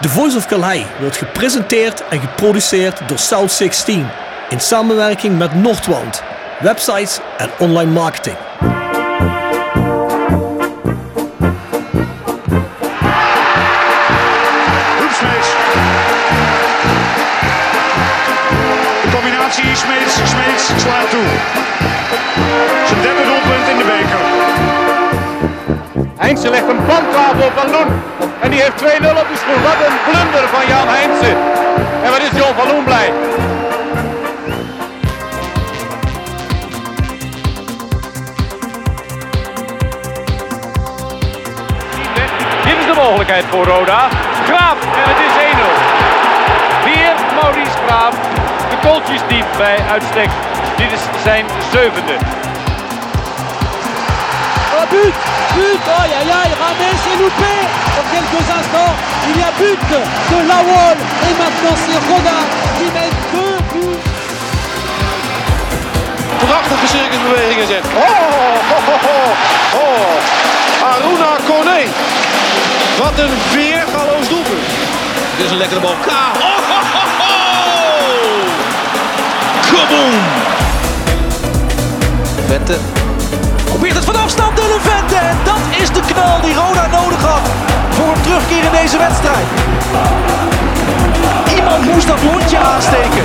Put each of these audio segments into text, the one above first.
The Voice of Calais wordt gepresenteerd en geproduceerd door South 16 in samenwerking met Noordwand, websites en online marketing. Voor Roda. Graaf en het is 1-0. Weer Maurice Graaf. De kooltjes diep bij uitstek. Dit is zijn zevende. Oh but But aïe Ramet s'est loupé Dans quelques instants, il y a but de Lawol Et maintenant c'est Roda qui met deux buts Prachtige circusbewegingen zet. Oh, oh, oh, oh, oh. Aruna Kone. Wat een weergaloos doelpunt. Dit is een lekkere bal. Ka. Oh, ho, ho, ho. Kaboom. Vente. Probeert het van afstand Dylan Vente. En dat is de knal die Roda nodig had. Voor een terugkeer in deze wedstrijd. Iemand moest dat lontje aansteken.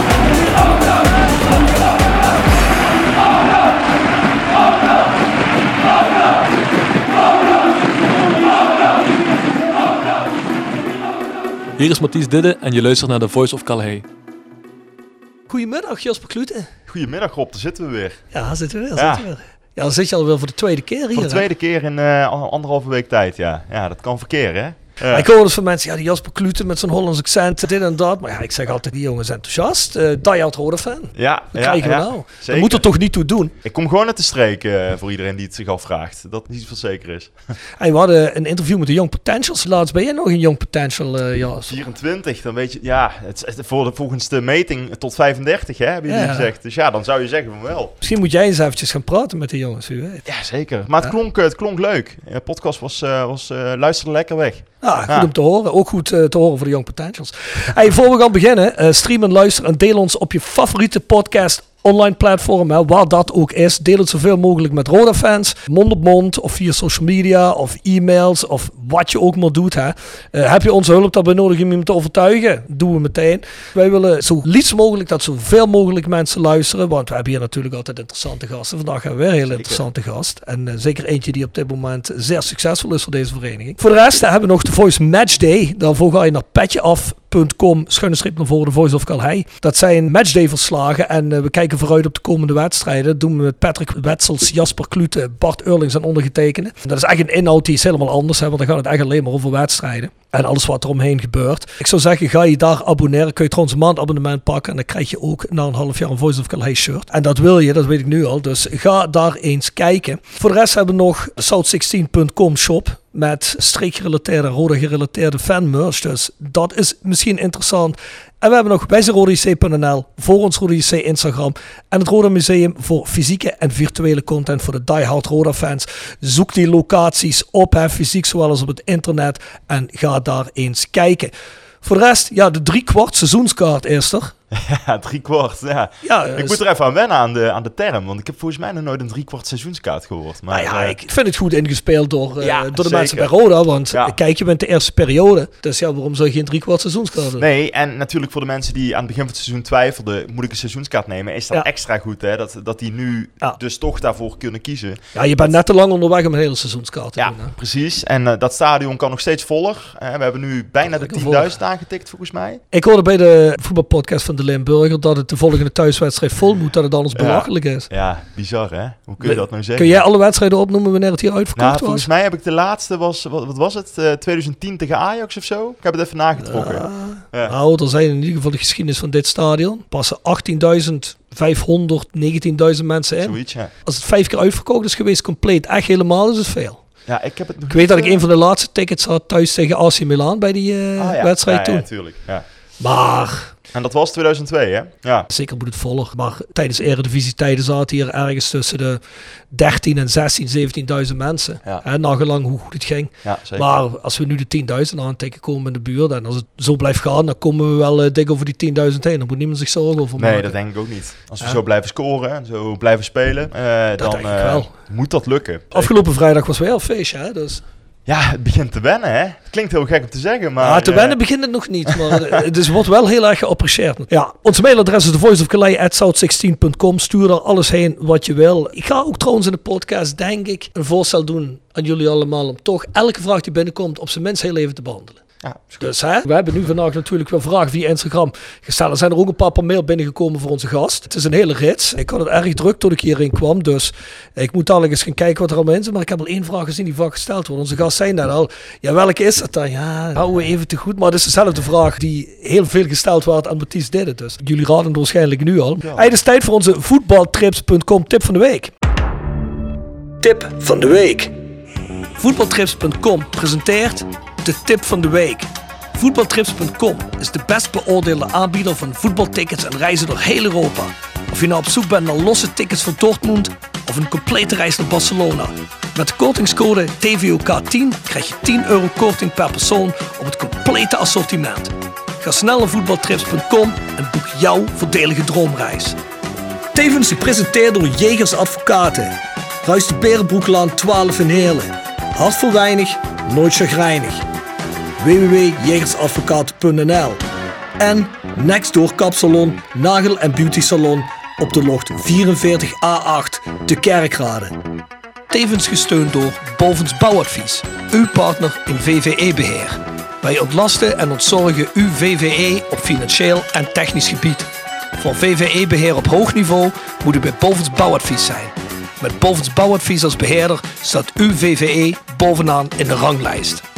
Hier is Mathies Didde en je luistert naar The Voice of Calais. Goedemiddag Jasper Klute. Goedemiddag Rob, daar zitten we weer. Ja, zitten we weer. Ja. Zitten we weer. Ja, dan zit je alweer voor de tweede keer hier. Voor de hè? tweede keer in eh, anderhalve week tijd, ja. Ja, dat kan verkeer, hè? Ja. Ik hoor dus van mensen, ja, die Jasper Klute met zijn Hollands accent, dit en dat. Maar ja, ik zeg altijd, die jongen is enthousiast. Uh, die-hard Roda fan. ja, Dat ja, krijgen we ja, nou. Dat moet er toch niet toe doen. Ik kom gewoon uit de streek eh, voor iedereen die het zich afvraagt. Dat niet veel zeker is. Hey, we hadden een interview met de Young Potentials laatst. Ben jij nog een Young Potential, eh Jasper? 24, dan weet je, ja, het voor de, volgens de meting tot 35, hè, hebben jullie gezegd. Dus ja, dan zou je zeggen van wel. Misschien moet jij eens eventjes gaan praten met de jongens, wie weet. Ja, zeker. Maar het, klonk, het klonk leuk. De podcast was, eh, was eh, luisterde lekker weg. Ah, goed Ja. om te horen. Ook goed eh, te horen voor de Young Potentials. Hey, voor we gaan beginnen, eh stream en luister en deel ons op je favoriete podcast online platform, hè, waar dat ook is. Deel het zoveel mogelijk met Roda-fans, mond op mond, of via social media, of e-mails, of wat je ook maar doet. Hè. Eh, heb je onze hulp daarbij nodig om iemand te overtuigen? Doen we meteen. Wij willen zo liefst mogelijk dat zoveel mogelijk mensen luisteren, want we hebben hier natuurlijk altijd interessante gasten. Vandaag hebben we weer een hele interessante gast. En eh, zeker eentje die op dit moment zeer succesvol is voor deze vereniging. Voor de rest hebben we nog de Voice Match Day. Daarvoor ga je naar schuine naar voren, de Voice of Calhei. Dat zijn matchday verslagen en eh, we kijken vooruit op de komende wedstrijden. Dat doen we met Patrick Wetsels, Jasper Klute, Bart Eurlings en ondergetekende. Dat is echt een inhoud die is helemaal anders, hè, want dan gaat het echt alleen maar over wedstrijden. En alles wat er omheen gebeurt. Ik zou zeggen, ga je daar abonneren. Kun je trouwens een maandabonnement pakken. En dan krijg je ook na een half jaar een Voice of Calais shirt. En dat wil je, dat weet ik nu al. Dus ga daar eens kijken. Voor de rest hebben we nog de south16.com shop. Met streekgerelateerde, rode gerelateerde fanmerch. Dus dat is misschien interessant. En we hebben nog wijzerodec.nl voor ons Rode Instagram. En het Roda Museum voor fysieke en virtuele content voor de diehard Roda fans. Zoek die locaties op, hè, fysiek zowel als op het internet. En ga daar eens kijken. Voor de rest, ja, de drie kwart seizoenskaart is er. Ja, drie kwart, ja. Ja, Ik dus- moet er even aan wennen aan de, aan de term, want ik heb volgens mij nog nooit een drie kwart seizoenskaart gehoord. Maar, Nou ja, eh, ik vind het goed ingespeeld door, eh, Ja, door de zeker. mensen bij Roda. Want Ja. kijk, je bent de eerste periode. Dus ja, waarom zou je geen drie kwart seizoenskaart doen? Nee, en natuurlijk voor de mensen die aan het begin van het seizoen twijfelden, moet ik een seizoenskaart nemen, is dat extra goed, hè? Dat, dat die nu dus toch daarvoor kunnen kiezen. Ja, je bent net te lang onderweg om een hele seizoenskaart te Ja, doen. Precies. En eh, dat stadion kan nog steeds voller. We hebben nu bijna de Lekker 10.000 aangetikt, volgens mij. Ik hoorde bij de voetbalpodcast van de Limburger dat het de volgende thuiswedstrijd vol moet, dat het anders belachelijk is. Ja, bizar, hè? Hoe kun je dat nou zeggen? Kun jij alle wedstrijden opnoemen wanneer het hier uitverkocht Nou, was? volgens mij heb ik de laatste, was, wat, wat was het? Eh, 2010 tegen Ajax of zo? Ik heb het even nagetrokken. Ja. Nou, er zijn in ieder geval de geschiedenis van dit stadion. Passen 18.500, 19.000 mensen in. Zoiets, ja. Als het vijf keer uitverkocht is geweest, compleet, echt helemaal, is het veel. Ja, ik heb het Ik weet dat ik een van de laatste tickets had thuis tegen AC Milan bij die eh, eh, ah, ja. wedstrijd ja, toen. Ja, tuurlijk. Ja. Maar En dat was 2002, hè? Ja. zeker moet het voller. Maar tijdens Eredivisie tijden zaten hier ergens tussen de 13 en 16, 17.000 mensen. Ja. Hè, nagelang hoe goed het ging. Ja, zeker. Maar als we nu de 10.000 aantikken komen in de buurt en als het zo blijft gaan, dan komen we wel eh, dik over die 10.000 heen. Dan moet niemand zich zorgen over maken. Nee, dat denk ik ook niet. Als we Ja. zo blijven scoren en zo blijven spelen, eh, dan eh, wel. moet dat lukken. Afgelopen vrijdag was weer een feestje, hè? Dus. Ja, het begint te wennen, hè? Het klinkt heel gek om te zeggen, maar... Maar te eh, wennen begint het nog niet, maar eh, het is, wordt wel heel erg geapprecieerd. Ja, ons mailadres is thevoiceofcalais.south16.com. Stuur er alles heen wat je wil. Ik ga ook trouwens in de podcast, denk ik, een voorstel doen aan jullie allemaal om toch elke vraag die binnenkomt op zijn minst heel even te behandelen. Ja. Dus hè, we hebben nu vandaag natuurlijk wel vragen via Instagram gesteld. Er zijn er ook een paar per mail binnengekomen voor onze gast. Het is een hele rits. Ik had het erg druk toen ik hierin kwam. Dus ik moet dadelijk eens gaan kijken wat er allemaal in zit. Maar ik heb al één vraag gezien die vaak gesteld wordt. Onze gast zei net al. Ja, welke is het dan? Ja, houden we even te goed. Maar het is dezelfde vraag die heel veel gesteld werd aan Mathies Didde. Dus jullie raden het waarschijnlijk nu al. Ja. Hey, het is tijd voor onze voetbaltrips.com tip van de week. Tip van de week. Voetbaltrips.com presenteert de tip van de week. Voetbaltrips.com is de best beoordeelde aanbieder van voetbaltickets en reizen door heel Europa. Of je nou op zoek bent naar losse tickets voor Dortmund of een complete reis naar Barcelona. Met de kortingscode TVOK10 krijg je 10 euro korting per persoon op het complete assortiment. Ga snel naar voetbaltrips.com en boek jouw voordelige droomreis. Tevens gepresenteerd door Jegers Advocaten. Ruist de Berenbroeklaan 12 in Heerlen. Hart voor weinig, nooit chagrijnig. www.jegersadvocaten.nl En Nextdoor Kapsalon, Nagel en Beauty Salon op de locht 44A8 te Kerkrade. Tevens gesteund door Bovens Bouwadvies, uw partner in VVE-beheer. Wij ontlasten en ontzorgen uw VVE op financieel en technisch gebied. Voor VVE-beheer op hoog niveau moet u bij Bovens Bouwadvies zijn. Met Bovens Bouwadvies als beheerder staat uw VVE bovenaan in de ranglijst.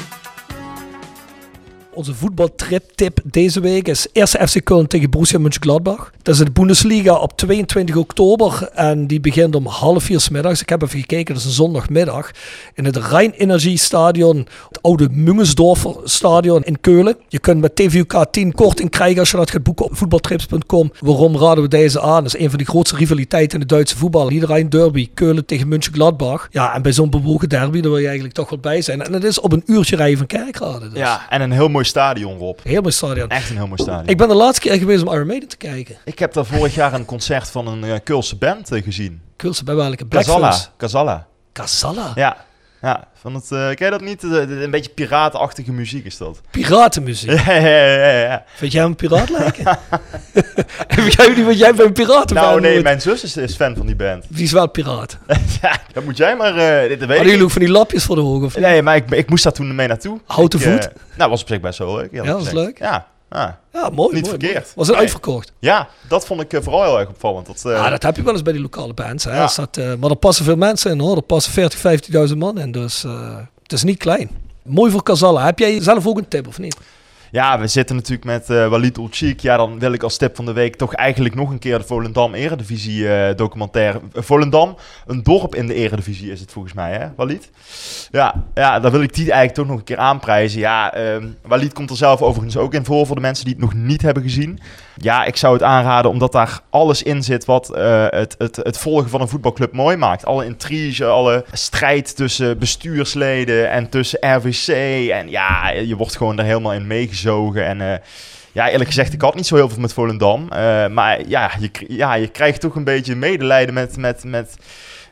Onze voetbaltrip-tip deze week is eerste FC Köln tegen Borussia Mönchengladbach. Dat is in de Bundesliga op 22 oktober en die begint om half vier 's middags. Ik heb even gekeken, dat is een zondagmiddag. In het Rhein Energie Stadion, het oude Mungensdorfer Stadion in Keulen. Je kunt met TVUK 10 korting krijgen als je dat gaat boeken op voetbaltrips.com. Waarom raden we deze aan? Dat is een van de grootste rivaliteiten in de Duitse voetbal. Iedereen derby, Keulen tegen Mönchengladbach. Ja, en bij zo'n bewogen derby, wil je eigenlijk toch wel bij zijn. En het is op een uurtje rijden van Kerkrade. Dus. Ja, en een heel mooi stadion, Rob. Heel mooi stadion. Echt een heel mooi stadion. Ik ben de laatste keer geweest om Iron Maiden te kijken. Ik heb daar vorig jaar een concert van een uh, Keulse band uh, gezien. Keulse bij welke? Blackfilms. Casalla. Casalla? Ja. Ja, van het, uh, ken je dat niet? een beetje piratenachtige muziek is dat. Piratenmuziek? Ja, ja, ja. Vind jij een piraat lijken? Heb jij niet wat jij bij een piraten Nou nee, mijn zus is, is, fan van die band. Die is wel piraat. ja, dat moet jij maar... Uh, dit weet Hadden jullie ook van die lapjes voor de ogen? Nee, maar ik, ik moest daar toen mee naartoe. Houten voet? Uh, nou, was op zich best wel leuk. Ja, dat was leuk. Ja. Ja, ja mooi. Niet mooi, verkeerd. Mooi. Was het nee. uitverkocht? Ja, dat vond ik uh, vooral heel erg opvallend. Dat, uh, ah, dat heb je wel eens bij die lokale bands. Hè? Ja. Dat, uh, maar er passen veel mensen in hoor. Er passen 40, 50.000 man in. Dus het is niet klein. Mooi voor Casalla. Heb jij zelf ook een tip of niet? Ja, we zitten natuurlijk met uh, Walid Ulchik. Ja, dan wil ik als tip van de week toch eigenlijk nog een keer de Volendam Eredivisie uh, documentaire. Volendam, een dorp in de Eredivisie is het volgens mij, hè, Walid? Ja, ja, dan wil ik die eigenlijk toch nog een keer aanprijzen. Ja, um, Walid komt er zelf overigens ook in voor, voor de mensen die het nog niet hebben gezien. Ja, ik zou het aanraden omdat daar alles in zit wat uh, het, het, het volgen van een voetbalclub mooi maakt. Alle intrige, alle strijd tussen bestuursleden en tussen RVC. En ja, je wordt gewoon er helemaal in meegezogen. En uh, ja, eerlijk gezegd, ik had niet zo heel veel met Volendam. Uh, maar ja je, ja, je krijgt toch een beetje medelijden met... met, met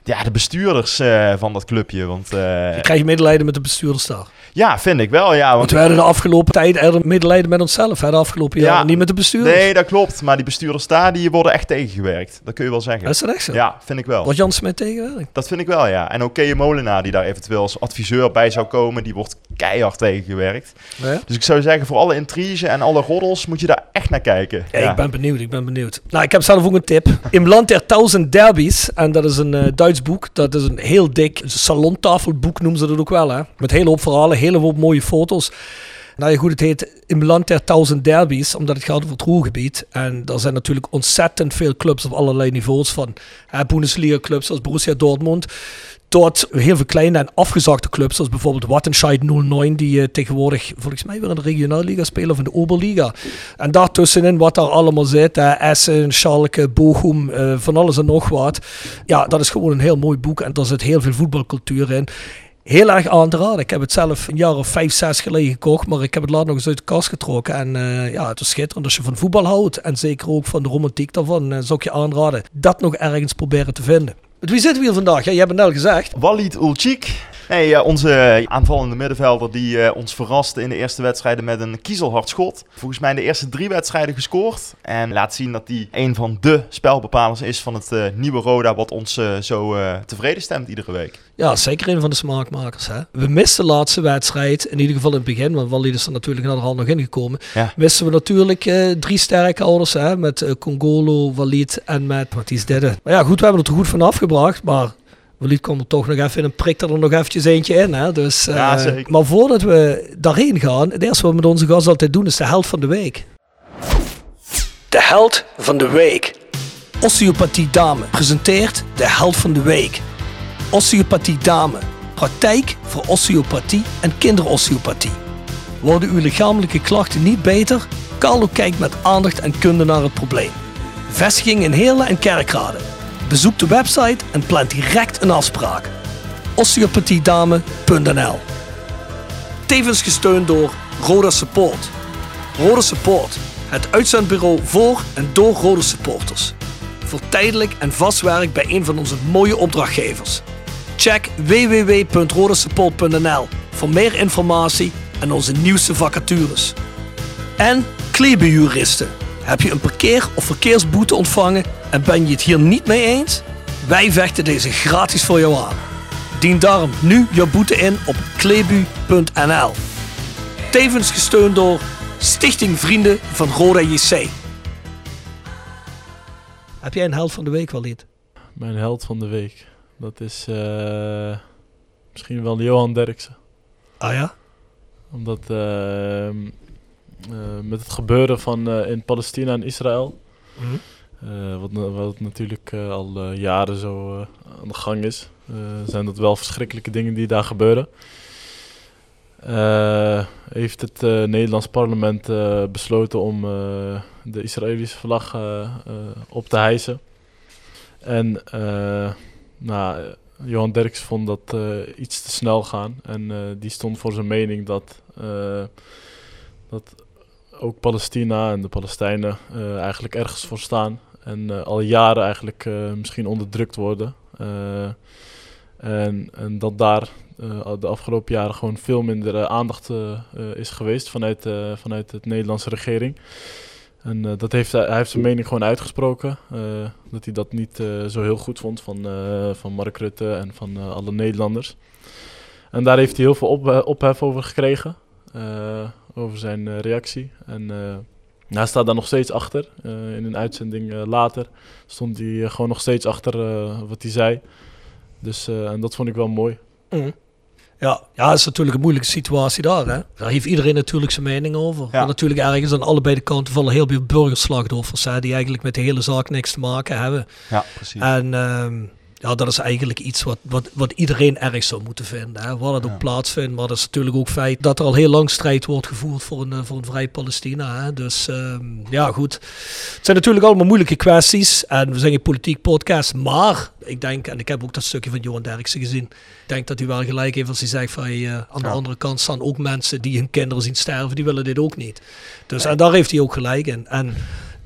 ja, de bestuurders uh, van dat clubje. Want, uh, je krijgt medelijden met de bestuurders daar. Ja, vind ik wel, ja. Want, want we hadden de afgelopen tijd medelijden met onszelf, hè, de afgelopen ja, jaren, niet met de bestuurders. Nee, dat klopt. Maar die bestuurders daar, die worden echt tegengewerkt. Dat kun je wel zeggen. Is dat echt zo? Ja, vind ik wel. Wordt Jan Smit tegengewerkt? Dat vind ik wel, ja. En ook Kees Molenaar, die daar eventueel als adviseur bij zou komen, die wordt keihard tegengewerkt. Ja? Dus ik zou zeggen, voor alle intrige en alle roddels moet je daar echt naar kijken. Ja, ja. ik ben benieuwd, ik ben benieuwd. Nou, ik heb zelf ook een tip. Im Land der Tausend Derbies, en dat is een uh, Duits boek, dat is een heel dik salontafelboek, noemen ze dat ook wel, hè. Met hele hoop verhalen, hele hoop mooie foto's. Nou ja, goed, het heet Im Land der Tausend Derbies, omdat het gaat over het Ruhrgebied. En er zijn natuurlijk ontzettend veel clubs op allerlei niveaus, van Bundesliga-clubs als Borussia Dortmund, tot heel veel kleine en afgezakte clubs, zoals bijvoorbeeld Wattenscheid 09, die uh, tegenwoordig volgens mij weer in de regionalliga spelen of in de Oberliga. En daartussenin wat daar allemaal zit, uh, Essen, Schalke, Bochum, uh, van alles en nog wat. Ja, dat is gewoon een heel mooi boek en er zit heel veel voetbalcultuur in heel erg aan te raden. Ik heb het zelf een jaar of vijf, zes geleden gekocht, maar ik heb het later nog eens uit de kast getrokken. En uh, ja, het is schitterend als je van voetbal houdt en zeker ook van de romantiek daarvan, zou ik je aanraden dat nog ergens proberen te vinden. Met wie zitten vandaag? Ja, je hebt het net gezegd. Walid Ulcik. Nee, uh, onze aanvallende middenvelder die uh, ons verraste in de eerste wedstrijden met een kiezelhard schot. Volgens mij in de eerste drie wedstrijden gescoord. En laat zien dat hij een van de spelbepalers is van het uh, nieuwe Roda wat ons zo tevreden stemt iedere week. Ja, zeker een van de smaakmakers. Hè? We misten de laatste wedstrijd, in ieder geval in het begin, want Walid is er natuurlijk naar de hand nog ingekomen. Ja. Missen we natuurlijk drie sterke ouders hè? met Congolo, Walid en met Mathies Didde. Maar ja, goed, we hebben het er goed van afgebracht, maar Walid komt er toch nog even en prikt er nog eventjes eentje in. Hè? Dus, uh, ja, zeker. Maar voordat we daarheen gaan, het eerste wat we met onze gast altijd doen is de held van de week. De held van de week. Osteopathie Dame presenteert de held van de week. Osteopathie Dame. Praktijk voor osteopathie en kinderosteopathie. Worden uw lichamelijke klachten niet beter? Carlo kijkt met aandacht en kunde naar het probleem. Vestiging in Heerlen en Kerkrade. Bezoek de website en plan direct een afspraak. osteopathiedame.nl Tevens gesteund door Roda Support. Roda Support, het uitzendbureau voor en door Roda supporters. Voor tijdelijk en vast werk bij een van onze mooie opdrachtgevers. Check www.rodasupport.nl voor meer informatie en onze nieuwste vacatures. En Klebeljuristen. Heb je een parkeer- of verkeersboete ontvangen en ben je het hier niet mee eens? Wij vechten deze gratis voor jou aan. Dien daarom nu jouw boete in op klebu.nl. Tevens gesteund door Stichting Vrienden van Roda JC. Heb jij een held van de week, Walid? Mijn held van de week? Dat is uh, misschien wel Johan Derksen. Ah ja? Omdat uh, met het gebeuren van in Palestina en Israël... Mm -hmm. Uh, wat, wat, natuurlijk uh, al uh, jaren zo aan de gang is, zijn dat wel verschrikkelijke dingen die daar gebeuren. heeft het Nederlands parlement besloten om de Israëlische vlag op te hijsen. En nou, Johan Derks vond dat iets te snel gaan. En die stond voor zijn mening dat, dat ook Palestina en de Palestijnen eigenlijk ergens voor staan. En uh, al jaren eigenlijk uh, misschien onderdrukt worden. En, en, dat daar de afgelopen jaren gewoon veel minder aandacht is geweest vanuit, vanuit de Nederlandse regering. En dat heeft, hij heeft zijn mening gewoon uitgesproken. dat hij dat niet zo heel goed vond van, van Mark Rutte en van alle Nederlanders. En daar heeft hij heel veel op, ophef over gekregen. Over zijn reactie. En nou, hij staat daar nog steeds achter. Uh, in een uitzending uh, later stond hij uh, gewoon nog steeds achter wat hij zei. Dus en dat vond ik wel mooi. Mm. Ja, ja, het is natuurlijk een moeilijke situatie daar. Hè? Daar heeft iedereen natuurlijk zijn mening over. Ja. Maar natuurlijk ergens aan allebei de kanten vallen heel veel burgerslachtoffers hè, die eigenlijk met de hele zaak niks te maken hebben. Ja, precies. En um, ja, dat is eigenlijk iets wat, wat, wat iedereen erg zou moeten vinden. Hè. Waar het ook plaatsvindt. Maar dat is natuurlijk ook feit dat er al heel lang strijd wordt gevoerd voor een, eh, voor een vrij Palestina. Hè. Dus um, ja, goed. Het zijn natuurlijk allemaal moeilijke kwesties. En we zijn een politiek podcast. Maar ik denk, en ik heb ook dat stukje van Johan Derksen gezien. Ik denk dat hij wel gelijk heeft als hij zegt van uh, aan de andere kant staan ook mensen die hun kinderen zien sterven. Die willen dit ook niet. Dus en daar heeft hij ook gelijk in. En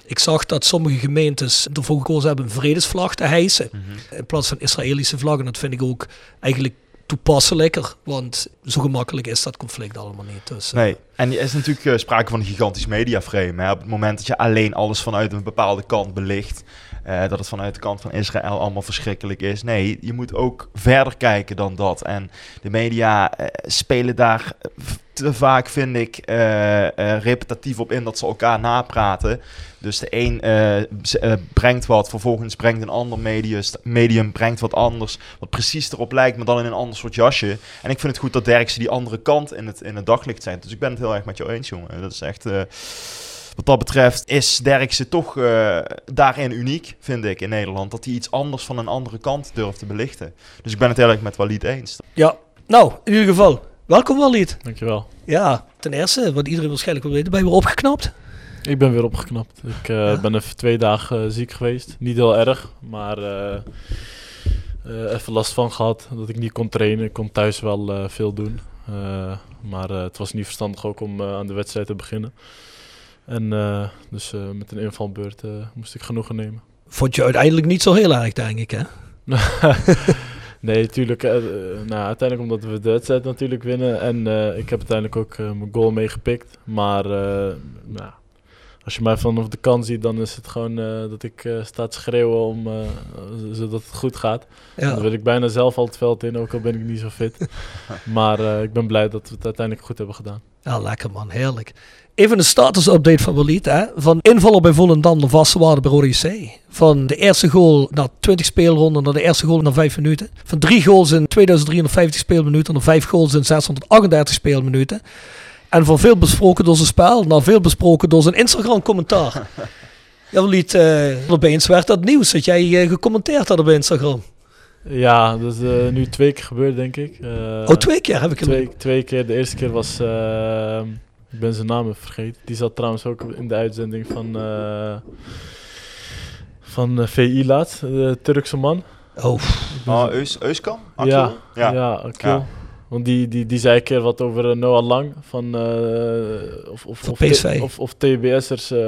ik zag dat sommige gemeentes ervoor gekozen hebben een vredesvlag te hijsen. Mhm. In plaats van Israëlische vlag. En dat vind ik ook eigenlijk toepasselijker. Want zo gemakkelijk is dat conflict allemaal niet. Dus, nee, en er is natuurlijk uh, sprake van een gigantisch mediaframe. Hè? Op het moment dat je alleen alles vanuit een bepaalde kant belicht. Uh, dat het vanuit de kant van Israël allemaal verschrikkelijk is. Nee, je moet ook verder kijken dan dat. En de media uh, spelen daar te vaak, vind ik, repetitief op in dat ze elkaar napraten. Dus de een uh, brengt wat, vervolgens brengt een ander medium, medium brengt wat anders, wat precies erop lijkt, maar dan in een ander soort jasje. En ik vind het goed dat Derksen die andere kant in het, in het daglicht zijn. Dus ik ben het heel erg met jou eens, jongen. Dat is echt... Wat dat betreft is Derksen toch eh, daarin uniek, vind ik, in Nederland. Dat hij iets anders van een andere kant durft te belichten. Dus ik ben het eigenlijk met Walid eens. Ja, nou, in ieder geval, welkom Walid. Dankjewel. Ja, ten eerste, wat iedereen waarschijnlijk wil weten, ben je weer opgeknapt? Ik ben weer opgeknapt. Ik eh, ben even twee dagen eh, ziek geweest. Niet heel erg, maar eh, eh, even last van gehad dat ik niet kon trainen. Ik kon thuis wel eh, veel doen. Eh, maar eh, het was niet verstandig ook om aan de wedstrijd te beginnen. En eh, dus eh, met een invalbeurt eh, moest ik genoegen nemen. Vond je uiteindelijk niet zo heel erg, denk ik, hè? nee, natuurlijk. eh, nou, uiteindelijk omdat we de wedstrijd natuurlijk winnen. En ik heb uiteindelijk ook mijn goal meegepikt. Maar nou, als je mij vanaf de kant ziet, dan is het gewoon dat ik eh, sta te schreeuwen om, zodat het goed gaat. Ja. Dan wil ik bijna zelf al het veld in, ook al ben ik niet zo fit. maar ik ben blij dat we het uiteindelijk goed hebben gedaan. Ja, lekker man, heerlijk. Even een status-update van Walid. Hè? Van invaller bij Volendam naar vaste waarde bij Rode JC. Van de eerste goal naar 20 speelronden naar de eerste goal naar 5 minuten. Van drie goals in 2350 speelminuten naar vijf goals in 638 speelminuten. En van veel besproken door zijn spel naar veel besproken door zijn Instagram-commentaar. ja, Walid, uh, opeens werd dat nieuws dat jij uh, gecommenteerd had op Instagram. Ja, dat is uh, nu twee keer gebeurd, denk ik. Uh, oh, twee keer heb ik het twee, twee keer. De eerste keer was... Uh, ik ben zijn naam vergeten. Die zat trouwens ook in de uitzending van... Uh, van VI laat, de Turkse man. Oh, oh Eus, Euskan? Ja, ja, ja. Ja. Want die, die, die zei een keer wat over Noah Lang. Van, uh, of, of, of, PSV. of, of TBS'ers uh,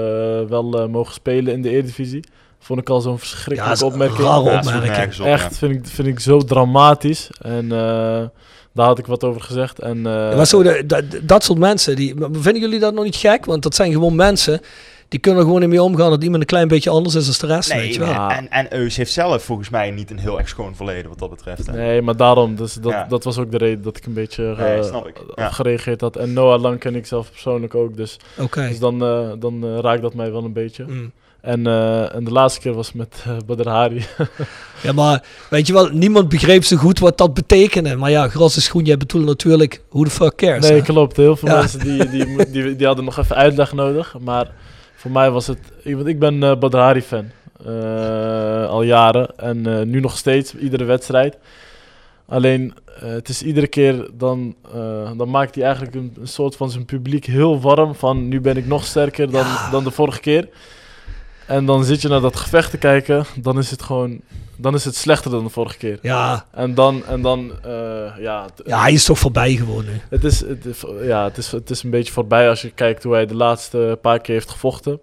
wel uh, mogen spelen in de Eredivisie. Vond ik al zo'n verschrikkelijke ja, opmerking. Rare opmerking. Ja, Echt, vind ik, vind ik zo dramatisch. En daar had ik wat over gezegd. En, ja, maar zo de, de, dat soort mensen, die, vinden jullie dat nog niet gek? Want dat zijn gewoon mensen die kunnen er gewoon niet mee omgaan dat iemand een klein beetje anders is dan de rest. Nee, weet je wel. En, en, en Eus heeft zelf volgens mij niet een heel erg schoon verleden wat dat betreft. Hè? Nee, maar daarom. Dus dat, ja. dat was ook de reden dat ik een beetje nee, uh, snap ik. Ja. gereageerd had. En Noah Lang ken ik zelf persoonlijk ook. Dus, okay. dus dan, uh, dan uh, raakt dat mij wel een beetje. Mm. En, uh, en de laatste keer was met uh, Badr Hari. ja, maar weet je wel, niemand begreep zo goed wat dat betekende. Maar ja, grosse schoen, jij bedoelt natuurlijk, hoe de fuck cares? Nee, hè? klopt. Heel veel ja. mensen die, die, die, die, hadden nog even uitleg nodig. Maar voor mij was het, want ik ben uh, Badr Hari fan. Uh, al jaren. En nu nog steeds, iedere wedstrijd. Alleen, het is iedere keer, dan, dan maakt hij eigenlijk een, een, soort van zijn publiek heel warm. Van, nu ben ik nog sterker dan, ja. dan de vorige keer. En dan zit je naar dat gevecht te kijken, dan is het gewoon, dan is het slechter dan de vorige keer. Ja. En dan, en dan, uh, ja. Ja, hij is toch voorbij gewoon nu. Het is, het ja, het is, het is een beetje voorbij als je kijkt hoe hij de laatste paar keer heeft gevochten.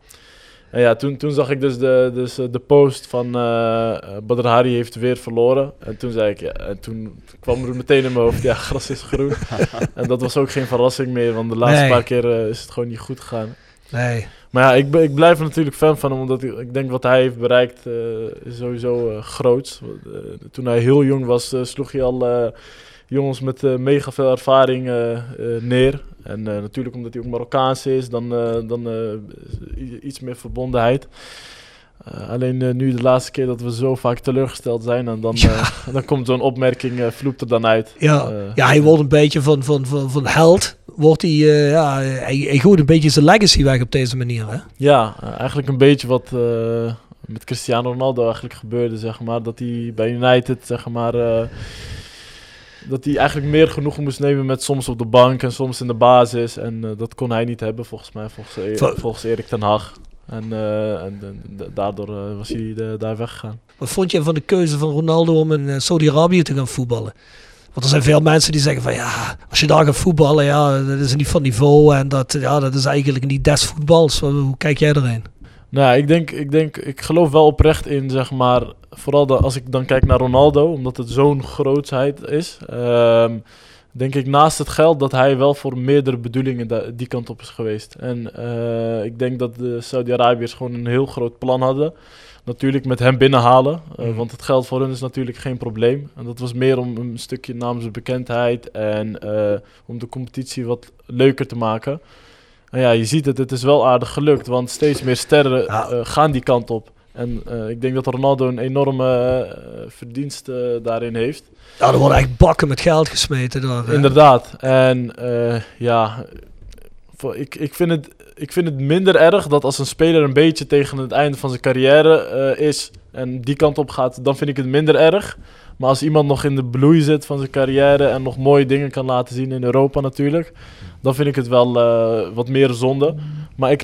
En ja, toen, toen zag ik dus de, dus de post van uh, Badr Hari heeft weer verloren. En toen zei ik, ja, en toen kwam er meteen in mijn hoofd, ja, gras is groen. en dat was ook geen verrassing meer, want de laatste Nee. paar keer uh, is het gewoon niet goed gegaan. Nee. Maar ja, ik, ik blijf er natuurlijk fan van hem, omdat ik, ik denk wat hij heeft bereikt eh, is sowieso eh groot. toen hij heel jong was, eh, sloeg hij al eh, jongens met eh, mega veel ervaring eh, eh, neer. En eh, natuurlijk omdat hij ook Marokkaans is, dan, eh, dan eh, iets meer verbondenheid. Eh, alleen eh, nu de laatste keer dat we zo vaak teleurgesteld zijn, en dan, eh, dan komt zo'n opmerking, eh vloept er dan uit. Ja, Eh, ja hij wordt een beetje van, van, van, van held. Wordt hij, eh, ja, hij, hij gooit een beetje zijn legacy weg op deze manier. Hè? Ja, eigenlijk een beetje wat eh, met Cristiano Ronaldo eigenlijk gebeurde, zeg maar. Dat hij bij United, zeg maar, eh, dat hij eigenlijk meer genoegen moest nemen met soms op de bank en soms in de basis. En dat kon hij niet hebben, volgens mij, volgens, E- Vol- volgens Erik ten Hag. En, en, daardoor was hij daar weggegaan. Wat vond je van de keuze van Ronaldo om in Saudi-Arabië te gaan voetballen? Want er zijn veel mensen die zeggen van ja, als je daar gaat voetballen, ja, dat is niet van niveau en dat, ja, dat is eigenlijk niet des voetbals. Hoe, kijk jij erin? Nou, ik denk, ik denk, ik geloof wel oprecht in, zeg maar, vooral als ik dan kijk naar Ronaldo, omdat het zo'n grootsheid is, ehm, denk ik naast het geld dat hij wel voor meerdere bedoelingen die kant op is geweest. En eh, ik denk dat de Saudi-Arabiërs gewoon een heel groot plan hadden. Natuurlijk met hem binnenhalen, eh, Mhm. want het geld voor hun is natuurlijk geen probleem. En dat was meer om een stukje namens bekendheid en eh, om de competitie wat leuker te maken. En ja, je ziet het, het is wel aardig gelukt, want steeds meer sterren eh, gaan die kant op. En ik denk dat Ronaldo een enorme verdienst daarin heeft. Ja, er worden echt bakken met geld gesmeten daar. hè. Inderdaad. En ja, voor- ik, ik, vind het, ik vind het minder erg dat als een speler een beetje tegen het einde van zijn carrière eh, is en die kant op gaat, dan vind ik het minder erg. Maar als iemand nog in de bloei zit van zijn carrière en nog mooie dingen kan laten zien in Europa natuurlijk, dan vind ik het wel eh, wat meer zonde. Maar ik,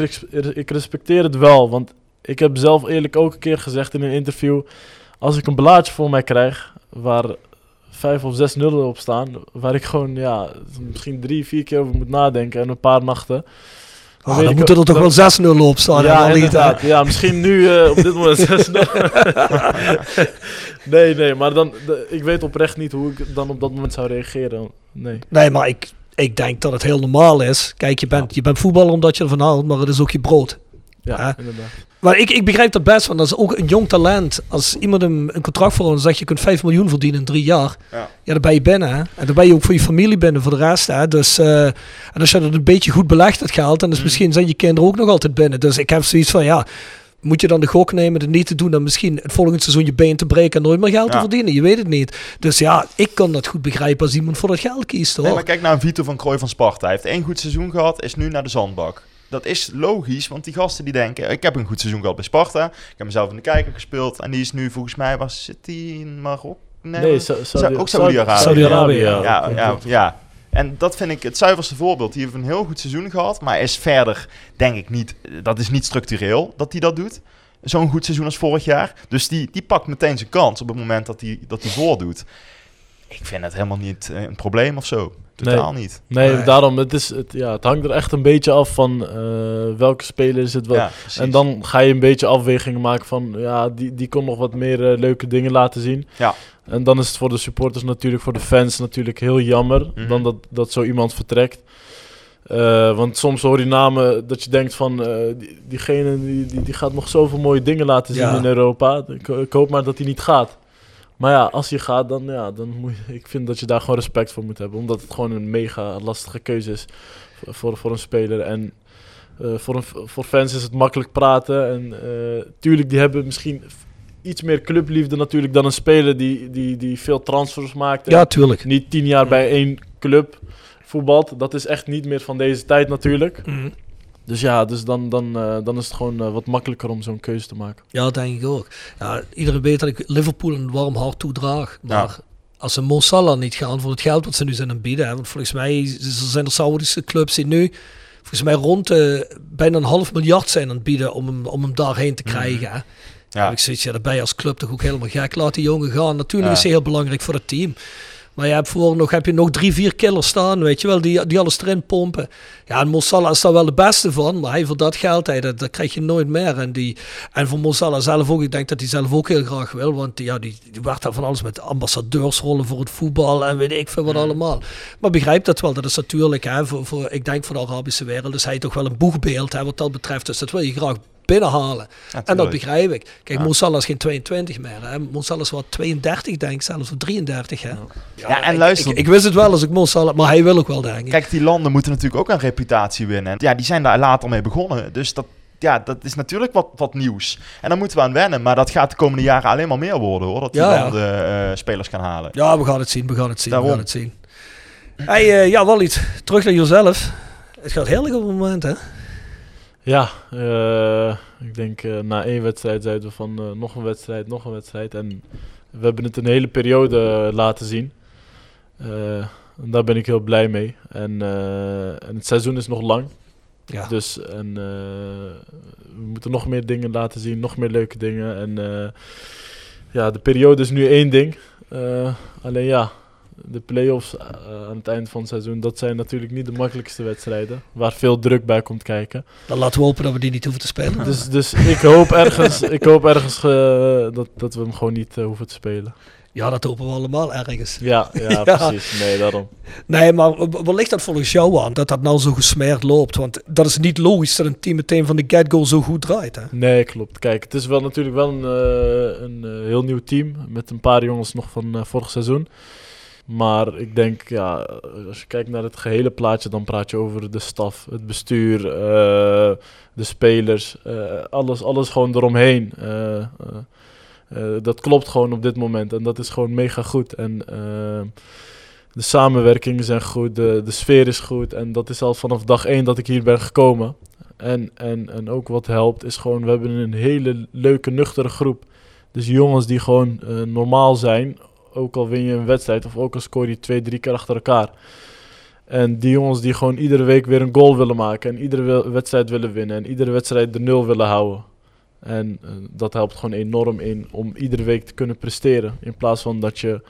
ik respecteer het wel, want ik heb zelf eerlijk ook een keer gezegd in een interview, als ik een blaadje voor mij krijg waar vijf of zes nullen op staan, waar ik gewoon ja, misschien drie, vier keer over moet nadenken en een paar nachten. Ah, dan moeten er toch wel 6-0 op staan. ja, niet, inderdaad. Ja, misschien nu eh, op dit moment 6 Nee, nee, maar dan, de- ik weet oprecht niet hoe ik dan op dat moment zou reageren. Nee. Nee, maar ik, ik denk dat het heel normaal is. Kijk, je bent, je bent voetballer omdat je ervan houdt, maar het is ook je brood. Ja, Ja. inderdaad. Maar ik, ik begrijp dat best, want dat is ook een jong talent. Als iemand hem een contract voor ons zegt, je kunt 5 miljoen verdienen in drie jaar. Ja. Ja, dan ben je binnen. Hè? En dan ben je ook voor je familie binnen, voor de rest. Hè? Dus, eh, en als je dat een beetje goed belegt, het geld, dan is Mm. misschien zijn je kinderen ook nog altijd binnen. Dus ik heb zoiets van, ja, moet je dan de gok nemen, het niet te doen, dan misschien het volgende seizoen je been te breken en nooit meer geld te verdienen. Je weet het niet. Dus ja, ik kan dat goed begrijpen als iemand voor dat geld kiest, hoor. Nee, maar kijk naar Vito van Krooi van Sparta. Hij heeft één goed seizoen gehad, is nu naar de zandbak. Dat is logisch, want die gasten die denken... Ik heb een goed seizoen gehad bij Sparta. Ik heb mezelf in de kijker gespeeld. En die is nu, volgens mij, was zit die in Marokko? Nee, Sa- Saudi- ook Saudi-Arabië. Saudi-Arabië, ja. Ja, ja. En dat vind ik het zuiverste voorbeeld. Die heeft een heel goed seizoen gehad, maar is verder, denk ik niet... Dat is niet structureel dat hij dat doet. Zo'n goed seizoen als vorig jaar. Dus die, die pakt meteen zijn kans op het moment dat hij, dat voordoet. Ik vind het helemaal niet eh, een probleem of zo. Totaal niet. Nee, Nee. daarom, het, is, het, ja, het hangt er echt een beetje af van eh, welke speler is het wel. Ja, en dan ga je een beetje afwegingen maken van, ja, die, die kon nog wat meer eh, leuke dingen laten zien. Ja. En dan is het voor de supporters natuurlijk, voor de fans natuurlijk heel jammer Mhm. dan dat, dat zo iemand vertrekt. Eh, want soms hoor je namen dat je denkt van, eh, die, diegene die, die, die gaat nog zoveel mooie dingen laten zien Ja. in Europa. Ik, ik hoop maar dat hij niet gaat. Maar ja, als hij gaat, dan, ja, dan moet je, ik vind dat je daar gewoon respect voor moet hebben. Omdat het gewoon een mega lastige keuze is voor, voor, een speler. En eh, voor, een, voor fans is het makkelijk praten. En eh, tuurlijk, die hebben misschien iets meer clubliefde natuurlijk dan een speler die, die, die veel transfers maakt. ja, tuurlijk. niet tien jaar bij één club voetbalt. Dat is echt niet meer van deze tijd natuurlijk. Mhm. Dus ja, dus dan, dan, eh, dan is het gewoon eh, wat makkelijker om zo'n keuze te maken. Ja, dat denk ik ook. Ja, iedereen weet dat ik Liverpool een warm hart toedraag. Maar Ja. als ze Mo Salah niet gaan voor het geld wat ze nu zijn aan bieden. Hè, want volgens mij zijn er Saudische clubs die nu volgens mij rond eh, bijna een half miljard zijn aan het bieden om hem, om hem daarheen te krijgen. Hè. Ja. Ik zoiets, ja, je als club toch ook helemaal gek. Laat die jongen gaan. Natuurlijk Ja. is hij heel belangrijk voor het team. Maar je hebt voor nog, heb je nog drie, vier killers staan, weet je wel, die, die alles erin pompen. Ja, en Mosala is daar wel de beste van, maar hij voor dat geld, hij, dat, dat krijg je nooit meer. En, die, en voor Mosala zelf ook, ik denk dat hij zelf ook heel graag wil, want ja, die, die werd daar van alles met ambassadeursrollen voor het voetbal en weet ik veel wat allemaal. Maar begrijp dat wel, dat is natuurlijk, hè, voor, voor, ik denk voor de Arabische wereld, is hij toch wel een boegbeeld hè, wat dat betreft. Dus dat wil je graag binnenhalen. Ja, En dat begrijp ik. Kijk, Ja. Is geen 22 meer. Hè. Is wat 32, denk ik, zelfs of 33. Hè. Ja, en ik- luister- Ik, ik wist het wel als ik Mo Salah, maar hij wil ook wel, denk ik. Kijk, die landen moeten natuurlijk ook een reputatie winnen. En ja, die zijn daar later mee begonnen. Dus dat, ja, dat is natuurlijk wat, wat nieuws. En daar moeten we aan wennen. Maar dat gaat de komende jaren alleen maar meer worden, hoor. Dat die Ja, ja. landen eh, spelers gaan halen. Ja, we gaan het zien, we gaan het zien, Daarom. we gaan het zien. Hey, eh, ja, Walid, terug naar jezelf. Het gaat heerlijk op het moment, hè? Ja, eh, ik denk eh, na één wedstrijd zeiden we van eh, nog een wedstrijd, nog een wedstrijd. En we hebben het een hele periode laten zien. En daar ben ik heel blij mee. En, en het seizoen is nog lang. Ja. Dus en, we moeten nog meer dingen laten zien, nog meer leuke dingen. En ja, de periode is nu één ding. Alleen ja, de play-offs eh, aan het eind van het seizoen, dat zijn natuurlijk niet de makkelijkste wedstrijden. Waar veel druk bij komt kijken. Dan laten we hopen dat we die niet hoeven te spelen. Dus, dus ik hoop ergens, ik hoop ergens eh, dat, dat we hem gewoon niet eh, hoeven te spelen. Ja, dat hopen we allemaal ergens. Ja, ja, Ja. precies. Nee, daarom. Nee, maar w- waar ligt dat volgens jou aan, dat dat nou zo gesmeerd loopt? Want dat is niet logisch dat een team meteen van de get-go zo goed draait, hè? Nee, klopt. Kijk, het is wel natuurlijk wel een, een heel nieuw team. Met een paar jongens nog van vorig seizoen. Maar ik denk, ja, als je kijkt naar het gehele plaatje, dan praat je over de staf, het bestuur, eh, de spelers, eh, alles, alles gewoon eromheen. Eh, dat klopt gewoon op dit moment en dat is gewoon mega goed. En De samenwerkingen zijn goed, de, de sfeer is goed. En dat is al vanaf dag één dat ik hier ben gekomen. En, en, en ook wat helpt is gewoon, we hebben een hele leuke, nuchtere groep. Dus jongens die gewoon normaal zijn, ook al win je een wedstrijd of ook al score je twee, drie keer achter elkaar. En die jongens die gewoon iedere week weer een goal willen maken en iedere wedstrijd willen winnen en iedere wedstrijd de nul willen houden. En eh, dat helpt gewoon enorm in om iedere week te kunnen presteren. In plaats van dat je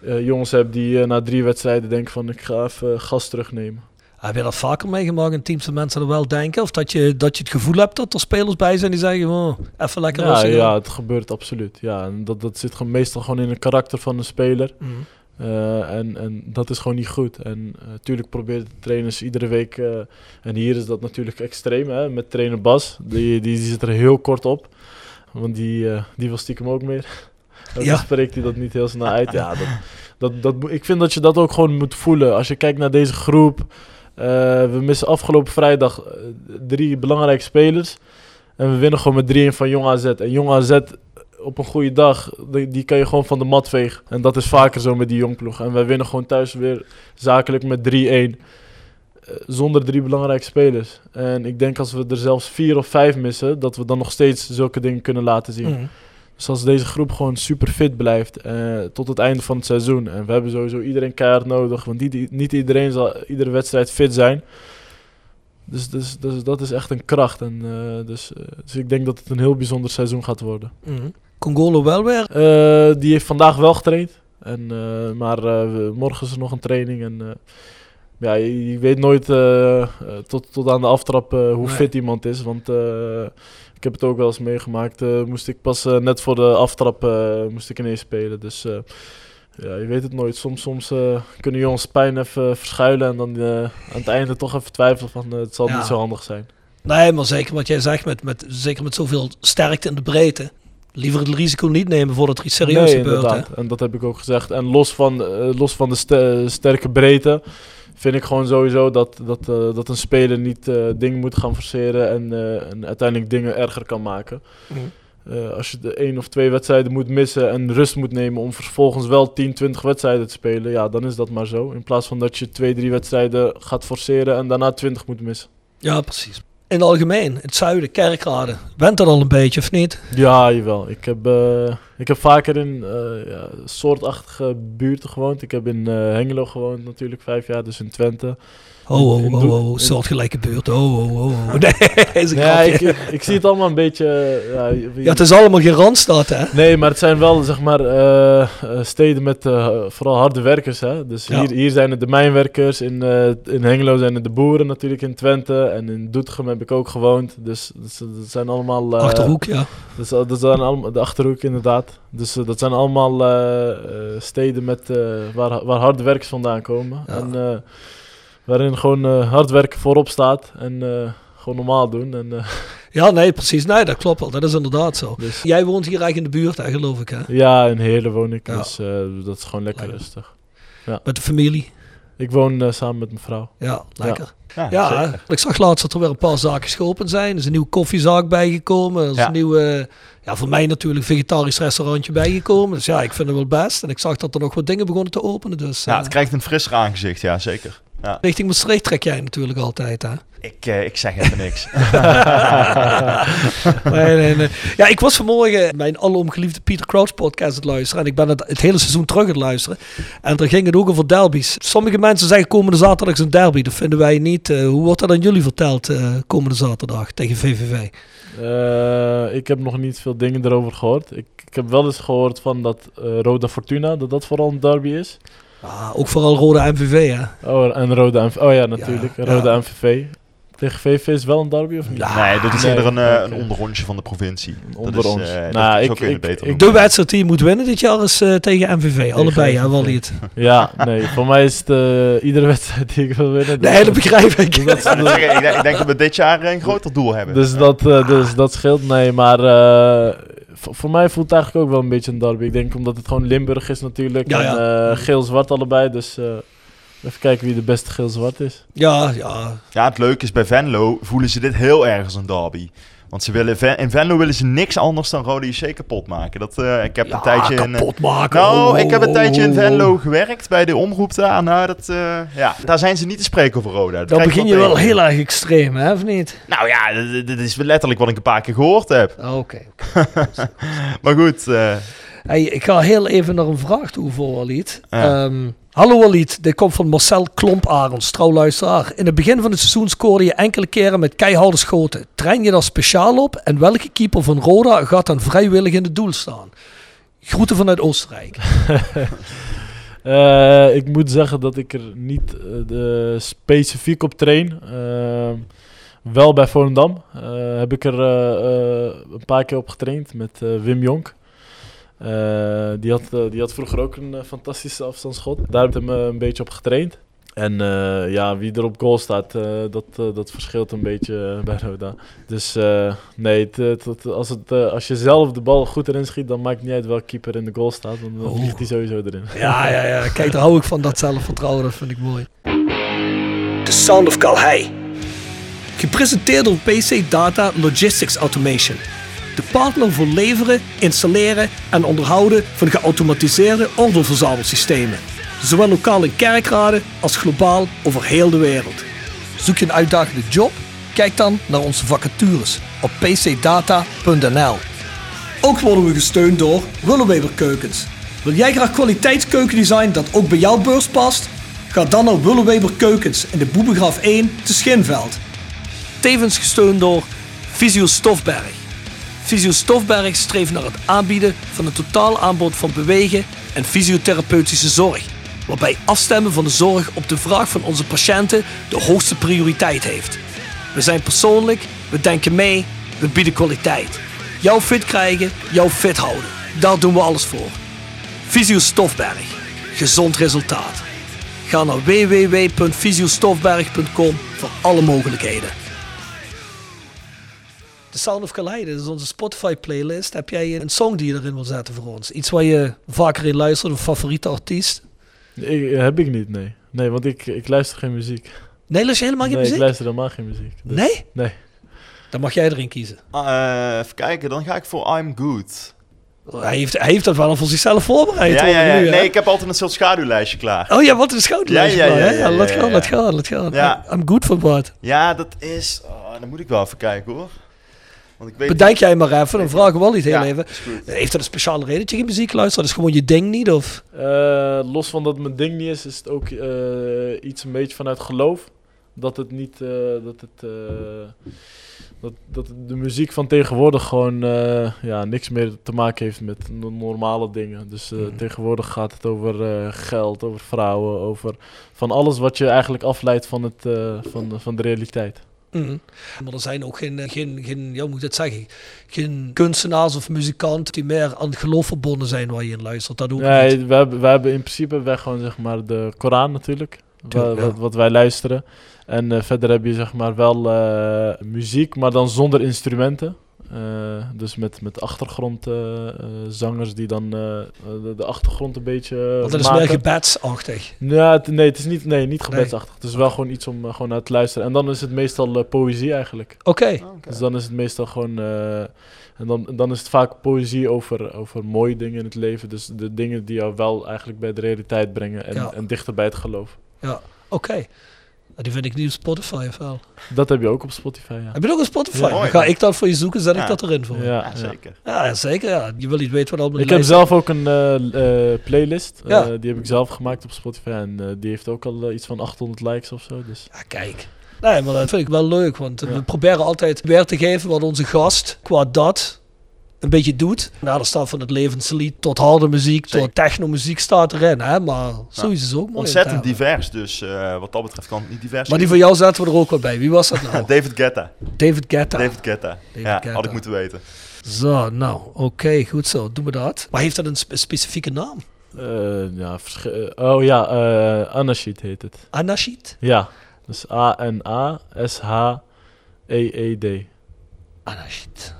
eh, jongens hebt die eh, na drie wedstrijden denken van ik ga even gas terugnemen. Heb je dat vaker meegemaakt in teams dat mensen er wel denken? Of dat je, dat je het gevoel hebt dat er spelers bij zijn die zeggen, oh, even lekker Ja, ja, het gebeurt absoluut. Ja, en dat, dat zit gewoon meestal gewoon in het karakter van een speler. Mhm. Eh, en, en dat is gewoon niet goed. En natuurlijk proberen de trainers iedere week. eh, en hier is dat natuurlijk extreem hè, met trainer Bas. Die, die, die zit er heel kort op. Want die, eh, die wil stiekem ook meer. En Ja. dan spreekt hij dat niet heel snel uit. Ja, dat, dat, dat, ik vind dat je dat ook gewoon moet voelen. Als je kijkt naar deze groep. Eh, we missen afgelopen vrijdag eh, drie belangrijke spelers. En we winnen gewoon met 3-1 van Jong AZ. En Jong AZ op een goede dag, die, die kan je gewoon van de mat vegen. En dat is vaker zo met die jongploeg. En wij winnen gewoon thuis weer zakelijk met 3-1. eh, Zonder drie belangrijke spelers. En ik denk als we er zelfs vier of vijf missen, dat we dan nog steeds zulke dingen kunnen laten zien. Mhm. Dus als deze groep gewoon super fit blijft eh, tot het einde van het seizoen. En we hebben sowieso iedereen keihard nodig. Want niet, niet iedereen zal iedere wedstrijd fit zijn. Dus, dus, dus dat is echt een kracht. En, eh, dus, eh, dus ik denk dat het een heel bijzonder seizoen gaat worden. Mhm. Congolo wel weer. Die heeft vandaag wel getraind. En, maar morgen is er nog een training. En, ja, je, je weet nooit tot, tot aan de aftrap hoe Nee. fit iemand is. Want ik heb het ook wel eens meegemaakt. eh, moest ik pas eh, net voor de aftrap eh, moest ik ineens spelen. Dus ja, je weet het nooit. Soms, soms kunnen jongens pijn even verschuilen. En dan aan het einde toch even twijfelen van het zal Ja. niet zo handig zijn. Nee, maar zeker wat jij zegt, met, met, zeker met zoveel sterkte in de breedte. Liever het risico niet nemen voordat er iets serieus nee, gebeurt. Hè? En dat heb ik ook gezegd. En los van, los van de ste- sterke breedte vind ik gewoon sowieso dat, dat, eh, dat een speler niet eh, dingen moet gaan forceren en, eh, en uiteindelijk dingen erger kan maken. Mhm. Eh, als je de één of twee wedstrijden moet missen en rust moet nemen om vervolgens wel 10, 20 wedstrijden te spelen, ja, dan is dat maar zo. In plaats van dat je twee, drie wedstrijden gaat forceren en daarna 20 moet missen. Ja, precies. In het algemeen, het zuiden, Kerkrade. Went dat al een beetje of niet? Ja, jawel. Ik heb, eh, ik heb vaker in eh, ja, soortachtige buurten gewoond. Ik heb in eh, Hengelo gewoond natuurlijk vijf jaar, dus in Twente. Oh, oh, In- in oh, Doe- oh, soortgelijke buurt. Oh, oh, oh, oh. Nee, ik, ik zie het allemaal een beetje... Ja, Ja, het is allemaal geen Randstad, hè? Nee, maar het zijn wel zeg maar eh, eh, steden met eh, vooral harde werkers. Hè? Dus Ja. hier, hier zijn het de mijnwerkers, in, eh, in Hengelo zijn het de boeren natuurlijk, in Twente. En in Doetinchem heb ik ook gewoond. Dus dat, dat zijn allemaal... eh, Achterhoek, ja. Dat, is- dat zijn allemaal de Achterhoek inderdaad. Dus dat zijn allemaal steden met, eh, waar, waar harde werkers vandaan komen. Ja. En eh, waarin gewoon eh, hard werken voorop staat. En eh, gewoon normaal doen. En, eh, Ja, nee, precies. Nee, dat klopt wel. Dat is inderdaad zo. dus, Jij woont hier eigenlijk in de buurt, hè, geloof ik, hè? ja, in Heerlen woon ik. Ja. Dus eh, dat is gewoon lekker Lekker. rustig. Met de familie. Ik woon samen met mijn vrouw. Ja, lekker. Ja, Ja, ik zag laatst dat er weer een paar zaken geopend zijn. Er is een nieuwe koffiezaak bijgekomen. Er is Ja. een nieuw, ja, voor mij natuurlijk vegetarisch restaurantje bijgekomen. Dus ja, ik vind het wel best. En ik zag dat er nog wat dingen begonnen te openen. Dus Ja, het krijgt een frisser aangezicht, ja, zeker. Ja. richting Maastricht trek jij natuurlijk altijd, hè? Ik, eh, ik zeg even niks. nee, nee, nee. Ja, ik was vanmorgen mijn alomgeliefde Peter Crouch podcast aan het luisteren. En ik ben het, het hele seizoen terug aan het luisteren. En daar ging het ook over derbies. Sommige mensen zeggen komende zaterdag is een derby. Dat vinden wij niet. Eh, hoe wordt dat aan jullie verteld eh, komende zaterdag tegen VVV? Eh, ik heb nog niet veel dingen erover gehoord. Ik, ik heb wel eens gehoord van dat eh, Roda Fortuna, dat dat vooral een derby is. Ah, ook vooral Rode MVV, hè? Oh, en Roda MV. Oh ja, natuurlijk. Ja, Roda ja. MVV. Tegen VV is wel een derby of niet? nee, dat is nee. eerder een, eh, Oké. een onderrondje van de provincie. onder dat ons. Is, eh, dat- Nou, ik- ik- het beter ik noemen. De wedstrijd die je moet winnen dit jaar is eh, tegen MVV. Allebei, ja, MVV. wel niet. Ja, nee. Voor mij is het eh, iedere wedstrijd die ik wil winnen. dus- Nee, dat begrijp ik. Ik denk, ik denk dat we dit jaar een groter doel hebben. Dus dat, eh, dus dat scheelt. Nee, maar eh, voor, mij voelt het eigenlijk ook wel een beetje een derby. Ik denk omdat het gewoon Limburg is natuurlijk. Ja, en ja. eh, geel-zwart allebei. Dus eh, even kijken wie de beste geel-zwart is. Ja, ja. Ja, het leuke is bij Venlo voelen ze dit heel erg als een derby. Want ze willen, in Venlo willen ze niks anders dan Rode JC kapot maken. Dat, eh, ik heb Ja, een tijdje in... eh, kapot maken. nou, Oh, ik heb een tijdje in oh, Venlo oh. gewerkt bij de omroep daar. Nou, dat, eh, ja, daar zijn ze niet te spreken over Roda. Dat Dan begin je wel heel erg extreem, hè, of niet? Nou ja, dit- is letterlijk wat ik een paar keer gehoord heb. Oké. Maar goed, Hey, ik ga heel even naar een vraag toe voor Walid. Ja. Ehm, hallo Walid, dit komt van Marcel Klomparens, trouwluisteraar. In het begin van het seizoen scoorde je enkele keren met keiharde schoten. Train je daar speciaal op? En welke keeper van Roda gaat dan vrijwillig in het doel staan? Groeten vanuit Oostenrijk. Eh, ik moet zeggen dat ik er niet eh, de specifiek op train. Ehm, wel bij Volendam eh, heb ik er eh, eh, een paar keer op getraind met eh, Wim Jonk. Eh, die, had, eh, die had vroeger ook een eh, fantastische afstandsschot. Daar heb ik hem een beetje op getraind. En eh, ja, wie er op goal staat, eh, dat, dat verschilt een beetje bij Roda. Dus eh, nee, als, het, als je zelf de bal goed erin schiet, dan maakt het niet uit welke keeper in de goal staat. Dan dan Oh. vliegt hij sowieso erin. Ja, ja, ja. Kijk, daar hou ik van dat zelfvertrouwen. Dat vind ik mooi. The Sound of Calhei. Gepresenteerd door PC Data Logistics Automation. De partner voor leveren, installeren en onderhouden van geautomatiseerde ordeelverzamelsystemen. Zowel lokaal in kerkraden als globaal over heel de wereld. Zoek je een uitdagende job? Kijk dan naar onze vacatures op pcdata.nl. Ook worden we gesteund door Willeweber Keukens. Wil jij graag kwaliteitskeukendesign dat ook bij jouw beurs past? Ga dan naar Willeweber Keukens in de Boebegraaf 1 te Schinveld. Tevens gesteund door Visio Stofberg. Visio Stofberg streeft naar het aanbieden van een totaal aanbod van bewegen en fysiotherapeutische zorg. Waarbij afstemmen van de zorg op de vraag van onze patiënten de hoogste prioriteit heeft. We zijn persoonlijk, we denken mee, we bieden kwaliteit. Jou fit krijgen, jou fit houden. Daar doen we alles voor. Visio Stofberg. Gezond resultaat. Ga naar www.visiostofberg.com voor alle mogelijkheden. The Sound of dit is onze Spotify playlist. Heb jij een song die je erin wil zetten voor ons? Iets waar je vaker in luistert, een favoriete artiest? Ik, heb ik niet, nee. Nee, want ik, ik luister geen muziek. Nee, luister je helemaal geen nee, muziek? ik luister helemaal geen muziek. Dus- Nee? Nee. Dan mag jij erin kiezen. eh, even kijken, dan ga ik voor I'm Good. Hij heeft, hij heeft dat wel voor zichzelf voorbereid. Ja, nu? Nee, ik heb altijd een soort schaduwlijstje klaar. Oh ja, wat een schouderlijstje. Ja, ja, ja, laat ja, gaan, ja. laat gaan, laat gaan. Ja. I'm good for what. Ja, dat is... Oh, dan moet ik wel even kijken hoor. Want ik weet Bedenk jij maar even, dan vragen we wel niet heel Ja, even. goed. Heeft dat een speciale reden dat je geen muziek luistert? Dat is gewoon je ding niet? Of? Eh, los van dat het mijn ding niet is, is het ook eh, iets een beetje vanuit geloof. Dat het niet, eh, dat het, eh, dat, dat de muziek van tegenwoordig gewoon eh, ja, niks meer te maken heeft met no- normale dingen. Dus eh, Mhm. tegenwoordig gaat het over eh, geld, over vrouwen, over van alles wat je eigenlijk afleidt van, het, eh, van, van de realiteit. Mhm. Maar er zijn ook geen, geen, geen, ja, moet dat zeggen? Geen kunstenaars of muzikanten die meer aan het geloof verbonden zijn waar je in luistert. Dat ook niet. Nee, we hebben, we hebben in principe wij gewoon zeg maar de Koran natuurlijk, wa- Tuurlijk, ja. wat, wat wij luisteren. En eh, verder heb je zeg maar wel eh, muziek, maar dan zonder instrumenten. Eh, dus met, met achtergrondzangers die dan eh, de, de achtergrond een beetje eh, Want dat is maken. meer gebedsachtig. Ja, het- nee, het is niet, nee, niet gebedsachtig. Het is wel gewoon iets om eh, gewoon naar te luisteren. En dan is het meestal eh, poëzie eigenlijk. Oké. Oké. Dus dan is het meestal gewoon. eh, en dan, dan is het vaak poëzie over, over mooie dingen in het leven. Dus de dingen die jou wel eigenlijk bij de realiteit brengen. En, Ja. en dichter bij het geloof. Oké. Nou, Die vind ik niet op Spotify of wel. Dat heb je ook op Spotify. Ja, Heb je ook een Spotify? Ja. Ga ik dat voor je zoeken, zet Ja. ik dat erin voor je. ja, zeker. Ja, zeker. Ja. Je wil niet weten wat allemaal Ik heb zelf ook een eh, eh, playlist. Ja. Eh, die heb ik zelf gemaakt op Spotify. En eh, die heeft ook al iets van 800 likes of zo. Dus. Ja, kijk. Nee, maar dat vind ik wel leuk, want Ja. we proberen altijd weer te geven wat onze gast qua dat een beetje doet. Nou, er staat van het levenslied tot harde muziek, Zeker. tot technomuziek staat erin, hè. Maar zo is het ook mooi. Ontzettend divers, dus eh, wat dat betreft kan het niet divers Maar die van jou zetten we er ook wel bij. Wie was dat nou? David Guetta. David Guetta. David Guetta. ja, Guetta. had ik moeten weten. Zo, nou, oké, goed zo. Doen we dat. Maar heeft dat een spe- specifieke naam? Eh, ja, eh, oh ja, eh Anashid heet het. Anashid? Ja, dus A-N-A-S-H-E-E-D. Anashid.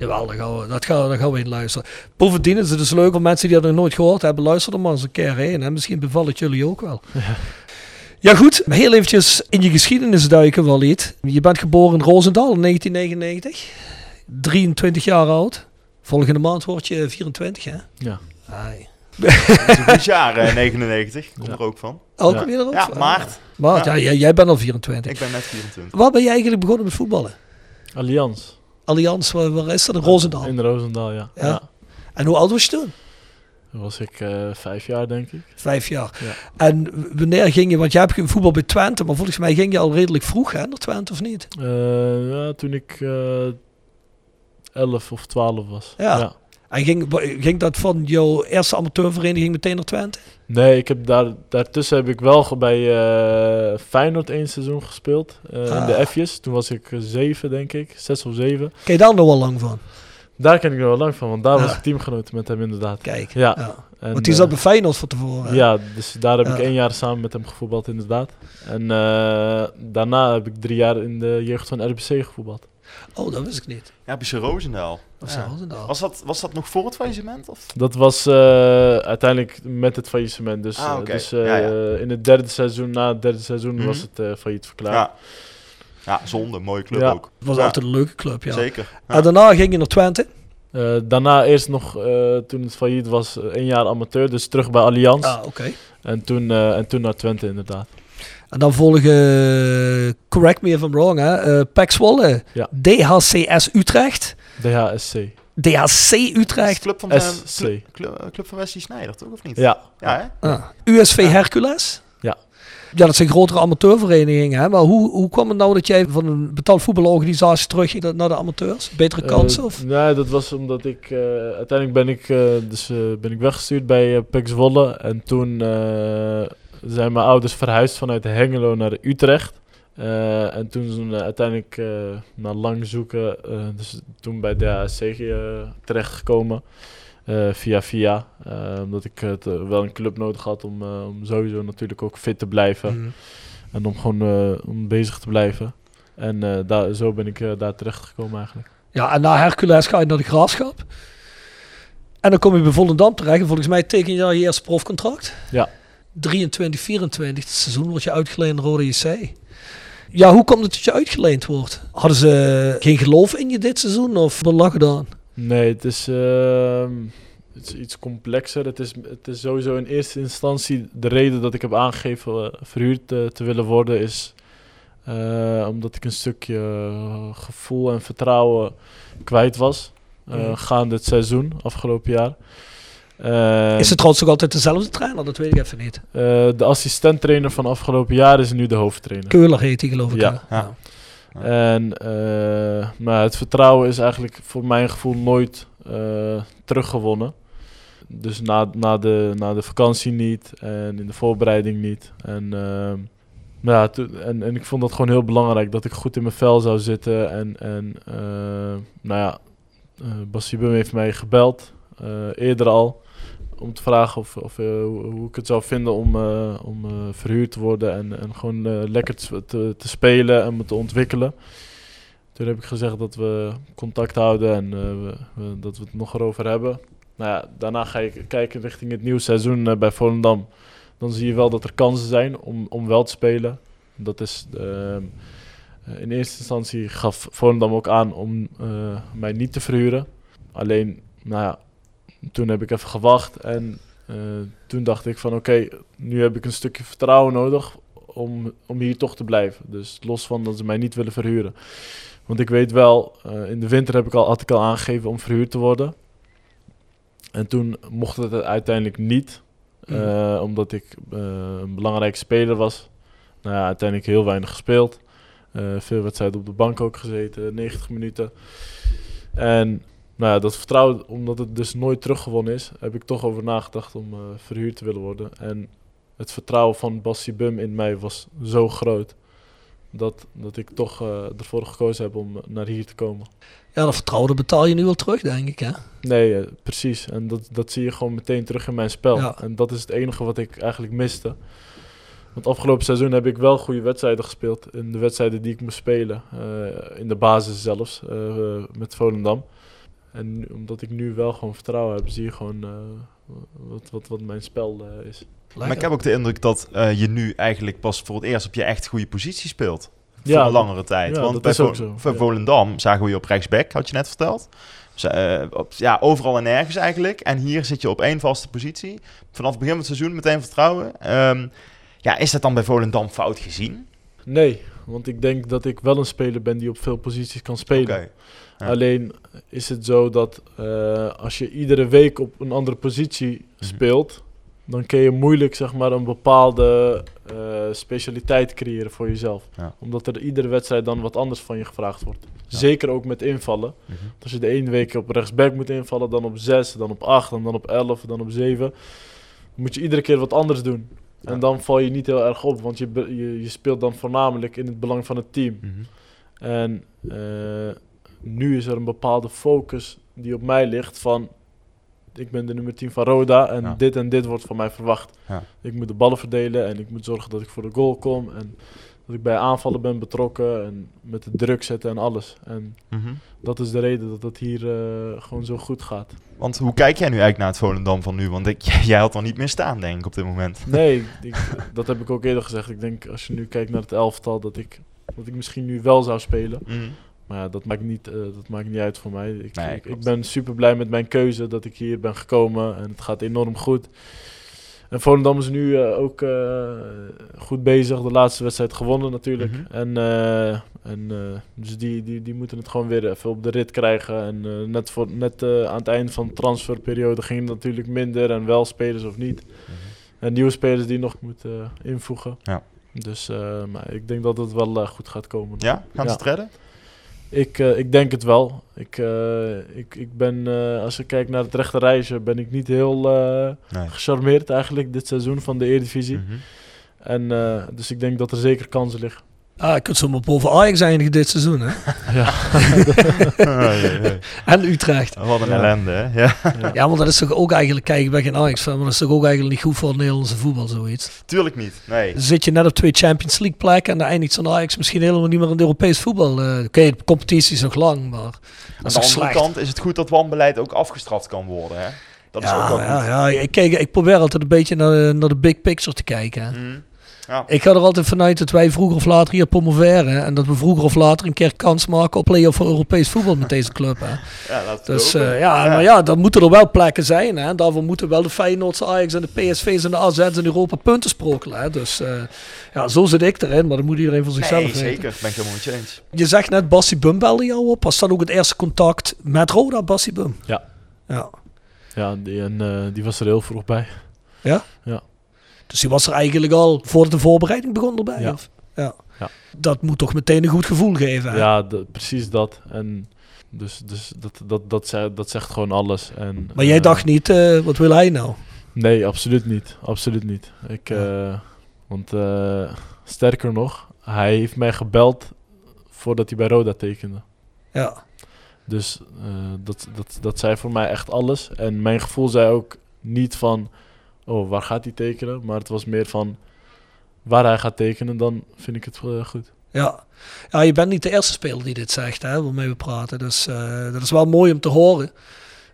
Jawel, daar gaan, we, dat gaan, we- daar gaan we in luisteren. Bovendien is het dus leuk voor mensen die dat nog nooit gehoord hebben. Luister er maar eens een keer heen. En misschien bevalt het jullie ook wel. Ja goed, heel eventjes in je geschiedenis duiken, Walid. Je bent geboren in Roosendaal in 1999. 23 jaar oud. Volgende maand word je 24, hè? Ja. Ai. Dat is een goed jaar, eh, 99. Kom Ja. er ook van. Ook Ja. weer erop? Ja, maart. Maart, ja. Ja. jij, jij bent al 24. Ik ben net 24. Waar ben je eigenlijk begonnen met voetballen? Allianz. Allianz, waar, waar is dat? In Roosendaal. In Roosendaal, ja. Ja. ja. En hoe oud was je toen? Toen was ik eh, vijf jaar, denk ik. Vijf jaar. Ja. En wanneer ging je, want jij hebt voetbal bij Twente, maar volgens mij ging je al redelijk vroeg hè, naar Twente of niet? Eh, ja, toen ik eh 11 of 12 was. Ja. En ging, ging dat van jouw eerste amateurvereniging meteen naar Twente? Nee, ik heb daar, daartussen heb ik wel bij eh, Feyenoord één seizoen gespeeld. eh, In Ah. de F'jes. Toen was ik zeven, denk ik. Zes of zeven. Ken je daar nog wel lang van? Daar ken ik nog wel lang van, want daar Ja. was ik teamgenoot met hem inderdaad. Kijk. Ja. ja. En, Want die zat eh, bij Feyenoord van tevoren. Ja, dus daar heb ik één jaar samen met hem gevoetbald inderdaad. En daarna heb ik drie jaar in de jeugd van RBC gevoetbald. Oh, dat wist ik niet. Ja, bij Roosendaal. Ja. Roosendaal. Was dat, was dat nog voor het faillissement? Of? Dat was eh, uiteindelijk met het faillissement. Dus, Ah, eh, dus eh, Ja, ja. in het derde seizoen, na het derde seizoen, Mhm. was het eh, failliet verklaard. Ja. Ja, zonde. Mooie club Ja. ook. Het was Ja. altijd een leuke club, ja. Zeker. Ja. En daarna ging je naar Twente. Eh, daarna eerst nog, eh, toen het failliet was, één jaar amateur. Dus terug bij Allianz. Ah, oké. En, toen, eh, en toen naar Twente inderdaad. En dan volgen, eh, correct me if I'm wrong, hè, eh PEC Zwolle, Ja. DHCS Utrecht, DHSC. DHC Utrecht, club van, SC. club, van Wesley Snijder, toch? Of niet? Ja, Ja, hè? ah, USV Hercules. Ja. Ja, dat zijn grotere amateurverenigingen. Hè? Maar hoe, hoe kwam het nou dat jij van een betaald voetbalorganisatie terug ging naar de amateurs? Betere kansen? Eh, of? Nee, dat was omdat ik... eh, uiteindelijk ben ik, eh, dus, eh, ben ik weggestuurd bij uh, Zwolle. En toen eh, zijn mijn ouders verhuisd vanuit Hengelo naar Utrecht. Eh, en toen zijn we uiteindelijk uh, na lang zoeken, uh, dus toen bij de ASC uh, terechtgekomen. Via via. omdat ik het wel een club nodig had om, om sowieso natuurlijk ook fit te blijven. Mm. En om gewoon om bezig te blijven. En daar, zo ben ik daar terechtgekomen eigenlijk. Ja, en na Hercules ga je naar de Graafschap. En dan kom je bij Volendam terecht. En volgens mij teken je daar je eerste profcontract. Ja. 23, 24. Het seizoen word je uitgeleend naar Rode JC. Ja, hoe komt het dat je uitgeleend wordt? Hadden ze geen geloof in je dit seizoen of wat lag aan? Nee, het is, uh, het is iets complexer. Het is, het is sowieso in eerste instantie de reden dat ik heb aangegeven uh, verhuurd te, te willen worden is uh, omdat ik een stukje gevoel en vertrouwen kwijt was. Uh, gaande het seizoen, afgelopen jaar. Uh, is het trouwens ook altijd dezelfde trainer? Dat weet ik even niet. Uh, de assistenttrainer van afgelopen jaar is nu de hoofdtrainer. Keuler heet hij geloof ik. Ja. ja. ja. En uh, maar het vertrouwen is eigenlijk voor mijn gevoel nooit uh, teruggewonnen. Dus na, na, de, na de vakantie niet en in de voorbereiding niet. En, uh, ja, en, en ik vond dat gewoon heel belangrijk dat ik goed in mijn vel zou zitten. En, en nou ja, uh, Bassie Bum heeft mij gebeld, uh, eerder al, om te vragen of, of uh, hoe, ik het zou vinden om, uh, om verhuurd te worden en, en gewoon lekker te, te, spelen en me te ontwikkelen. Toen heb ik gezegd dat we contact houden en we, dat we het nog erover hebben. Nou ja, daarna ga ik kijken richting het nieuwe seizoen bij Volendam. Dan zie je wel dat er kansen zijn om, om wel te spelen. Dat is in eerste instantie gaf Volendam ook aan om mij niet te verhuren. Alleen, nou ja, toen heb ik even gewacht en uh, toen dacht ik van oké, okay, nu heb ik een stukje vertrouwen nodig om, om hier toch te blijven. Dus los van dat ze mij niet willen verhuren. Want ik weet wel, uh, in de winter heb ik al, had ik al aangegeven om verhuurd te worden. En toen mocht het uiteindelijk niet, mm. omdat ik een belangrijke speler was. Nou ja, uiteindelijk heel weinig gespeeld. Veel wedstrijden op de bank ook gezeten, 90 minuten. En nou ja, dat vertrouwen, omdat het dus nooit teruggewonnen is, heb ik toch over nagedacht om uh, verhuurd te willen worden. En het vertrouwen van Bassi Bum in mij was zo groot. Dat, dat ik toch uh, ervoor gekozen heb om naar hier te komen. Ja, dat vertrouwen betaal je nu wel terug, denk ik, hè? Nee, precies. En dat, dat zie je gewoon meteen terug in mijn spel. Ja. En dat is het enige wat ik eigenlijk miste. Want afgelopen seizoen heb ik wel goede wedstrijden gespeeld. In de wedstrijden die ik moest spelen. Uh, in de basis zelfs. Met Volendam. En nu, omdat ik nu wel gewoon vertrouwen heb, zie je gewoon uh, wat, wat, wat mijn spel is. Lekker. Maar ik heb ook de indruk dat je nu eigenlijk pas voor het eerst op je echt goede positie speelt. voor Ja, een langere tijd. ja, Want dat bij is Vo- zo, voor ja. Volendam zagen we je op rechtsback, had je net verteld. Dus, eh, op, ja, overal en nergens eigenlijk. En hier zit je op één vaste positie. Vanaf het begin van het seizoen meteen vertrouwen. Ehm, ja, is dat dan bij Volendam fout gezien? Nee, want ik denk dat ik wel een speler ben die op veel posities kan spelen. Oké. Ja. Alleen is het zo dat eh, als je iedere week op een andere positie Mhm. speelt, dan kun je moeilijk zeg maar, een bepaalde eh, specialiteit creëren voor jezelf. Ja. Omdat er iedere wedstrijd dan wat anders van je gevraagd wordt. Zeker ook met invallen. Mhm. Als je de ene week op rechtsback moet invallen, dan op 6, dan op 8, en dan op 11, dan op 7. moet je iedere keer wat anders doen. En dan val je niet heel erg op, want je, je speelt dan voornamelijk in het belang van het team. Mhm. En eh, nu is er een bepaalde focus die op mij ligt van... Ik ben de nummer 10 van Roda en Ja. dit en dit wordt van mij verwacht. Ja. Ik moet de ballen verdelen en ik moet zorgen dat ik voor de goal kom. En dat ik bij aanvallen ben betrokken en met de druk zetten en alles. En Mhm. dat is de reden dat het hier eh, gewoon zo goed gaat. Want hoe kijk jij nu eigenlijk naar het Volendam van nu? Want ik, jij had er niet meer staan, denk ik, op dit moment. Nee, ik, dat heb ik ook eerder gezegd. Ik denk als je nu kijkt naar het elftal dat ik, dat ik misschien nu wel zou spelen. Mhm. Maar dat maakt niet, eh, dat maakt niet uit voor mij. Ik, Nee, ik, ben super blij met mijn keuze dat ik hier ben gekomen en het gaat enorm goed. En Volendam is nu eh, ook eh, goed bezig. De laatste wedstrijd gewonnen natuurlijk. Mhm. En, en dus die, die, die moeten het gewoon weer even op de rit krijgen. En net, voor, net aan het eind van de transferperiode ging het natuurlijk minder. En wel spelers of niet. En nieuwe spelers die nog moeten invoegen. Ja. Dus maar ik denk dat het wel goed gaat komen. Ja, gaan ze Ja. het redden? Ik, eh, ik denk het wel. Ik, eh, ik, ik ben, eh, als ik kijk naar het rechte reisje, ben ik niet heel Nee. gecharmeerd eigenlijk dit seizoen van de Eredivisie. Mhm. En, dus ik denk dat er zeker kansen liggen. Ah, je kunt zomaar boven Ajax eindigen dit seizoen, hè? Ja. En Utrecht. Wat een Ja. ellende, hè? Ja, Ja, maar dat is toch ook eigenlijk, kijk, ik ben geen Ajax fan, maar dat is toch ook eigenlijk niet goed voor het Nederlandse voetbal, zoiets. tuurlijk niet. Nee. Dan zit je net op twee Champions League plekken en dan eindigt zo'n Ajax misschien helemaal niet meer in het Europees voetbal. Eh, Oké, de competitie is nog lang, maar dat Aan is de andere slecht. kant is het goed dat wanbeleid ook afgestraft kan worden, hè? Dat is ook ja, ja, ja, ik, kijk, ik probeer altijd een beetje naar, naar de big picture te kijken. hè. Mhm. Ja. Ik ga er altijd vanuit dat wij vroeger of later hier promoveren en dat we vroeger of later een keer kans maken op play-off voor Europees voetbal met deze club. Hè. Ja, het Dus eh, ja, maar ja, dan moeten er wel plekken zijn. Hè. Daarvoor moeten wel de Feyenoordse Ajax en de PSV's en de AZ's in Europa punten sprokkelen. Hè. Dus eh, ja, zo zit ik erin, maar dat moet iedereen voor zichzelf Nee, weten. zeker. Ben ik helemaal met je eens. Je zegt net, Bassie Bum belde jou op. Was dat ook het eerste contact met Roda, Bassie Bum? Ja. Ja. Ja, die, en, eh, die was er heel vroeg bij. Dus die was er eigenlijk al voor de voorbereiding begon erbij? Ja. Of? Ja. Ja. Dat moet toch meteen een goed gevoel geven. hè? Ja, precies dat. En dus, dus dat, dat, dat, zegt, dat zegt gewoon alles. En, Maar jij eh, dacht niet, eh, wat wil hij nou? Nee, absoluut niet. Absoluut niet. Ik, Ja. eh, want sterker nog, hij heeft mij gebeld voordat hij bij Roda tekende. Ja. Dus dat, dat, dat zei voor mij echt alles. En mijn gevoel zei ook niet van, oh, waar gaat hij tekenen? Maar het was meer van, waar hij gaat tekenen, dan vind ik het eh, goed. Ja. ja, je bent niet de eerste speler die dit zegt, hè, waarmee we praten. Dus eh, dat is wel mooi om te horen.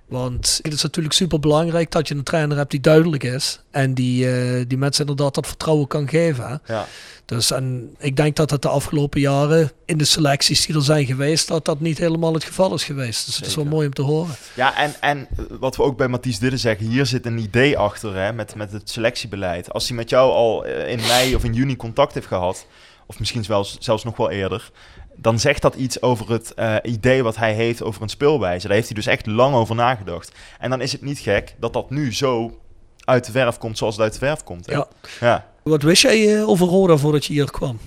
Want het is natuurlijk super belangrijk dat je een trainer hebt die duidelijk is. En die, eh, die mensen inderdaad dat vertrouwen kan geven. Ja. Dus en ik denk dat het de afgelopen jaren in de selecties die er zijn geweest, dat dat niet helemaal het geval is geweest. Dus het is wel mooi om te horen. Ja, en, en wat we ook bij Mathies Didden zeggen, hier zit een idee achter hè, met, met het selectiebeleid. Als hij met jou al eh, in mei of in juni contact heeft gehad, of misschien zelfs, zelfs nog wel eerder, dan zegt dat iets over het eh, idee wat hij heeft over een speelwijze. Daar heeft hij dus echt lang over nagedacht. En dan is het niet gek dat dat nu zo uit de verf komt zoals het uit de verf komt. Hè? Ja. ja. Wat wist jij eh, over Roda voordat je hier kwam?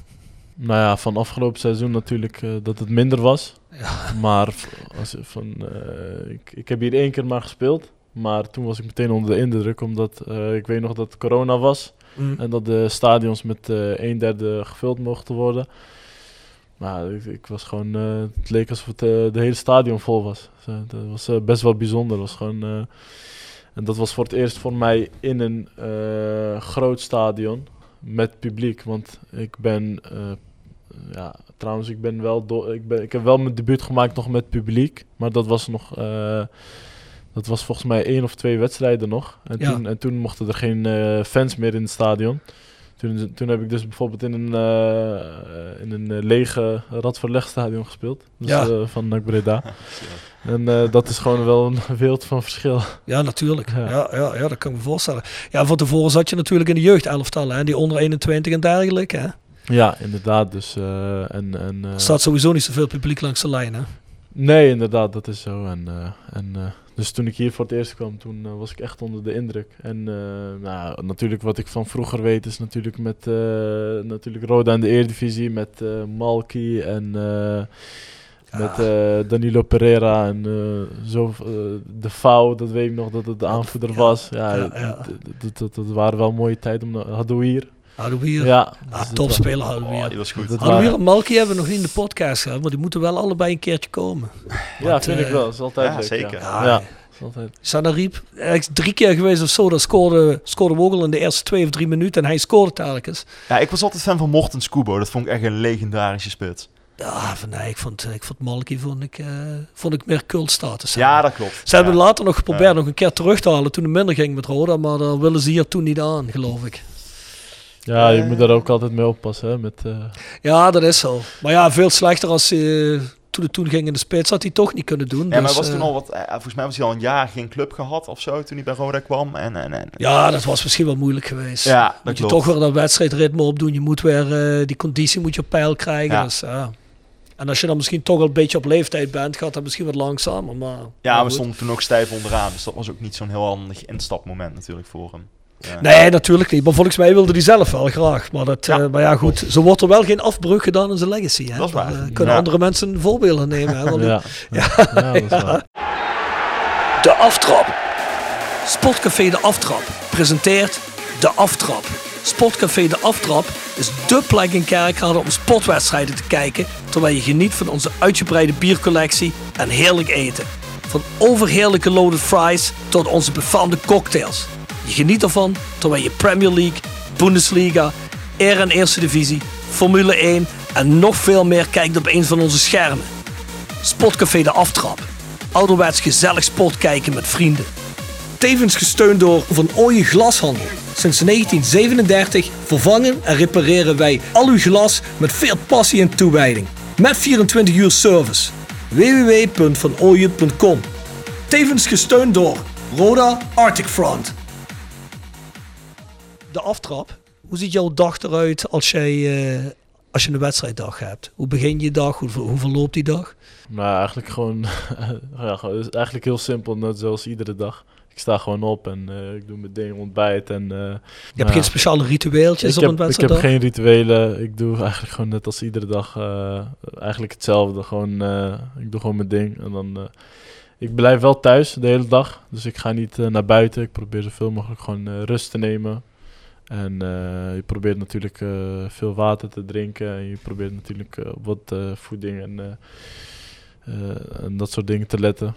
Nou ja, van afgelopen seizoen natuurlijk eh, dat het minder was. Ja. Maar als, van, eh, ik, ik heb hier één keer maar gespeeld. Maar toen was ik meteen onder de indruk, omdat eh, ik weet nog dat corona was. Mm. En dat de stadions met eh een derde gevuld mochten worden. Maar ik, ik was gewoon, eh, het leek alsof het, eh, de hele stadion vol was. Dus, dat was eh, best wel bijzonder. Het was gewoon, en dat was voor het eerst voor mij in een groot stadion met publiek. Want ik ben, ja, trouwens, ik ben wel, ik, ben, ik heb wel mijn debuut gemaakt nog met publiek. Maar dat was nog, dat was volgens mij één of twee wedstrijden nog. En, Ja. toen, en toen mochten er geen fans meer in het stadion. Toen, toen heb ik dus bijvoorbeeld in een, eh, in een eh, lege Radverlegstadion gespeeld. Dus, Ja. eh, van NAC Breda. en dat is gewoon wel een wereld van verschil. Ja, natuurlijk. Ja. Ja. Ja, ja, dat kan ik me voorstellen. Ja, van tevoren zat je natuurlijk in de jeugdelftallen, hè? die onder 21 en dergelijke. Hè? Ja, inderdaad. Dus, en, en, Er staat sowieso niet zoveel publiek langs de lijn. Hè? Nee, inderdaad, dat is zo. En, en, dus toen ik hier voor het eerst kwam, toen eh, was ik echt onder de indruk. En nou, natuurlijk wat ik van vroeger weet is natuurlijk met eh, natuurlijk Roda in de Eredivisie, met Malki en met eh, Danilo Pereira en zo, de Vouw, dat weet ik nog dat het de aanvoerder was. Ja, ja, d- ja. d- d- dat, dat waren wel mooie tijden. om na- Hadouier. Ja, Ah, topspeler Oh, Hadouier. die was goed. Dat Hadouier waren- en Malky hebben we nog niet in de podcast gehad, maar die moeten wel allebei een keertje komen. Ja, Want, vind ik eh, wel. Dat is altijd ja, leuk. zeker. Ja, Ja, ja. is altijd. Sanariep, hij is drie keer geweest of zo, dat scoorde, scoorde Vogel in de eerste twee of drie minuten en hij scoorde telkens. Ja, ik was altijd fan van Morten Scubo. Dat vond ik echt een legendarische spits. Ja, van, nee, ik vond, ik vond Malky vond ik, eh, vond ik meer cultstatus. Ja, dat klopt. Ze hebben later nog geprobeerd Ja. nog een keer terug te halen toen het minder ging met Roda, maar daar willen ze hier toen niet aan, geloof ik. Ja, je Eh. moet daar ook altijd mee oppassen. Hè, met, eh, Ja, dat is zo. Maar ja, veel slechter als eh, toen het toen ging in de spits, had hij toch niet kunnen doen. Ja, maar dus, was toen al wat... eh, volgens mij was hij al een jaar geen club gehad of zo toen hij bij Roda kwam. En, en, en, Ja, dat was misschien wel moeilijk geweest. Ja, dat moet je klopt. toch weer dat wedstrijdritme opdoen. Je moet weer eh, die conditie moet je op peil krijgen. Ja. Dus, ja. En als je dan misschien toch al een beetje op leeftijd bent, gaat dat misschien wat langzamer. Maar, Ja, maar we goed. stonden toen ook stijf onderaan. Dus dat was ook niet zo'n heel handig instapmoment natuurlijk voor hem. Ja. Nee, natuurlijk niet. Maar volgens mij wilde hij zelf wel graag. Maar, dat, Ja, eh, maar ja, goed. Zo wordt er wel geen afbreuk gedaan in zijn legacy. Hè? Dat is waar. Eh, kunnen Ja. andere mensen voorbeelden nemen. Hè? Want- ja, ja. ja, dat is waar. De Aftrap. Sportcafé De Aftrap presenteert De Aftrap. Sportcafé De Aftrap is dé plek in Kerkrade om sportwedstrijden te kijken... terwijl je geniet van onze uitgebreide biercollectie en heerlijk eten. Van overheerlijke loaded fries tot onze befaamde cocktails. Geniet ervan terwijl je Premier League, Bundesliga, Air en Eerste Divisie, Formule 1 en nog veel meer kijkt op een van onze schermen. Sportcafé De Aftrap. Ouderwets gezellig sport kijken met vrienden. Tevens gesteund door Van Ooyen Glashandel. Sinds 1937 vervangen en repareren wij al uw glas met veel passie en toewijding. Met 24 uur service. www.vanooyen.com Tevens gesteund door Roda Arctic Front. De aftrap. Hoe ziet jouw dag eruit als, jij, eh, als je een wedstrijddag hebt? Hoe begin je dag? Hoe, hoe verloopt die dag? Maar eigenlijk gewoon, ja, eigenlijk heel simpel, net zoals iedere dag. Ik sta gewoon op en eh, ik doe mijn ding ontbijt en... eh, Je hebt nou, geen speciale ritueeltjes op heb, een ik heb geen rituelen. Ik doe eigenlijk gewoon net als iedere dag eigenlijk hetzelfde. Gewoon, ik doe gewoon mijn ding en dan... ik blijf wel thuis de hele dag, dus ik ga niet naar buiten. Ik probeer zoveel mogelijk gewoon rust te nemen. En eh, je probeert natuurlijk eh, veel water te drinken. En je probeert natuurlijk op wat eh, voeding en, eh, eh, en dat soort dingen te letten.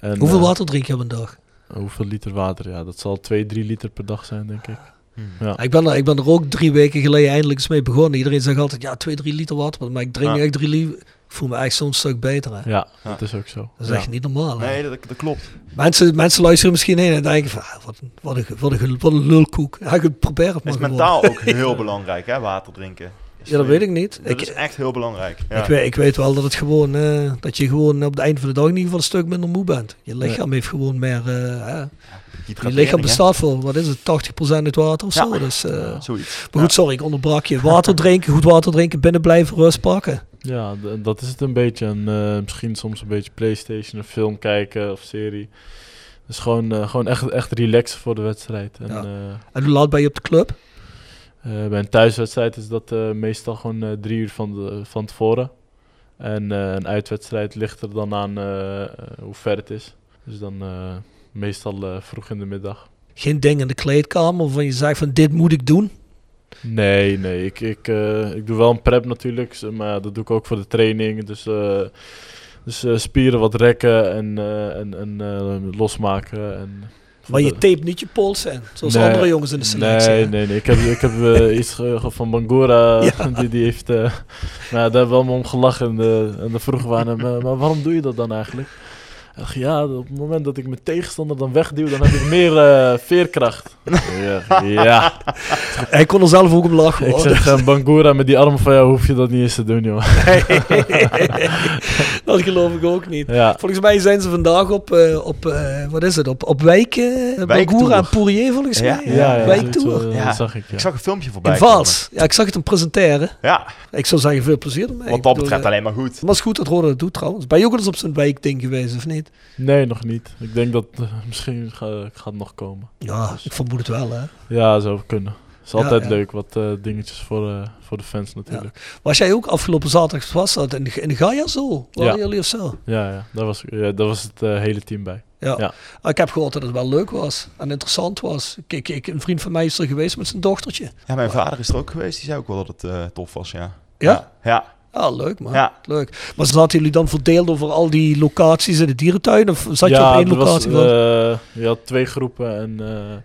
En, Hoeveel water drink je op een dag? Hoeveel liter water? Ja, dat zal 2, 3 liter per dag zijn, denk ik. Hmm. Ja. Ik ben, er, ik ben er ook drie weken geleden eindelijk eens mee begonnen. Iedereen zegt altijd, ja, twee, drie liter water. Maar ik drink Ja. echt drie liter. Ik voel me echt zo'n stuk beter. Hè? Ja, Ja. dat is ook zo. Dat is Ja. echt niet normaal. Hè? Nee, dat, dat klopt. Mensen, mensen luisteren misschien heen en denken van, ah, wat, een, wat, een, wat, een, wat een lulkoek. Ja, ik probeer het Het maar is gewoon. mentaal ook heel belangrijk, hè, water drinken. Is Ja, dat weet ik niet. Dat Ik, is echt heel belangrijk. Ja. ik, weet, ik weet wel dat, het gewoon, eh, dat je gewoon op het eind van de dag in ieder geval een stuk minder moe bent. Je lichaam heeft gewoon meer... eh. Je lichaam bestaat voor, wat is het, 80% uit water of Ja. zo. Dus, eh, Zoiets. Maar goed, sorry, ik onderbrak je. Water drinken, goed water drinken, binnen blijven, rust pakken. Ja, dat is het een beetje. En eh, misschien soms een beetje Playstation, een film kijken of serie. Dus gewoon, eh, gewoon echt, echt relaxen voor de wedstrijd. En, Ja. eh, En hoe laat ben je op de club? bij een thuiswedstrijd is dat meestal gewoon drie uur van, de, van tevoren. En een uitwedstrijd ligt er dan aan hoe ver het is. Dus dan meestal vroeg in de middag. Geen ding in de kleedkamer waarvan je zegt van dit moet ik doen. Nee, nee. Ik, ik, eh, ik doe wel een prep natuurlijk, maar dat doe ik ook voor de training. Dus, eh, dus eh, spieren wat rekken en, en, en losmaken. En Maar je tape niet je pols in, zoals Nee, andere jongens in de selectie. Nee, nee, nee. Ik heb, ik heb iets van Bangura, Ja. die, die heeft... nou, daar hebben we allemaal om gelachen en, en dan vroegen we aan hem, maar waarom doe je dat dan eigenlijk? Dacht, ja, op het moment dat ik mijn tegenstander dan wegduw, dan heb ik meer eh, veerkracht. ja, ja. Hij kon er zelf ook om lachen. ik hoor. zeg, eh, Bangura, met die armen van jou hoef je dat niet eens te doen, joh. dat geloof ik ook niet. Ja, Volgens mij zijn ze vandaag op, eh, op eh, wat is het, op, op wijk, uh, Wijktour. en Poirier volgens Ja, mij. ja, ja, Wijktour. Ja. dat zag ik, ja. Ik zag een filmpje voorbij In komen. Vaals. Ja, ik zag het hem presenteren. Ja, Ik zou zeggen, veel plezier ermee. wat dat betreft alleen maar goed. Maar het is goed dat Roda dat doet trouwens. Ben je ook wel eens op zijn wijkding geweest, of niet? Nee, nog niet. Ik denk dat eh, misschien ga, gaat het nog komen. Ja, ik vermoed het wel, hè. Ja, zou kunnen. Het is Ja, altijd ja. leuk, wat eh, dingetjes voor, eh, voor de fans natuurlijk. Was jij ook afgelopen zaterdag, was dat in de, in Gaia zo? Waren Ja. jullie of zo? Ja, ja, daar, was, ja daar was het hele team bij. Ja. Ja. Ah, Ik heb gehoord dat het wel leuk was en interessant was. Kijk, ik, een vriend van mij is er geweest met zijn dochtertje. Ja, mijn vader is er ook geweest. Die zei ook wel dat het eh, tof was, ja. Ja? Ja. Ah, leuk man. Ja. Leuk. Maar zaten jullie dan verdeeld over al die locaties in de dierentuin? Of zat je ja, op één er was, locatie? van? eh, je had twee groepen en, eh,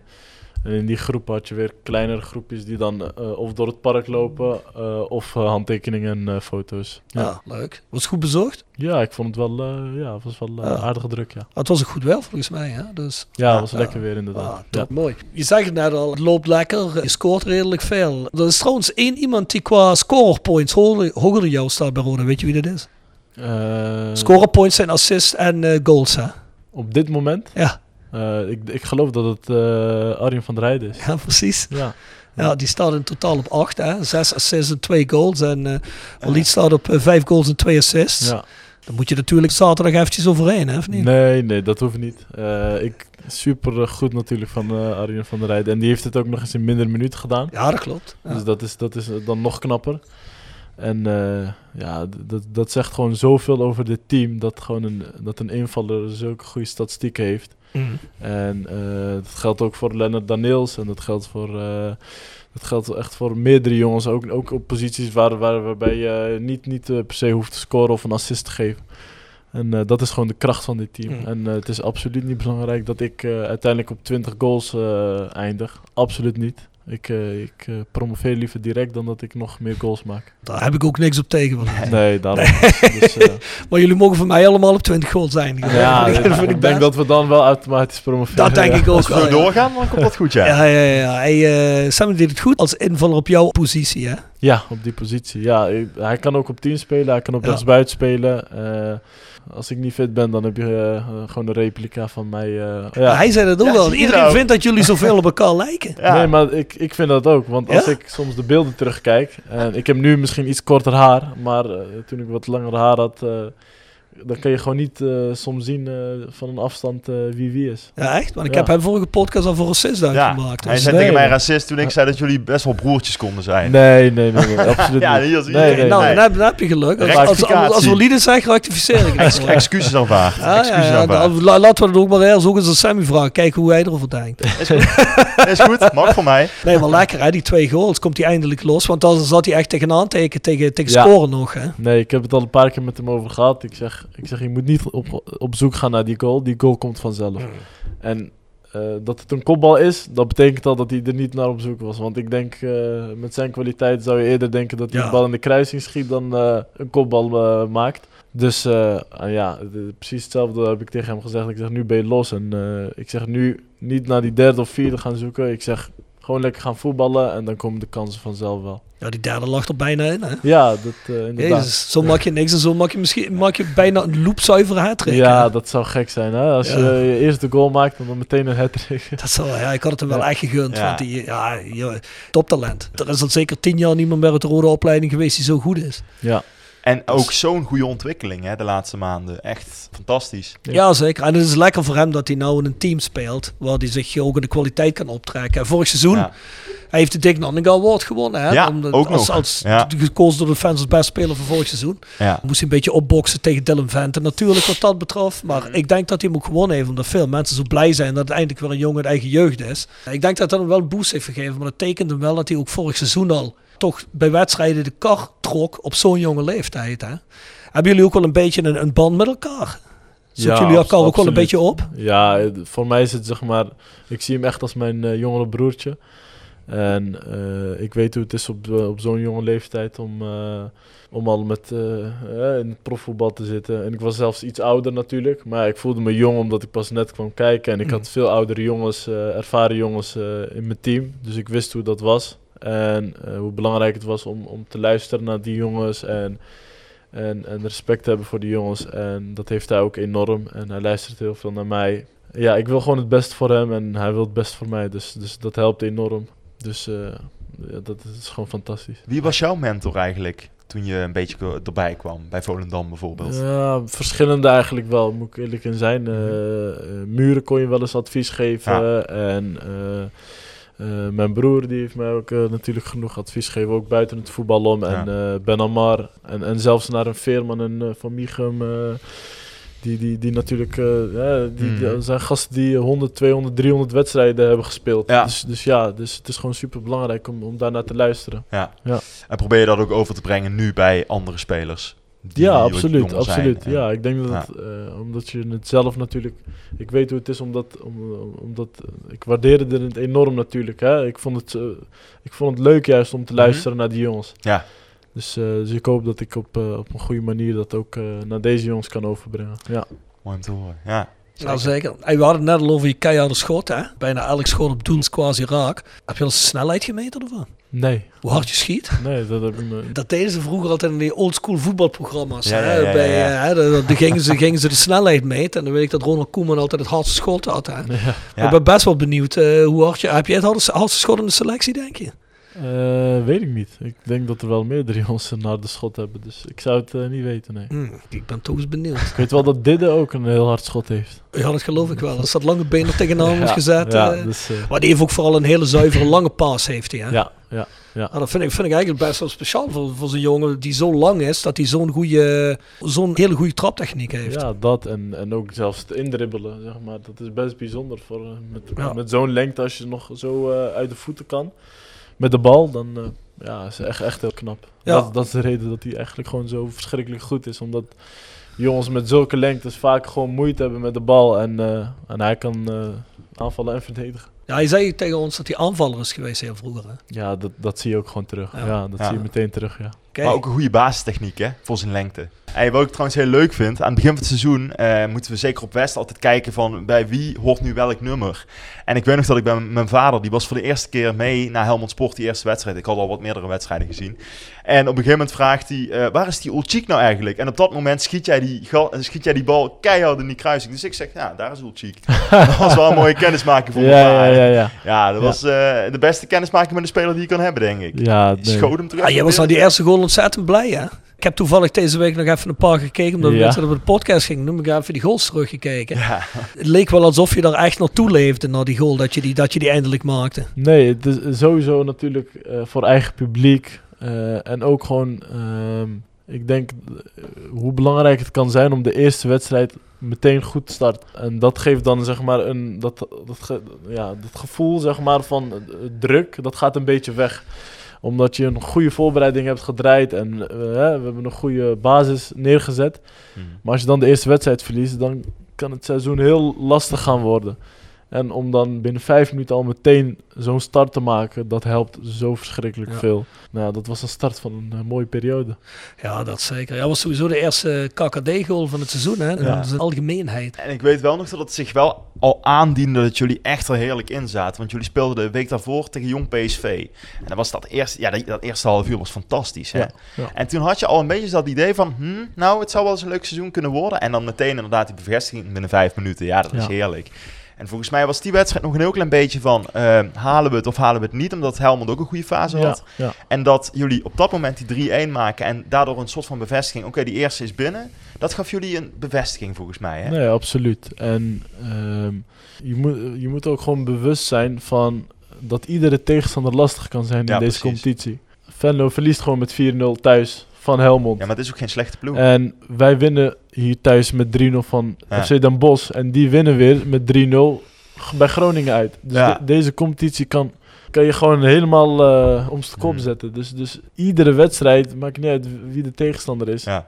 en in die groepen had je weer kleinere groepjes die dan eh, of door het park lopen eh, of eh, handtekeningen en foto's. Ja. ja, leuk. Was het goed bezorgd? ja, ik vond het wel, ja, het was wel Ja. aardige druk, ja. Ah, het was ook goed wel volgens mij. Hè? Dus, Ja, het was lekker weer inderdaad. ah, ja. mooi. Je zegt het net al, het loopt lekker. Je scoort redelijk veel. Er is trouwens één iemand die qua score points hoger, hoger dan jou staat bij Roda. Weet je wie dat is? Eh, Score points zijn assists en goals, hè? Op dit moment, Ja, eh, ik, ik geloof dat het eh Arjen van der Heijden is. ja, precies. Ja. Ja, die staat in totaal op 8, hè? 6 assists en 2 goals. En eh Walid staat op 5 goals en 2 assists. ja. Dan moet je natuurlijk zaterdag eventjes overheen, hè? Of niet? Nee, nee, dat hoeft niet. Eh, ik, super goed natuurlijk van eh, Arjen van der Rijden. En die heeft het ook nog eens in minder minuten gedaan. Ja, dat klopt. Ja. Dus dat is, dat is dan nog knapper. En eh, ja, dat, dat zegt gewoon zoveel over dit team. Dat, gewoon een, dat een invaller zulke goede statistieken heeft. Mhm. En eh, dat geldt ook voor Lennart Daniels. En dat geldt voor... eh, dat geldt echt voor meerdere jongens, ook, ook op posities waar, waar, waarbij je niet, niet eh, per se hoeft te scoren of een assist te geven. En dat is gewoon de kracht van dit team. Mm. En het is absoluut niet belangrijk dat ik uiteindelijk op 20 goals eindig. Absoluut niet. Ik, eh, ik eh, promoveer liever direct dan dat ik nog meer goals maak. Daar heb ik ook niks op tegen. Nee, daarom. Dus, eh, Maar jullie mogen voor mij allemaal op 20 goals zijn. ja, dat ik, vind ik denk dat we dan wel automatisch promoveren. Dat denk ja. ik ook Als we ja. doorgaan, dan komt dat goed, ja. Ja, ja, ja. Hij, eh, Sam deed het goed als invaller op jouw positie, hè? Ja, op die positie. Ja, hij kan ook op 10 spelen, hij kan op Ja. rechtsbuiten spelen. Als ik niet fit ben, dan heb je eh, eh, gewoon een replica van mij. eh, ja. Hij zei dat ook Ja, wel. Iedereen nou. vindt dat jullie zoveel op elkaar lijken. Ja. Nee, maar ik, ik vind dat ook. Want als Ja? ik soms de beelden terugkijk. En ik heb nu misschien iets korter haar. Maar toen ik wat langer haar had. Dan kan je gewoon niet eh, soms zien eh, van een afstand eh, wie wie is. Ja, echt? Want ik Ja. heb hem vorige podcast al voor Ja, uitgemaakt. hij Dus, zei nee, tegen mij racist toen ik zei dat jullie best wel broertjes konden zijn. Nee, nee, nee, nee absoluut Ja, niet. hier zie je. Nee, nee, nou, nee. dan, heb, dan heb je geluk. Als, als, als, we lieden zijn, rectificeer ik Ex- het. excuses aanvaard. Ja, ja, excuses ja, aanvaard. nou, la- laten we het ook maar eerst ook eens aan Sammy vragen. Kijken hoe hij erover denkt. Is goed. Is goed, mag voor mij. Nee, maar lekker hè, die twee goals. Komt hij eindelijk los. Want dan zat hij echt tegenaan tegen, tegen, tegen Ja. scoren nog. Hè? Nee, ik heb het al een paar keer met hem over gehad. Ik zeg, ik zeg je moet niet op, op zoek gaan naar die goal. Die goal komt vanzelf. En eh, dat het een kopbal is, dat betekent al dat hij er niet naar op zoek was. Want ik denk, eh, met zijn kwaliteit zou je eerder denken dat hij Ja. de bal in de kruising schiet dan eh, een kopbal maakt. Dus ah ja, precies hetzelfde heb ik tegen hem gezegd. Ik zeg, nu ben je los. En ik zeg, nu niet naar die derde of vierde gaan zoeken. Ik zeg, gewoon lekker gaan voetballen en dan komen de kansen vanzelf wel. Ja, die derde lag er bijna in. Hè? Ja, dat eh, inderdaad. Jezus, zo maak je niks en zo maak je misschien maak je bijna een loopzuivere hat Ja, dat zou gek zijn. Hè? Als Ja. je je eerste goal maakt en dan meteen een hat-trick. Dat zou, ja, ik had het hem wel echt gegund. Ja. Want die, ja, joh, toptalent. Er is al zeker tien jaar niemand meer uit de rode opleiding geweest die zo goed is. Ja. En ook zo'n goede ontwikkeling hè, de laatste maanden. Echt fantastisch. Ja. Ja. zeker. En het is lekker voor hem dat hij nou in een team speelt. Waar hij zich ook in de kwaliteit kan optrekken. En vorig seizoen, Ja. hij heeft de Dick Nanning Award gewonnen. Hè? Ja, ook als, nog. Als Ja. gekozen door de fans als best speler van vorig seizoen. Ja. Moest hij een beetje opboksen tegen Dylan Vente natuurlijk wat dat betreft. Maar ik denk dat hij hem ook gewonnen heeft. Omdat veel mensen zo blij zijn dat het eindelijk weer een jongen uit eigen jeugd is. Ik denk dat dat hem wel een boost heeft gegeven. Maar dat tekent hem wel dat hij ook vorig seizoen al toch bij wedstrijden de kar trok op zo'n jonge leeftijd. Hè? Hebben jullie ook wel een beetje een, een band met elkaar? Zoeken Ja, jullie elkaar ook wel een beetje op? Ja, eh, voor mij is het zeg maar... Ik zie hem echt als mijn eh, jongere broertje. En eh, ik weet hoe het is op, op zo'n jonge leeftijd om, om al met, eh, in het profvoetbal te zitten. En ik was zelfs iets ouder natuurlijk. Maar ik voelde me jong omdat ik pas net kwam kijken. En ik Mm. had veel oudere jongens, ervaren jongens in mijn team. Dus ik wist hoe dat was. En eh, hoe belangrijk het was om, om te luisteren naar die jongens. En, en, en respect te hebben voor die jongens. En dat heeft hij ook enorm. En hij luistert heel veel naar mij. Ja, ik wil gewoon het beste voor hem. En hij wil het beste voor mij. Dus, dus dat helpt enorm. Dus eh, ja, dat is gewoon fantastisch. Wie was jouw mentor eigenlijk toen je een beetje erbij kwam? Bij Volendam bijvoorbeeld. Ja, verschillende eigenlijk wel, moet ik eerlijk in zijn. Eh, eh, Muren kon je wel eens advies geven. Ja. En eh, mijn broer die heeft mij ook eh, natuurlijk genoeg advies gegeven, ook buiten het voetbal om. En eh, Ben Amar en, en zelfs naar een Veerman en Van Michum. die, die, die natuurlijk, ja, die, Mm. die zijn gasten die 100, 200, 300 wedstrijden hebben gespeeld. Ja. Dus, dus ja, dus het is gewoon super belangrijk om, om daarnaar te luisteren. Ja. Ja. En probeer je dat ook over te brengen nu bij andere spelers? Ja, absoluut. zijn absoluut. Ja, ik denk dat het, eh, omdat je het zelf natuurlijk. Ik weet hoe het is, omdat, om, om- omdat ik waardeerde het enorm natuurlijk. Hè. Ik, vond het, eh, ik vond het leuk juist om te Mhm. luisteren naar die jongens. Ja. Dus, eh, dus ik hoop dat ik op, eh, op een goede manier dat ook eh, naar deze jongens kan overbrengen. Ja. Mooi om te horen. Ja. Ja, zeker. Hey, we hadden het net al over je keiharde schot, hè? Bijna elk schot op doel is quasi raak. Heb je al snelheid gemeten ervan? Nee, Hoe hard je schiet? nee, dat heb ik nooit. Dat deden ze vroeger altijd in die oldschool voetbalprogramma's. Ja, hè? ja, ja, Bij, ja. eh, hè, dan, dan gingen, ze, gingen ze de snelheid meten. En dan weet ik dat Ronald Koeman altijd het hardste schot had. Hè? Ja. Ja. Ik ben best wel benieuwd eh, hoe hard je... Heb jij het hardste, hardste schot in de selectie, denk je? Eh, weet ik niet. Ik denk dat er wel meerdere jongens een harde schot hebben. Dus ik zou het eh, niet weten, nee. Hm, ik ben toch eens benieuwd. Ik weet wel dat Didde ook een heel hard schot heeft. Ja, dat geloof ik wel. Dat lange been er tegenaan wordt gezet. Ja, dus, eh, maar die heeft ook vooral een hele zuivere lange paas, heeft hij. Hè? ja, ja. Nou, dat vind ik, vind ik eigenlijk best wel speciaal voor, voor zo'n jongen die zo lang is, dat hij zo'n goede, zo'n hele goede traptechniek heeft. Ja, dat en, en ook zelfs het indribbelen, zeg maar. Dat is best bijzonder voor, eh, met, Ja. met zo'n lengte, als je nog zo eh, uit de voeten kan. Met de bal, dan eh, ja, is echt, echt heel knap. Ja. Dat, dat is de reden dat hij eigenlijk gewoon zo verschrikkelijk goed is. Omdat jongens met zulke lengtes vaak gewoon moeite hebben met de bal. En, eh, en hij kan eh, aanvallen en verdedigen. Ja, hij zei tegen ons dat hij aanvaller is geweest heel vroeger. Hè? Ja, dat, dat zie je ook gewoon terug. Ja. Ja, dat Ja. zie je meteen terug, ja. Maar ook een goede basistechniek, hè? Voor zijn lengte. Hey, wat ik trouwens heel leuk vind, aan het begin van het seizoen eh, moeten we zeker op West altijd kijken van bij wie hoort nu welk nummer. En ik weet nog dat ik bij mijn vader, die was voor de eerste keer mee naar Helmond Sport, die eerste wedstrijd. Ik had al wat meerdere wedstrijden gezien. En op een gegeven moment vraagt hij, eh, waar is die Ulchik nou eigenlijk? En op dat moment schiet jij die, ga- schiet jij die bal keihard in die kruising. Dus ik zeg, ja, daar is Ulchik. dat was wel een mooie kennismaking voor mijn Ja, ja, vader. ja, ja. Ja, dat was eh, de beste kennismaking met een speler die je kan hebben, denk ik. Ja, nee. schoot hem terug. ah, jij was na die eerste goal ontzettend blij, hè? Ik heb toevallig deze week nog even een paar gekeken, omdat we Ja. mensen op de podcast gingen doen. Ik heb even die goals teruggekeken. Ja, Het leek wel alsof je daar echt naartoe leefde, na die goal, dat je die, dat je die eindelijk maakte. Nee, het is sowieso natuurlijk eh, voor eigen publiek. eh, en ook gewoon, ehm, ik denk eh, hoe belangrijk het kan zijn om de eerste wedstrijd meteen goed te starten. En dat geeft dan zeg maar een, dat, dat, ge- ja, dat gevoel zeg maar van druk, dat gaat een beetje weg. Omdat je een goede voorbereiding hebt gedraaid en eh, we hebben een goede basis neergezet. Maar als je dan de eerste wedstrijd verliest, dan kan het seizoen heel lastig gaan worden. En om dan binnen vijf minuten al meteen zo'n start te maken, dat helpt zo verschrikkelijk Ja. veel. Nou, dat was een start van een eh, mooie periode. Ja, dat zeker. Ja, was sowieso de eerste KKD-goal van het seizoen, hè? Ja. Dat is een algemeenheid. En ik weet wel nog dat het zich wel al aandiende dat jullie echt er heerlijk in zaten. Want jullie speelden de week daarvoor tegen Jong PSV. En dan was dat eerste, ja, dat, dat eerste half uur was fantastisch. Hè? Ja, ja. En toen had je al een beetje dat idee van, hm, nou, het zou wel eens een leuk seizoen kunnen worden. En dan meteen inderdaad die bevestiging binnen vijf minuten. Ja, dat is Ja. heerlijk. En volgens mij was die wedstrijd nog een heel klein beetje van, eh, halen we het of halen we het niet? Omdat Helmond ook een goede fase Ja, had. ja. En dat jullie op dat moment die 3-1 maken en daardoor een soort van bevestiging. Oké, die eerste is binnen. Dat gaf jullie een bevestiging volgens mij. Hè? Nee, absoluut. En ehm, je, moet, je moet ook gewoon bewust zijn van dat iedere tegenstander lastig kan zijn Ja, in deze precies. competitie. Venlo verliest gewoon met 4-0 thuis van Helmond. Ja, maar het is ook geen slechte ploeg. En wij winnen hier thuis met 3-0 van Ja. FC Den Bosch. En die winnen weer met 3-0 g- bij Groningen uit. Dus Ja. de- deze competitie kan, kan je gewoon helemaal eh om zijn kop Hmm. zetten. Dus, dus iedere wedstrijd, maakt niet uit wie de tegenstander is, ja.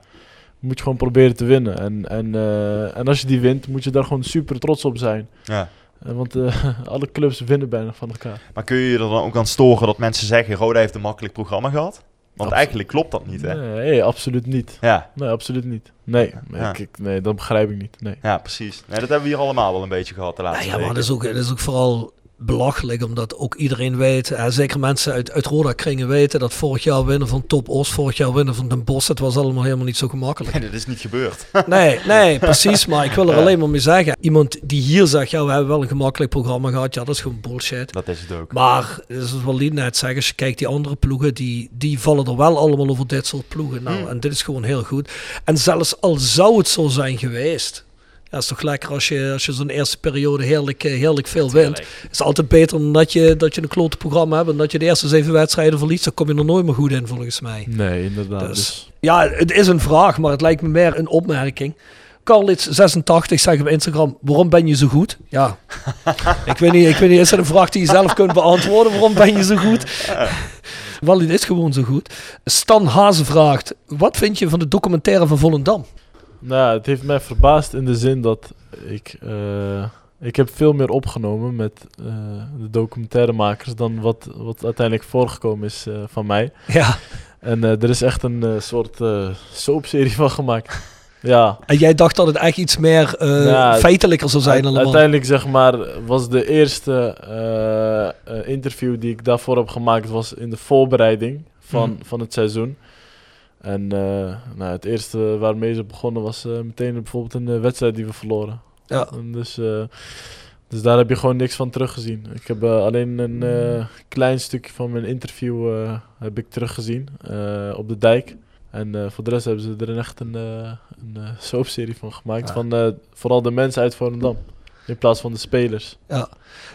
moet je gewoon proberen te winnen. En, en, eh, en als je die wint, moet je daar gewoon super trots op zijn. Ja. Eh, want alle clubs winnen bijna van elkaar. Maar kun je je er dan ook aan storen dat mensen zeggen... Roda heeft een makkelijk programma gehad? Want eigenlijk klopt dat niet, hè? Nee, absoluut niet. Ja, Nee, absoluut niet. Nee, nee, Ja. ik, ik- nee dat begrijp ik niet. Nee. ja precies. Nee, dat hebben we hier allemaal wel een beetje gehad de laatste ja, maar dat is, ook, dat is ook vooral belachelijk, omdat ook iedereen weet, eh, zeker mensen uit, uit Roda-kringen weten, dat vorig jaar winnen van Top Os, vorig jaar winnen van Den Bosch, het was allemaal helemaal niet zo gemakkelijk. Nee, dat is niet gebeurd. Nee, nee, precies, maar ik wil er alleen maar mee zeggen, iemand die hier zegt, ja, we hebben wel een gemakkelijk programma gehad, ja, dat is gewoon bullshit. dat is het ook. Maar, zoals Walid net zegt, als je kijkt die andere ploegen, die, die vallen er wel allemaal over dit soort ploegen. Nou, Hmm. en dit is gewoon heel goed. En zelfs al zou het zo zijn geweest, ja, is toch lekker als je, als je zo'n eerste periode heerlijk, eh, heerlijk veel wint. Het is altijd beter dan dat je, dat je een klote programma hebt en dat je de eerste zeven wedstrijden verliest. Dan kom je er nooit meer goed in, volgens mij. Nee, inderdaad. Dus- Dus, Ja, het is een vraag, maar het lijkt me meer een opmerking. Carlits86 zegt op Instagram, waarom ben je zo goed? Ja, ik weet niet, ik weet niet, is dat een vraag die je zelf kunt beantwoorden? Waarom ben je zo goed? Wel, dit is gewoon zo goed. Stan Hazen vraagt, wat vind je van de documentaire van Volendam? Nou, het heeft mij verbaasd in de zin dat ik... eh, ik heb veel meer opgenomen met eh, de documentairemakers dan wat, wat uiteindelijk voorgekomen is eh, van mij. Ja, En er is echt een soort soapserie van gemaakt. Ja, en jij dacht dat het echt iets meer Ja, feitelijker zou zijn allemaal. uiteindelijk zeg maar was de eerste interview die ik daarvoor heb gemaakt was in de voorbereiding van, Mhm. van het seizoen. En eh, nou, het eerste waarmee ze begonnen was eh, meteen bijvoorbeeld een eh, wedstrijd die we verloren. Ja. En dus, dus daar heb je gewoon niks van teruggezien. Ik heb alleen een klein stukje van mijn interview heb ik teruggezien op de dijk. En voor de rest hebben ze er echt een, eh, een soapserie van gemaakt. Ja. Van vooral de mensen uit Volendam. In plaats van de spelers. Ja,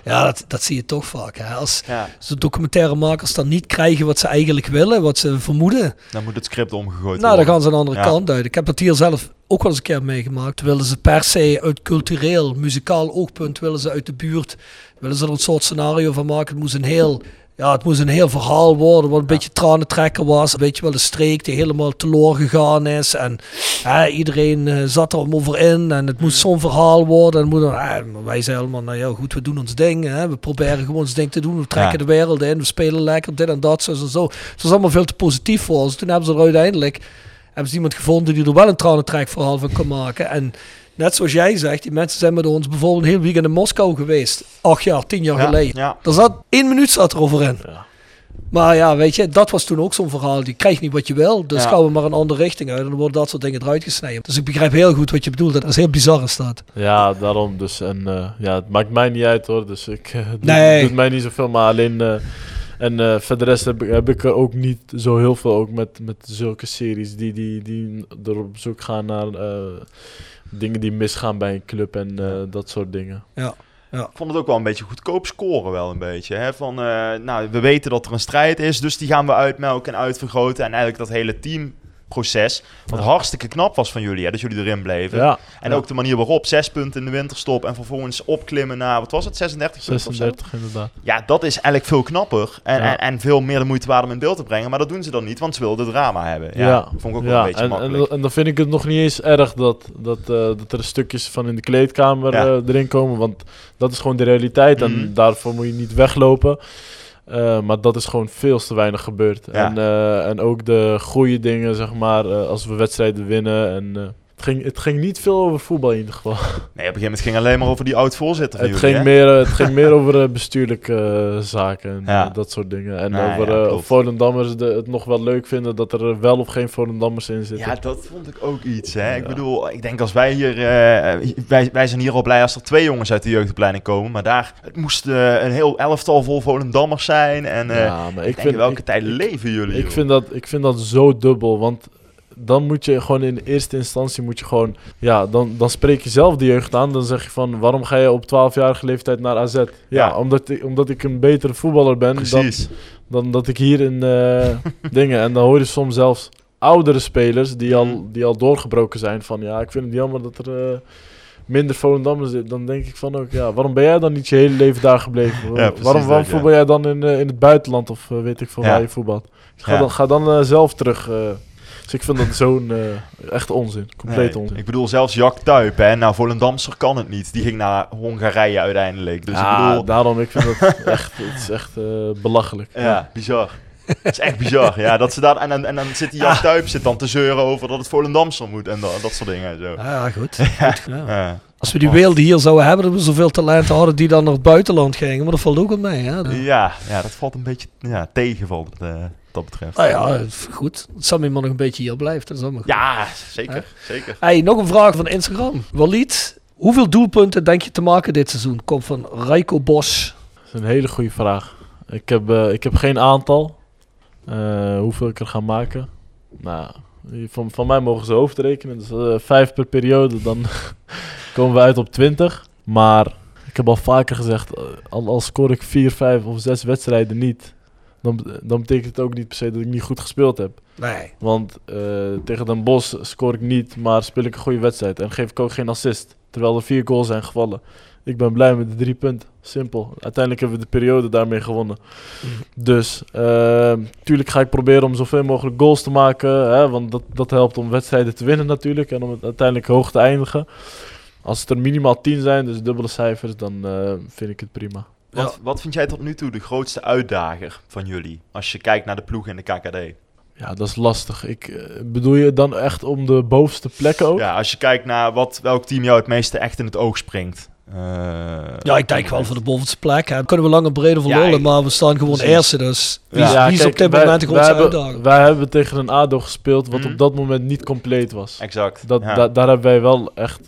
ja dat, dat zie je toch vaak. Hè? Als Ja, de documentairemakers dan niet krijgen wat ze eigenlijk willen, wat ze vermoeden, dan moet het script omgegooid nou, dan worden. gaan ze een andere Ja. kant uit. Ik heb dat hier zelf ook wel eens een keer meegemaakt. Willen ze per se uit cultureel, muzikaal oogpunt, willen ze uit de buurt, willen ze er een soort scenario van maken. Het moest een heel, ja, het moest een heel verhaal worden, wat een beetje tranentrekker was. Weet je wel, de streek die helemaal teloor gegaan is. En hè, iedereen eh, zat er om over in en het moest zo'n verhaal worden. En moet, hè, maar wij zeiden allemaal, nou ja, goed, we doen ons ding. Hè. We proberen gewoon ons ding te doen. We trekken Ja. de wereld in, we spelen lekker, dit en dat, zo en zo. Het was allemaal veel te positief voor ons. Toen hebben ze er uiteindelijk hebben ze iemand gevonden die er wel een tranentrekverhaal van kan maken. En net zoals jij zegt, die mensen zijn met ons bijvoorbeeld een heel weekend in Moskou geweest. Acht jaar, tien jaar Ja, geleden. ja. Er zat één minuut zat erover in. Ja. Maar ja, weet je, dat was toen ook zo'n verhaal. Die krijgt niet wat je wil. Dus gaan we maar een andere richting uit. En dan worden dat soort dingen eruit gesneden. Dus ik begrijp heel goed wat je bedoelt. Dat is heel bizar is dat. Ja, daarom. Dus, en eh, ja, het maakt mij niet uit hoor. Dus ik, eh, het doet- Nee. het doet mij niet zoveel. Maar alleen. eh, en eh verder rest heb ik, heb ik er ook niet zo heel veel ook met, met zulke series die, die, die er op zoek gaan naar dingen die misgaan bij een club en eh, dat soort dingen. Ik vond het ook wel een beetje goedkoop scoren wel een beetje. Hè? Van, eh, nou, we weten dat er een strijd is, dus die gaan we uitmelken en uitvergroten. En eigenlijk dat hele teamproces, wat hartstikke knap was van jullie, hè, dat jullie erin bleven. Ja, En ja. ook de manier waarop, zes punten in de winterstop en vervolgens opklimmen naar, wat was het, 36 punten of zo? 36 inderdaad. Ja, dat is eigenlijk veel knapper en, en, en veel meer de moeite waard om in beeld te brengen. Maar dat doen ze dan niet, want ze wilden drama hebben. Ja, vond ik ook wel een beetje en, en, makkelijk. en dan vind ik het nog niet eens erg dat, dat, eh, dat er stukjes van in de kleedkamer eh, erin komen. Want dat is gewoon de realiteit Mhm. en daarvoor moet je niet weglopen. Eh, maar dat is gewoon veel te weinig gebeurd. Ja. En, eh, en ook de goede dingen, zeg maar, eh, als we wedstrijden winnen. En, het, ging, het ging niet veel over voetbal in ieder geval. Nee, op een gegeven moment ging het alleen maar over die oud-voorzitter het, ging meer, het ging meer over eh, bestuurlijke eh, zaken en Ja. eh, dat soort dingen. En Nou, over ja, of Volendammers de, het nog wel leuk vinden dat er wel of geen Volendammers in zitten. Ja, dat vond ik ook iets. Hè? Ik bedoel, ik denk als wij hier... wij, wij zijn hier al blij als er twee jongens uit de jeugdopleiding komen. Maar daar het moest een heel elftal vol Volendammers zijn. En Ja, maar ik, ik denk, vind, welke tijd leven jullie? ik, joh? vind dat, ik vind dat zo dubbel. Want dan moet je gewoon in eerste instantie moet je gewoon. Ja, dan, dan spreek je zelf de jeugd aan. Dan zeg je van waarom ga je op 12-jarige leeftijd naar AZ? Ja, Ja. Omdat, ik, omdat ik een betere voetballer ben dan, Precies. dan dat ik hier in eh, dingen. En dan hoor je soms zelfs oudere spelers die, al, die al doorgebroken zijn. Van ja, ik vind het jammer dat er. eh, Minder Volendammers zit, dan denk ik van ook, ja, waarom ben jij dan niet je hele leven daar gebleven? waarom waarom ja. voetbal jij dan in, eh, in het buitenland of weet ik veel Ja. waar je voetbalt? Ga Ja. dan, ga dan zelf terug. Dus ik vind dat zo'n eh, echt onzin. Compleet Nee, onzin. Ik bedoel, zelfs Jack Tuip, hè, nou Volendamser kan het niet. Die ging naar Hongarije uiteindelijk. Dus ja, ik bedoel, daarom, ik vind het echt, het is echt eh, belachelijk. ja, bizar. Het is echt bizar, ja. Dat ze daar, en, dan- en dan zit die Jack Tuip zit dan te zeuren over dat het Volendamser moet en dat, dat soort dingen en zo. Ja, ja, goed. goed ja. Als we die wereld hier zouden hebben, dat we zoveel talenten hadden die dan naar het buitenland gingen. Maar dat valt ook wel mee. Hè? Ja, ja, dat valt een beetje ja, tegen wat eh, dat betreft. Nou ja, goed. Het zal me maar nog een beetje hier blijft. Dat is allemaal goed. Ja, zeker, zeker. Hey, nog een vraag van Instagram. Walid, hoeveel doelpunten denk je te maken dit seizoen? Komt van Raiko Bos. Dat is een hele goede vraag. Ik heb, eh, ik heb geen aantal. eh, hoeveel ik er ga maken. Nou, van, van mij mogen ze hoofdrekenen. Dus eh, vijf per periode, dan komen we uit op 20. Maar ik heb al vaker gezegd, al, al scoor ik vier, vijf of zes wedstrijden niet, dan, dan betekent het ook niet per se dat ik niet goed gespeeld heb. Nee. Want eh, tegen Den Bosch scoor ik niet, maar speel ik een goede wedstrijd. En geef ik ook geen assist. Terwijl er vier goals zijn gevallen. Ik ben blij met de drie punten. Simpel. Uiteindelijk hebben we de periode daarmee gewonnen. Dus, natuurlijk ga ik proberen om zoveel mogelijk goals te maken. Hè, want dat, dat helpt om wedstrijden te winnen natuurlijk. En om het uiteindelijk hoog te eindigen. Als het er minimaal 10 zijn, dus dubbele cijfers, dan eh, vind ik het prima. Wat, wat vind jij tot nu toe de grootste uitdager van jullie? Als je kijkt naar de ploeg in de KKD. Ja, dat is lastig. Ik, eh, bedoel je dan echt om de bovenste plekken ook? Ja, als je kijkt naar wat, welk team jou het meeste echt in het oog springt. Eh, Ja, ik denk wel voor de bovenste plek. Hè. Kunnen we lang en breed over lullen, maar we staan gewoon precies. eerste. Dus wie, is- Ja, wie is kijk, op dit wij- moment de grootste hebben- uitdager? Wij hebben tegen een ADO gespeeld wat Mhm. op dat moment niet compleet was. Exact. Dat, ja. da- daar hebben wij wel echt,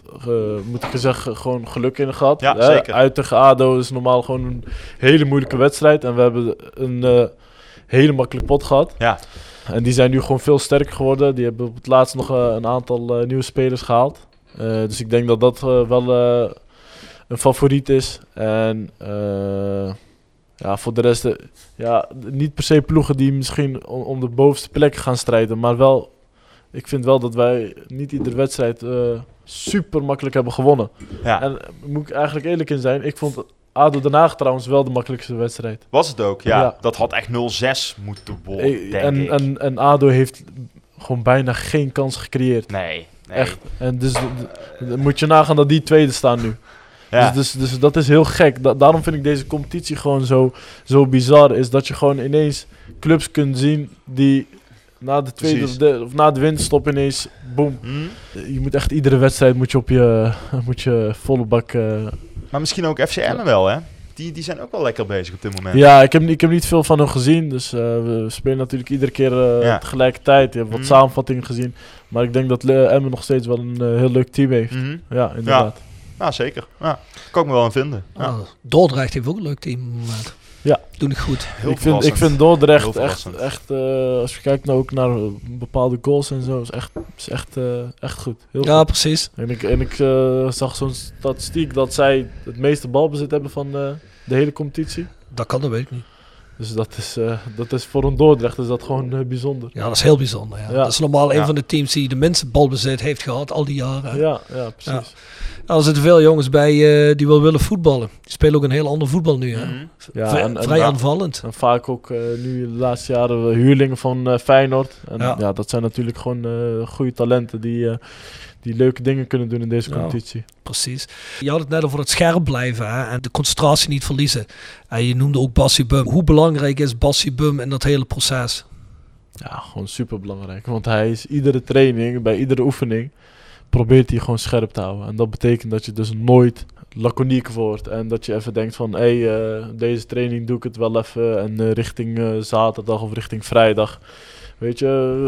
moet ik zeggen, gewoon geluk in gehad. Ja, Hè, zeker. Uit tegen ADO is normaal gewoon een hele moeilijke wedstrijd. En we hebben een eh, hele makkelijke pot gehad. ja. En die zijn nu gewoon veel sterker geworden. Die hebben op het laatst nog eh, een aantal nieuwe spelers gehaald. Eh, dus ik denk dat dat wel eh, een favoriet is. En eh, ja, voor de rest, eh, ja, niet per se ploegen die misschien om, om de bovenste plek gaan strijden. Maar wel, ik vind wel dat wij niet iedere wedstrijd eh, super makkelijk hebben gewonnen. ja. En moet ik eigenlijk eerlijk in zijn, ik vond ADO Den Haag trouwens wel de makkelijkste wedstrijd. Was het ook? Ja. Ja. Dat had echt 0-6 moeten worden, denk en, ik. en, en ADO heeft gewoon bijna geen kans gecreëerd. nee, nee. Echt. En dus moet je nagaan dat die tweede staan nu. Ja. Dus, dus, dus dat is heel gek. Da- daarom vind ik deze competitie gewoon zo, zo bizar. Is dat je gewoon ineens clubs kunt zien die na de tweede of, Precies. de, of na de winterstop ineens, boom. Hm? Je moet echt iedere wedstrijd moet je op je, moet je volle bak. eh, Maar misschien ook FC Emmen wel, hè? Die, die zijn ook wel lekker bezig op dit moment. ja, ik heb, ik heb niet veel van hem gezien. Dus eh, we spelen natuurlijk iedere keer eh, Ja. tegelijkertijd. Je hebt wat Mhm. samenvattingen gezien. Maar ik denk dat Emmen nog steeds wel een heel leuk team heeft. Mhm. Ja, inderdaad. Ja, zeker. Ja. Kan ik me wel aan vinden. Ja. Ah, Dordrecht heeft ook een leuk team op het moment. Ja. Doen het goed. Heel ik, vind, ik vind Dordrecht Heel echt, echt eh, als je kijkt nou ook naar eh, bepaalde goals en zo, is echt, is echt, eh, echt goed. Heel Ja, goed. precies. En ik, en ik eh, zag zo'n statistiek dat zij het meeste balbezit hebben van eh, de hele competitie. Dat kan, dat weet ik niet. Dus dat is, eh, dat is voor een Dordrecht is dat gewoon eh, bijzonder. Ja, dat is heel bijzonder. Ja. Ja. Dat is normaal een Ja. van de teams die de minste balbezit heeft gehad al die jaren. Ja, ja, precies. Ja, er zitten veel jongens bij eh, die wel willen voetballen. Die spelen ook een heel ander voetbal nu. Hè? Mhm. Ja, Vrij, en- en- vrij ja. aanvallend. En vaak ook eh, nu de laatste jaren huurlingen van eh, Feyenoord. En Ja. ja. dat zijn natuurlijk gewoon eh, goede talenten die, eh, die leuke dingen kunnen doen in deze Ja. competitie. Precies. Je had het net over het scherp blijven hè? en de concentratie niet verliezen. En je noemde ook Bassie Bum. Hoe belangrijk is Bassie Bum in dat hele proces? Ja, gewoon super belangrijk. Want hij is iedere training, bij iedere oefening, probeert hij gewoon scherp te houden. En dat betekent dat je dus nooit laconiek wordt. En dat je even denkt van, hé, hey, eh, deze training doe ik het wel even. En eh, richting eh, zaterdag of richting vrijdag. Weet je,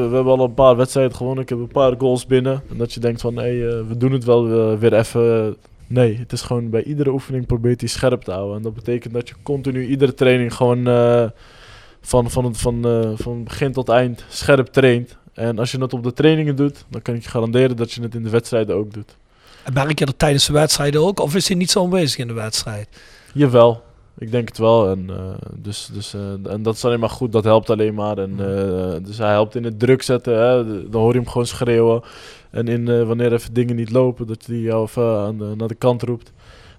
we hebben al een paar wedstrijden gewonnen. Ik heb een paar goals binnen. En dat je denkt van, hé, hey, we doen het wel weer even. Nee, het is gewoon bij iedere oefening probeert hij scherp te houden. En dat betekent dat je continu iedere training gewoon van, van, van, eh, van begin tot eind scherp traint. En als je het op de trainingen doet, dan kan ik je garanderen dat je het in de wedstrijden ook doet. En merk je dat tijdens de wedstrijden ook? Of is hij niet zo aanwezig in de wedstrijd? Jawel, ik denk het wel. En, eh, dus, dus, eh, en dat is alleen maar goed, dat helpt alleen maar. En, eh, dus hij helpt in het druk zetten, hè. Dan hoor je hem gewoon schreeuwen. En in, wanneer even dingen niet lopen, dat hij jou even aan de, naar de kant roept.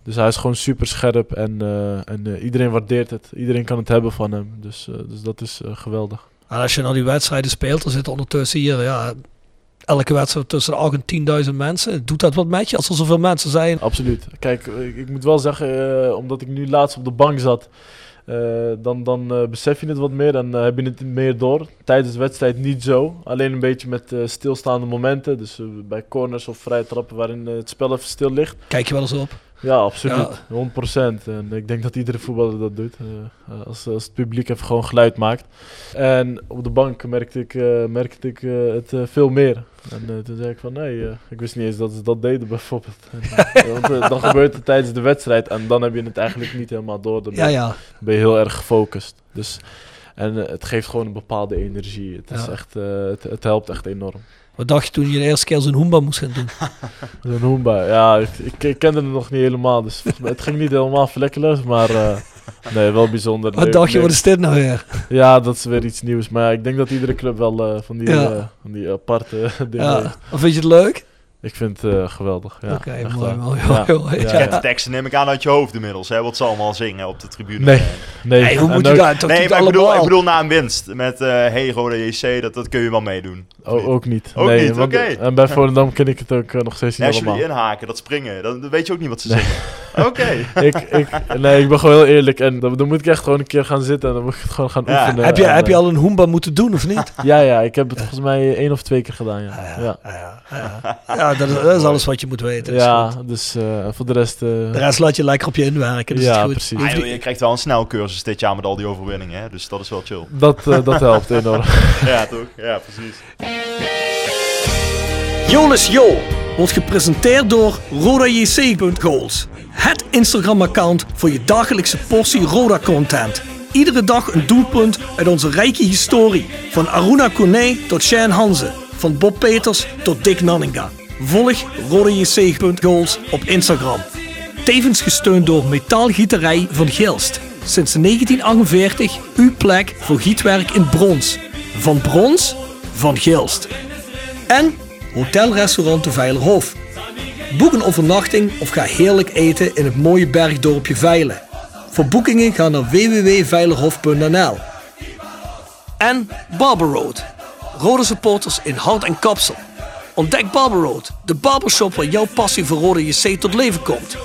Dus hij is gewoon super scherp en, en iedereen waardeert het. Iedereen kan het hebben van hem. Dus, dus dat is geweldig. En als je naar die wedstrijden speelt, dan zitten ondertussen hier, ja, elke wedstrijd tussen de 8 en 10.000 mensen. Doet dat wat met je als er zoveel mensen zijn? Absoluut. Kijk, ik, ik moet wel zeggen, eh, omdat ik nu laatst op de bank zat, eh, dan, dan eh, besef je het wat meer en heb je het meer door. Tijdens de wedstrijd niet zo. Alleen een beetje met stilstaande momenten. Dus bij corners of vrije trappen waarin het spel even stil ligt. Kijk je wel eens op? Ja, absoluut. 100%. En ik denk dat iedere voetballer dat doet. Uh, als, als het publiek even gewoon geluid maakt. En op de bank merkte ik, uh, merkte ik uh, het veel meer. En toen zei ik van nee, ik wist niet eens dat ze dat deden bijvoorbeeld. En, want, dan gebeurt het tijdens de wedstrijd en dan heb je het eigenlijk niet helemaal door. Dan ben, ja, ja. ben je heel erg gefocust. Dus, en het geeft gewoon een bepaalde energie. Het, is echt, het, het helpt echt enorm. Wat dacht je toen je de eerste keer zo'n Hoomba moest gaan doen? zo'n Hoomba, ja, ik, ik, kende het nog niet helemaal. Dus het ging niet helemaal vlekkeloos, maar uh, nee, wel bijzonder. Wat dacht je, wat is dit nou weer? Ja, dat is weer iets nieuws. Maar ja, ik denk dat iedere club wel uh, van, die, ja. uh, van die aparte dingen ja. Vind je het leuk? Ik vind het uh, geweldig. Ja, Oké, okay, mooi, mooi, ja. mooi. Ja. Je kent de teksten neem ik aan uit je hoofd inmiddels, hè, wat ze allemaal zingen op de tribune. Nee, nee. nee hoe moet je daar Nee, maar ik bedoel, ik bedoel na een winst met uh, Hey Rode JC, dat, dat kun je wel meedoen. Oh, ook niet. Ook nee, niet, oké. Okay. En bij Volendam ken ik het ook uh, nog steeds niet nee, allemaal. Als jullie inhaken, dat springen, dan, weet je ook niet wat ze nee. zingen. Oké. ik, ik, nee, ik ben gewoon heel eerlijk en dan, dan, moet ik echt gewoon een keer gaan zitten en dan moet ik het gewoon gaan ja. oefenen. Heb je, en, heb je al een Hoomba moeten doen of niet? ja, ja, ik heb het volgens mij één of twee keer gedaan, ja. ja, ja. dat, is, dat is alles wat je moet weten. Ja, dus uh, voor de rest... Uh... De rest laat je lekker op je inwerken, dus ja, goed. precies. Ah, joh, je krijgt wel een snelcursus dit jaar met al die overwinningen, hè? dus dat is wel chill. Dat, uh, dat helpt enorm. ja, toch? Ja, precies. Jolis Jo wordt gepresenteerd door RodaJC.goals. Het Instagram-account voor je dagelijkse portie Roda-content. Iedere dag een doelpunt uit onze rijke historie. Van Aruna Kone tot Shane Hanze. Van Bob Peters tot Dick Nanninga. Volg RodaJC.goals op Instagram. Tevens gesteund door Metaalgieterij van Gilst. Sinds 1948 uw plek voor gietwerk in brons. Van brons, van Gilst. En Hotelrestaurant de Veilerhof. Boek een overnachting of ga heerlijk eten in het mooie bergdorpje Veilen. Voor boekingen ga naar www.veilerhof.nl. En Barber Road. Rode supporters in hart en kapsel. Ontdek Barber Road, de barbershop waar jouw passie voor rode JC tot leven komt.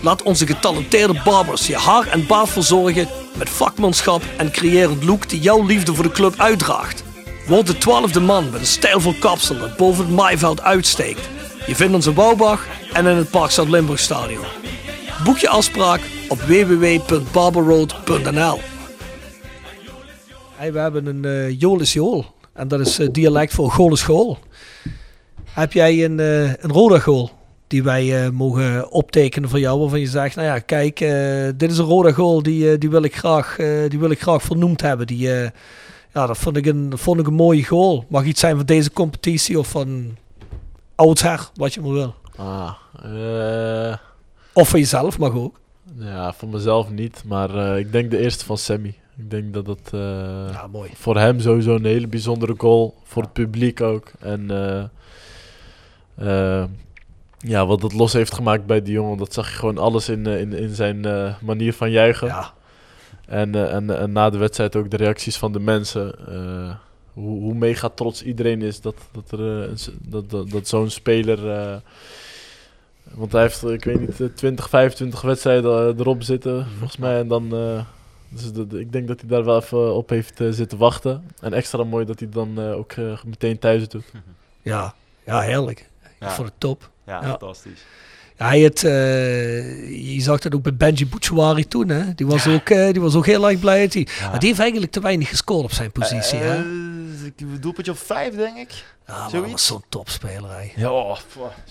Laat onze getalenteerde barbers je haar en baard verzorgen met vakmanschap en creërend look die jouw liefde voor de club uitdraagt. Word de twaalfde man met een stijlvol kapsel dat boven het maaiveld uitsteekt. Je vindt ons in Bouwbach en in het Parkstad Limburg Stadion. Boek je afspraak op www.barberroad.nl hey, We hebben een uh, Jool. En dat is uh, dialect voor Goal is. Heb jij een, uh, een Roda goal die wij uh, mogen optekenen voor jou? Waarvan je zegt, nou ja, kijk, uh, dit is een Roda goal die, die, wil, ik graag, die wil ik graag vernoemd hebben. Die, ja, dat vond ik, een, vond ik een mooie goal. Mag iets zijn van deze competitie of van oudsher, wat je maar wil. Ah, of van jezelf, mag ook. Ja, voor mezelf niet, maar ik denk de eerste van Sammy. Ik denk dat dat ja, voor hem sowieso een hele bijzondere goal. Voor het publiek ook. En uh, ja, wat dat los heeft gemaakt bij die jongen, dat zag je gewoon alles in, in, in zijn uh, manier van juichen. Ja. En, uh, en, en na de wedstrijd ook de reacties van de mensen. hoe, hoe mega trots iedereen is dat, dat, er, dat, dat, dat zo'n speler. want hij heeft, ik weet niet, 20, 25 wedstrijden erop zitten, volgens mij. En dan. Dus ik denk dat hij daar wel even op heeft zitten wachten. En extra mooi dat hij dan ook meteen thuis doet. Ja, ja heerlijk. Ja. Ik vond het top. Ja, fantastisch. Ja, hij het, uh, je zag dat ook bij Benji Bouchouari toen. Hè? Die, was ook, uh, die was ook heel erg blij. Dat hij, maar die heeft eigenlijk te weinig gescoord op zijn positie. Uh, hè? doelpuntje op vijf, denk ik. Ja, maar was zo'n topspeler. Ja, oh,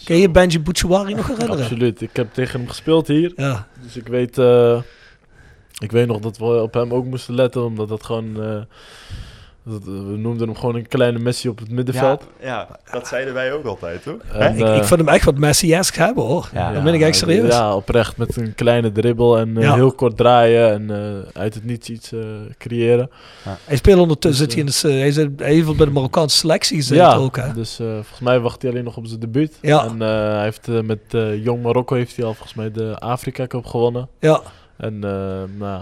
Ken je Benji Bouchouari nog herinneren? Absoluut. Ik heb tegen hem gespeeld hier. Ja. Dus ik weet, ik weet nog dat we op hem ook moesten letten. Omdat dat gewoon... We noemden hem gewoon een kleine Messi op het middenveld. Ja, ja dat zeiden wij ook altijd, toch? En, ik, uh, ik vond hem echt wat Messi-esque hebben, hoor. Ja, Dan ben ik echt serieus. Ja, oprecht. Met een kleine dribbel en uh, ja. heel kort draaien en uh, uit het niets iets creëren. Ja. Hij speelt ondertussen, dus, zit hij, in de, hij, zit, hij heeft bij de Marokkaanse selectie gezeten ja, ook, hè? dus volgens mij wacht hij alleen nog op zijn debuut. Ja. En hij heeft met Jong Marokko heeft hij al volgens mij de Afrika Cup gewonnen. Ja. En uh, nou, eh,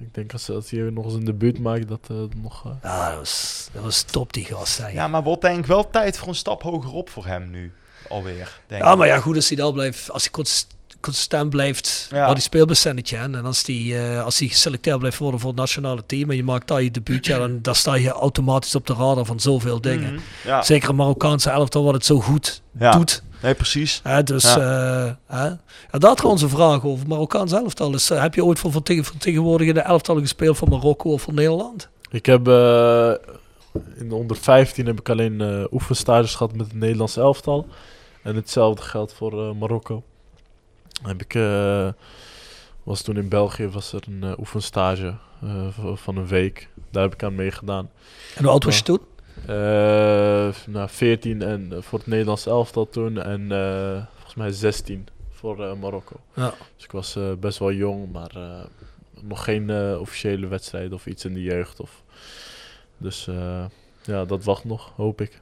ik denk als, als hij nog eens een debuut maakt, dat eh, nog... eh, Ja, dat was, dat was top die gast. hè. Ja, maar wordt denk ik wel tijd voor een stap hoger op voor hem nu. Alweer, denk Ja, ik. maar ja, goed als hij blijft, als hij cons- consistent blijft, Ja. die speelbestendigje. hè. En als hij eh, als die geselecteerd blijft worden voor het nationale team en je maakt daar je debuut, ja, dan, dan sta je automatisch op de radar van zoveel dingen. Mhm. Ja. Zeker een Marokkaanse elftal wat het zo goed Ja. doet. Nee, precies. Hè, dus ja. hè. Ja, daar trouwens een vraag over. Marokkaans elftal. Dus, eh, heb je ooit voor vertegen- vertegenwoordigende elftal gespeeld van Marokko of van Nederland? Ik heb eh, in de onder 15 heb ik alleen eh oefenstages gehad met het Nederlands elftal. En hetzelfde geldt voor eh, Marokko. Heb ik, eh, was toen in België was er een eh, oefenstage eh, van een week. Daar heb ik aan meegedaan. En hoe oud was je toen? Eh nou, 14 en, eh, voor het Nederlands elftal toen. En eh, volgens mij 16 voor Marokko. Ja. Dus ik was best wel jong, maar eh, nog geen officiële wedstrijd of iets in de jeugd. Of, dus eh, ja, dat wacht nog, hoop ik.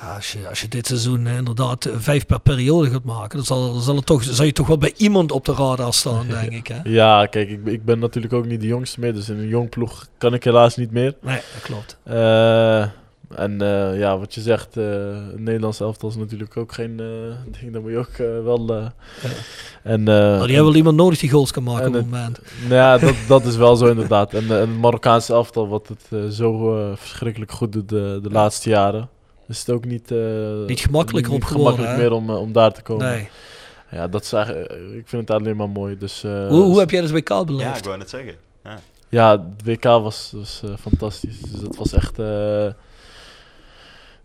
Ja, als, je, als je dit seizoen eh, inderdaad vijf per periode gaat maken, dan zal, dan zal, het toch, zal je toch wel bij iemand op de radar staan, denk ik. Hè? Ja, kijk, ik, ben- ik ben natuurlijk ook niet de jongste meer. Dus in een jong ploeg kan ik helaas niet meer. Nee, dat klopt. Eh, en eh, ja, wat je zegt, eh het Nederlands elftal is natuurlijk ook geen eh, ding. Dan moet je ook wel... eh, en, die hebben wel iemand nodig die goals kan maken en op het het- moment. Nou ja, dat, dat is wel zo inderdaad. En, en het Marokkaanse elftal, wat het zo verschrikkelijk goed doet de, de laatste jaren, is het ook niet, eh, Niet gemakkelijker niet op geworden, gemakkelijk hè? meer om, om daar te komen. Nee. Ja, dat is eigenlijk, ik vind het alleen maar mooi. Dus, eh, Hoe, hoe heb jij dat WK Ja, beleefd? ik wou net zeggen. ja, het WK was, was eh, fantastisch. Dus dat was echt.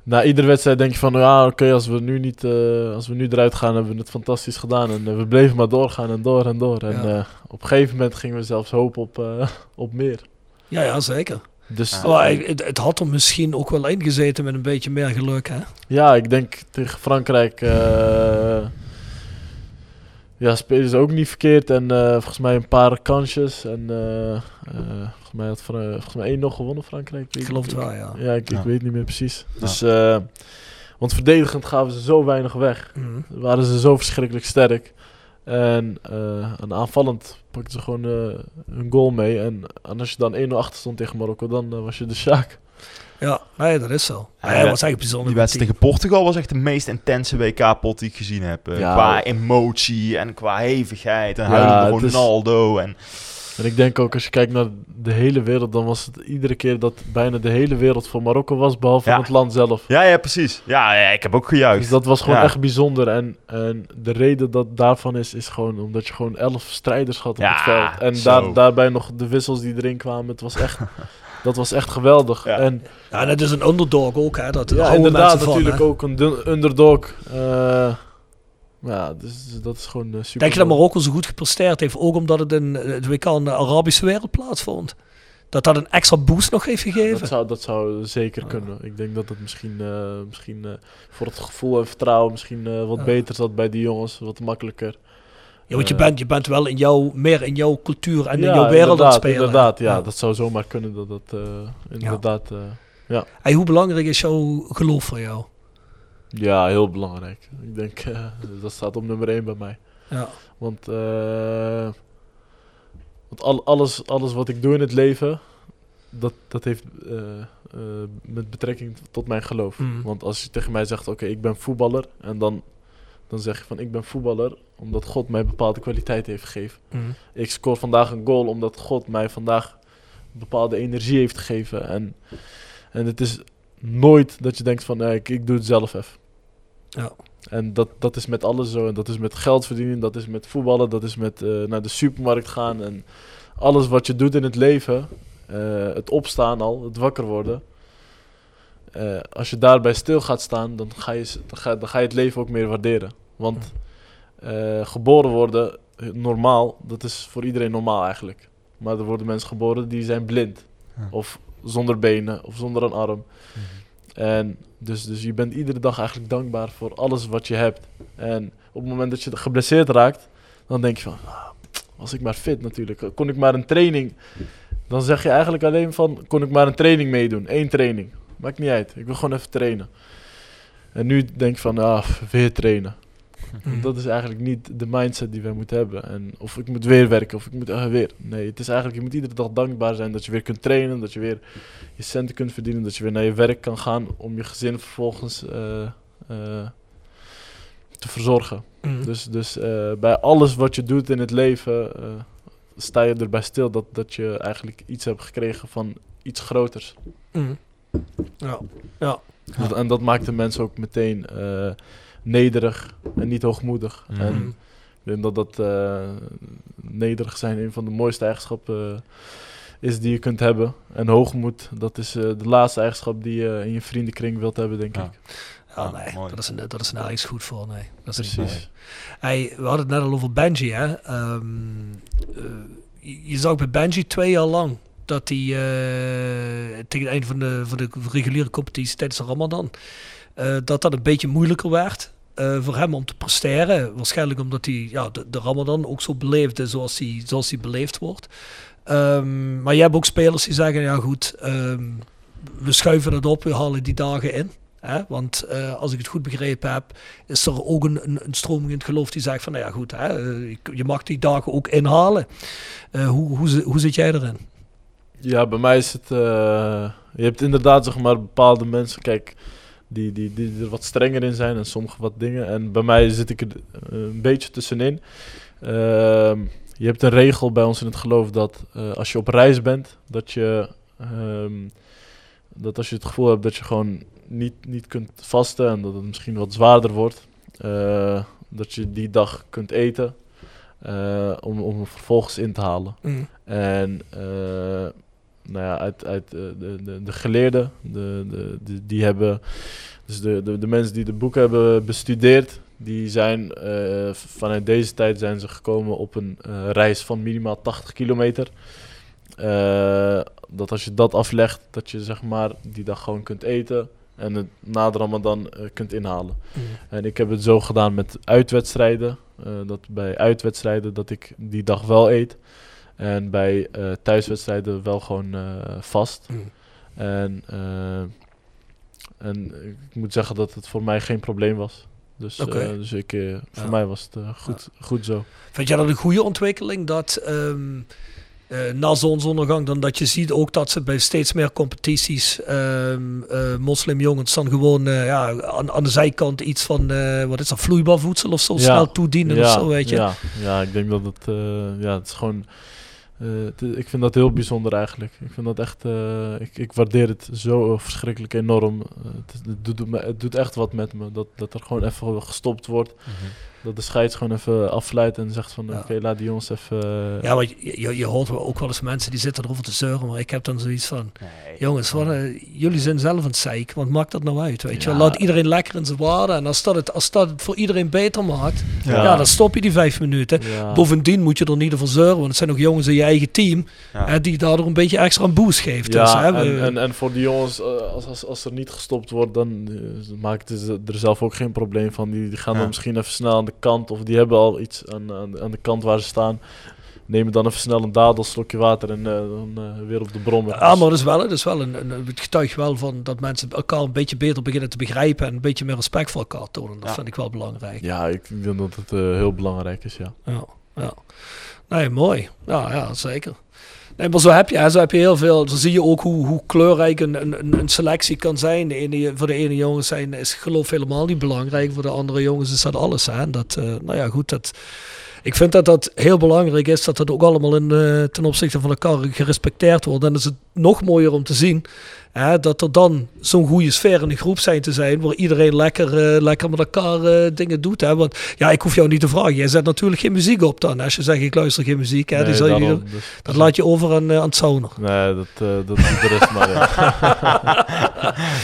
Na iedere wedstrijd denk je van, ja, oké, als we nu niet, eh, als we nu eruit gaan, hebben we het fantastisch gedaan. En eh, we bleven maar doorgaan en door en door. En Ja. eh, op een gegeven moment gingen we zelfs hopen op, eh, op meer. Ja, ja, zeker. Dus Ja. Maar het, het had er misschien ook wel ingezeten met een beetje meer geluk, hè? Ja, ik denk tegen Frankrijk. eh ja, spelen ze ook niet verkeerd. En eh, volgens mij een paar kansjes. En eh, eh, volgens mij had Fra- volgens mij één nog gewonnen, Frankrijk. Ik geloof het wel, ja. Ja, ik, ik Ja. weet niet meer precies. Dus, eh, want verdedigend gaven ze zo weinig weg. Mhm. Waren ze zo verschrikkelijk sterk. En eh aan aanvallend pakten ze gewoon eh een goal mee. En, en als je dan 1-0 achter stond tegen Marokko, dan was je de Sjaak. Ja, nee, dat is zo. Ja, was echt bijzonder. Die wedstrijd tegen Portugal was echt de meest intense WK-pot die ik gezien heb. Ja. Qua emotie en qua hevigheid en Ja, huilende het is- Ronaldo. En, En ik denk ook, als je kijkt naar de hele wereld, dan was het iedere keer dat bijna de hele wereld voor Marokko was, behalve Ja. het land zelf. ja, ja, precies. Ja, ja, ik heb ook gejuicht. Dus dat was gewoon Ja. echt bijzonder. En, en de reden dat daarvan is, is gewoon omdat je gewoon elf strijders had op Ja, het veld. En daar, daarbij nog de wissels die erin kwamen. Het was echt, dat was echt geweldig. Ja. En Ja, en het is een underdog ook, hè? Dat ja, inderdaad, van, natuurlijk hè? ook een underdog. Eh, ja, dus dat is gewoon eh, super. Denk je dat Marokko zo goed gepresteerd heeft, ook omdat het in het WK de Arabische wereld plaatsvond? Dat dat een extra boost nog heeft gegeven? Dat zou, dat zou zeker kunnen. Ik denk dat het misschien, eh, misschien eh, voor het gevoel en vertrouwen misschien wat Ja. beter zat bij die jongens. Wat makkelijker. Ja, want je bent, je bent wel in jouw, meer in jouw cultuur en Ja, in jouw wereld aan het spelen. Inderdaad, ja, Ja. Dat zou zomaar kunnen dat dat inderdaad... eh, Hey, hoe belangrijk is jouw geloof voor jou? Ja, heel belangrijk. Ik denk, eh, dat staat op nummer 1 bij mij. Ja. Want, eh, want al, alles, alles wat ik doe in het leven, dat, dat heeft eh, met betrekking tot mijn geloof. Mm. Want als je tegen mij zegt, oké, ik ben voetballer, en dan, dan zeg je van, ik ben voetballer omdat God mij bepaalde kwaliteit heeft gegeven. Mm. Ik scoor vandaag een goal omdat God mij vandaag bepaalde energie heeft gegeven. En, en het is nooit dat je denkt van, ik, ik doe het zelf even. Ja. En dat, dat is met alles zo. En dat is met geld verdienen, dat is met voetballen, dat is met eh, naar de supermarkt gaan. En alles wat je doet in het leven, eh, het opstaan al, het wakker worden. eh, als je daarbij stil gaat staan, dan ga, je, dan, ga, dan ga je het leven ook meer waarderen. Want geboren worden, normaal, dat is voor iedereen normaal eigenlijk. Maar er worden mensen geboren die zijn blind. Ja. Of zonder benen, of zonder een arm. En dus, dus je bent iedere dag eigenlijk dankbaar voor alles wat je hebt. En op het moment dat je geblesseerd raakt, dan denk je van, ah, was ik maar fit natuurlijk. Kon ik maar een training, dan zeg je eigenlijk alleen van, kon ik maar een training meedoen. Eén training. Maakt niet uit. Ik wil gewoon even trainen. En nu denk ik van, ah, weer trainen. Dat is eigenlijk niet de mindset die wij moeten hebben. En of ik moet weer werken, of ik moet eh, weer. Nee, het is eigenlijk, je moet iedere dag dankbaar zijn dat je weer kunt trainen, dat je weer je centen kunt verdienen, dat je weer naar je werk kan gaan om je gezin vervolgens eh, eh, te verzorgen. Mhm. Dus, dus eh, bij alles wat je doet in het leven, sta je erbij stil dat, dat je eigenlijk iets hebt gekregen van iets groters. Mhm. Ja, ja. Dat- en dat maakt de mensen ook meteen nederig en niet hoogmoedig. Mhm. En ik denk dat dat eh, nederig zijn een van de mooiste eigenschappen eh, is die je kunt hebben. En hoogmoed, dat is eh, de laatste eigenschap die je in je vriendenkring wilt hebben, denk Ja. ik. Ja, Ah, nee, mooi. dat is, een, dat is nergens goed voor. Nee, dat is. Precies. Hey, we hadden het net al over Benji, hè. Ehm, eh, je, zag bij Benji twee jaar lang dat hij eh, tegen het einde van de, van de reguliere competitie tijdens de Ramadan, eh, dat dat een beetje moeilijker werd. Eh, voor hem om te presteren. Waarschijnlijk omdat hij ja, de, Ramadan ook zo beleefde zoals hij, zoals hij beleefd wordt. Ehm, maar je hebt ook spelers die zeggen, ja goed, ehm, we schuiven het op, we halen die dagen in. Hè? Want eh, als ik het goed begrepen heb, is er ook een, een, stroming in het geloof die zegt van, nou ja goed, hè, eh, je- mag die dagen ook inhalen. Hoe, hoe, hoe zit jij erin? Ja, bij mij is het. je hebt inderdaad zeg maar bepaalde mensen, kijk, die, die, die er wat strenger in zijn en sommige wat dingen. En bij mij zit ik er eh, een beetje tussenin. Ehm, je hebt een regel bij ons in het geloof dat eh, als je op reis bent, dat je. ehm, dat als je het gevoel hebt dat je gewoon niet, niet kunt vasten en dat het misschien wat zwaarder wordt, eh, dat je die dag kunt eten om, om vervolgens in te halen. Mm. En nou ja, uit, uit eh, de, de, de geleerden, de, de, de- die hebben, dus de, de, de mensen die de boek hebben bestudeerd, die zijn eh, vanuit deze tijd zijn ze gekomen op een eh, reis van minimaal 80 kilometer. Dat als je dat aflegt, dat je zeg maar die dag gewoon kunt eten en het na de Ramadan kunt inhalen. Mm. En ik heb het zo gedaan met uitwedstrijden. dat bij uitwedstrijden dat ik die dag wel eet. En bij eh, thuiswedstrijden wel gewoon eh, vast. Mm. En, eh, en ik moet zeggen dat het voor mij geen probleem was. Dus, dus ik, voor Ja. mij was het goed, goed zo. Vind jij dat een goede ontwikkeling dat eh, na zonsondergang dan dat je ziet ook dat ze bij steeds meer competities eh, moslimjongens dan gewoon ja, aan, aan de zijkant iets van wat is dat vloeibaar voedsel of zo Ja. snel toedienen of zo weet je. Ja, ja, ik denk dat het, ja, het is gewoon, eh, ik vind dat heel bijzonder eigenlijk. Ik vind dat echt, eh, ik, ik waardeer het zo verschrikkelijk enorm. Eh, het, het, doet, het doet echt wat met me, dat, dat er gewoon even gestopt wordt. Dat de scheids gewoon even affluit en zegt van, Ja. oké, laat die jongens even... eh, Ja, want je, je, je hoort wel ook wel eens mensen die zitten erover te zeuren, maar ik heb dan zoiets van, jongens, wat, eh, jullie zijn zelf een zeik, wat maakt dat nou uit, weet je? Laat iedereen lekker in zijn waarde en als dat, het, als dat het voor iedereen beter maakt, ja. Ja. dan stop je die vijf minuten. ja. Bovendien moet je er niet over zeuren, want het zijn ook jongens in je eigen team Ja. hè, die daardoor een beetje extra een boost geeft. Ja, dus, hè, en, we- en, en voor die jongens, eh, als, als, als er niet gestopt wordt, dan maakt het ze er zelf ook geen probleem van. Die, die gaan Ja. dan misschien even snel aan de kant, of die hebben al iets aan, aan, de- aan de kant waar ze staan. Nemen dan even snel een dadel, slokje water en eh, dan eh, weer op de brommer. Ja, maar dat is wel, dat is wel een, een, het getuigt wel van dat mensen elkaar een beetje beter beginnen te begrijpen en een beetje meer respect voor elkaar tonen. Dat Ja. vind ik wel belangrijk. Ja, ik denk dat het eh, heel belangrijk is, ja. Ja, ja. Nee, mooi. Ja, ja, zeker. Nee, zo heb je, zo heb je heel veel. Zo zie je ook hoe, hoe kleurrijk een, een, een selectie kan zijn. De ene, voor de ene jongens zijn, is geloof helemaal niet belangrijk. Voor de andere jongens is dat alles. Hè. Dat, eh, nou ja, goed. Dat, ik vind dat dat heel belangrijk is. Dat dat ook allemaal in, eh, ten opzichte van elkaar gerespecteerd wordt. En dan is het nog mooier om te zien. Hè, dat er dan zo'n goede sfeer in de groep zijn te zijn. Waar iedereen lekker, eh, lekker met elkaar eh, dingen doet. Hè. Want ja, ik hoef jou niet te vragen. Jij zet natuurlijk geen muziek op dan. Als je zegt ik luister geen muziek. Hè, die Nee, zal je daarom, dus- dat dus- laat je over aan, eh, aan het sauner. Nee, dat, eh dat doet de rest maar. ja.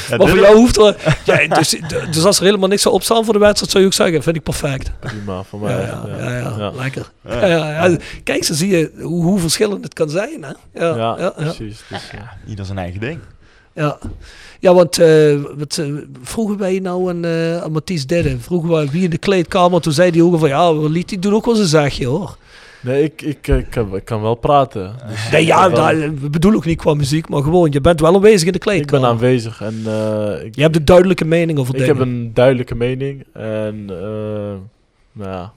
Maar voor jou hoeft er... Ja, dus, dus als er helemaal niks zou opstaan voor de wedstrijd, zou je ook zeggen, vind ik perfect. Prima, voor Ja, mij. ja, ja, ja, ja. lekker. Ja, ja, ja. Kijk, zo zie je hoe, hoe verschillend het kan zijn. Hè? Ja, Ja, ja, ja, precies. Dus, ja. Ieder zijn eigen ding. Ja. Ja, want eh, wat, eh, vroegen wij nou aan, eh aan Mathies Didde, vroegen wij wie in de kleedkamer, toen zei hij ook van, ja, Liet, die doet ook wel zijn zegje hoor. Nee, ik, ik, ik, kan, ik kan wel praten. Dus Nee, ja, ik, wel- daar- we bedoelen ook niet qua muziek, maar gewoon, je bent wel aanwezig in de ik ben kleedkamer. aanwezig en ik, Je hebt een duidelijke mening over ik dingen. heb een duidelijke mening. En nou ja,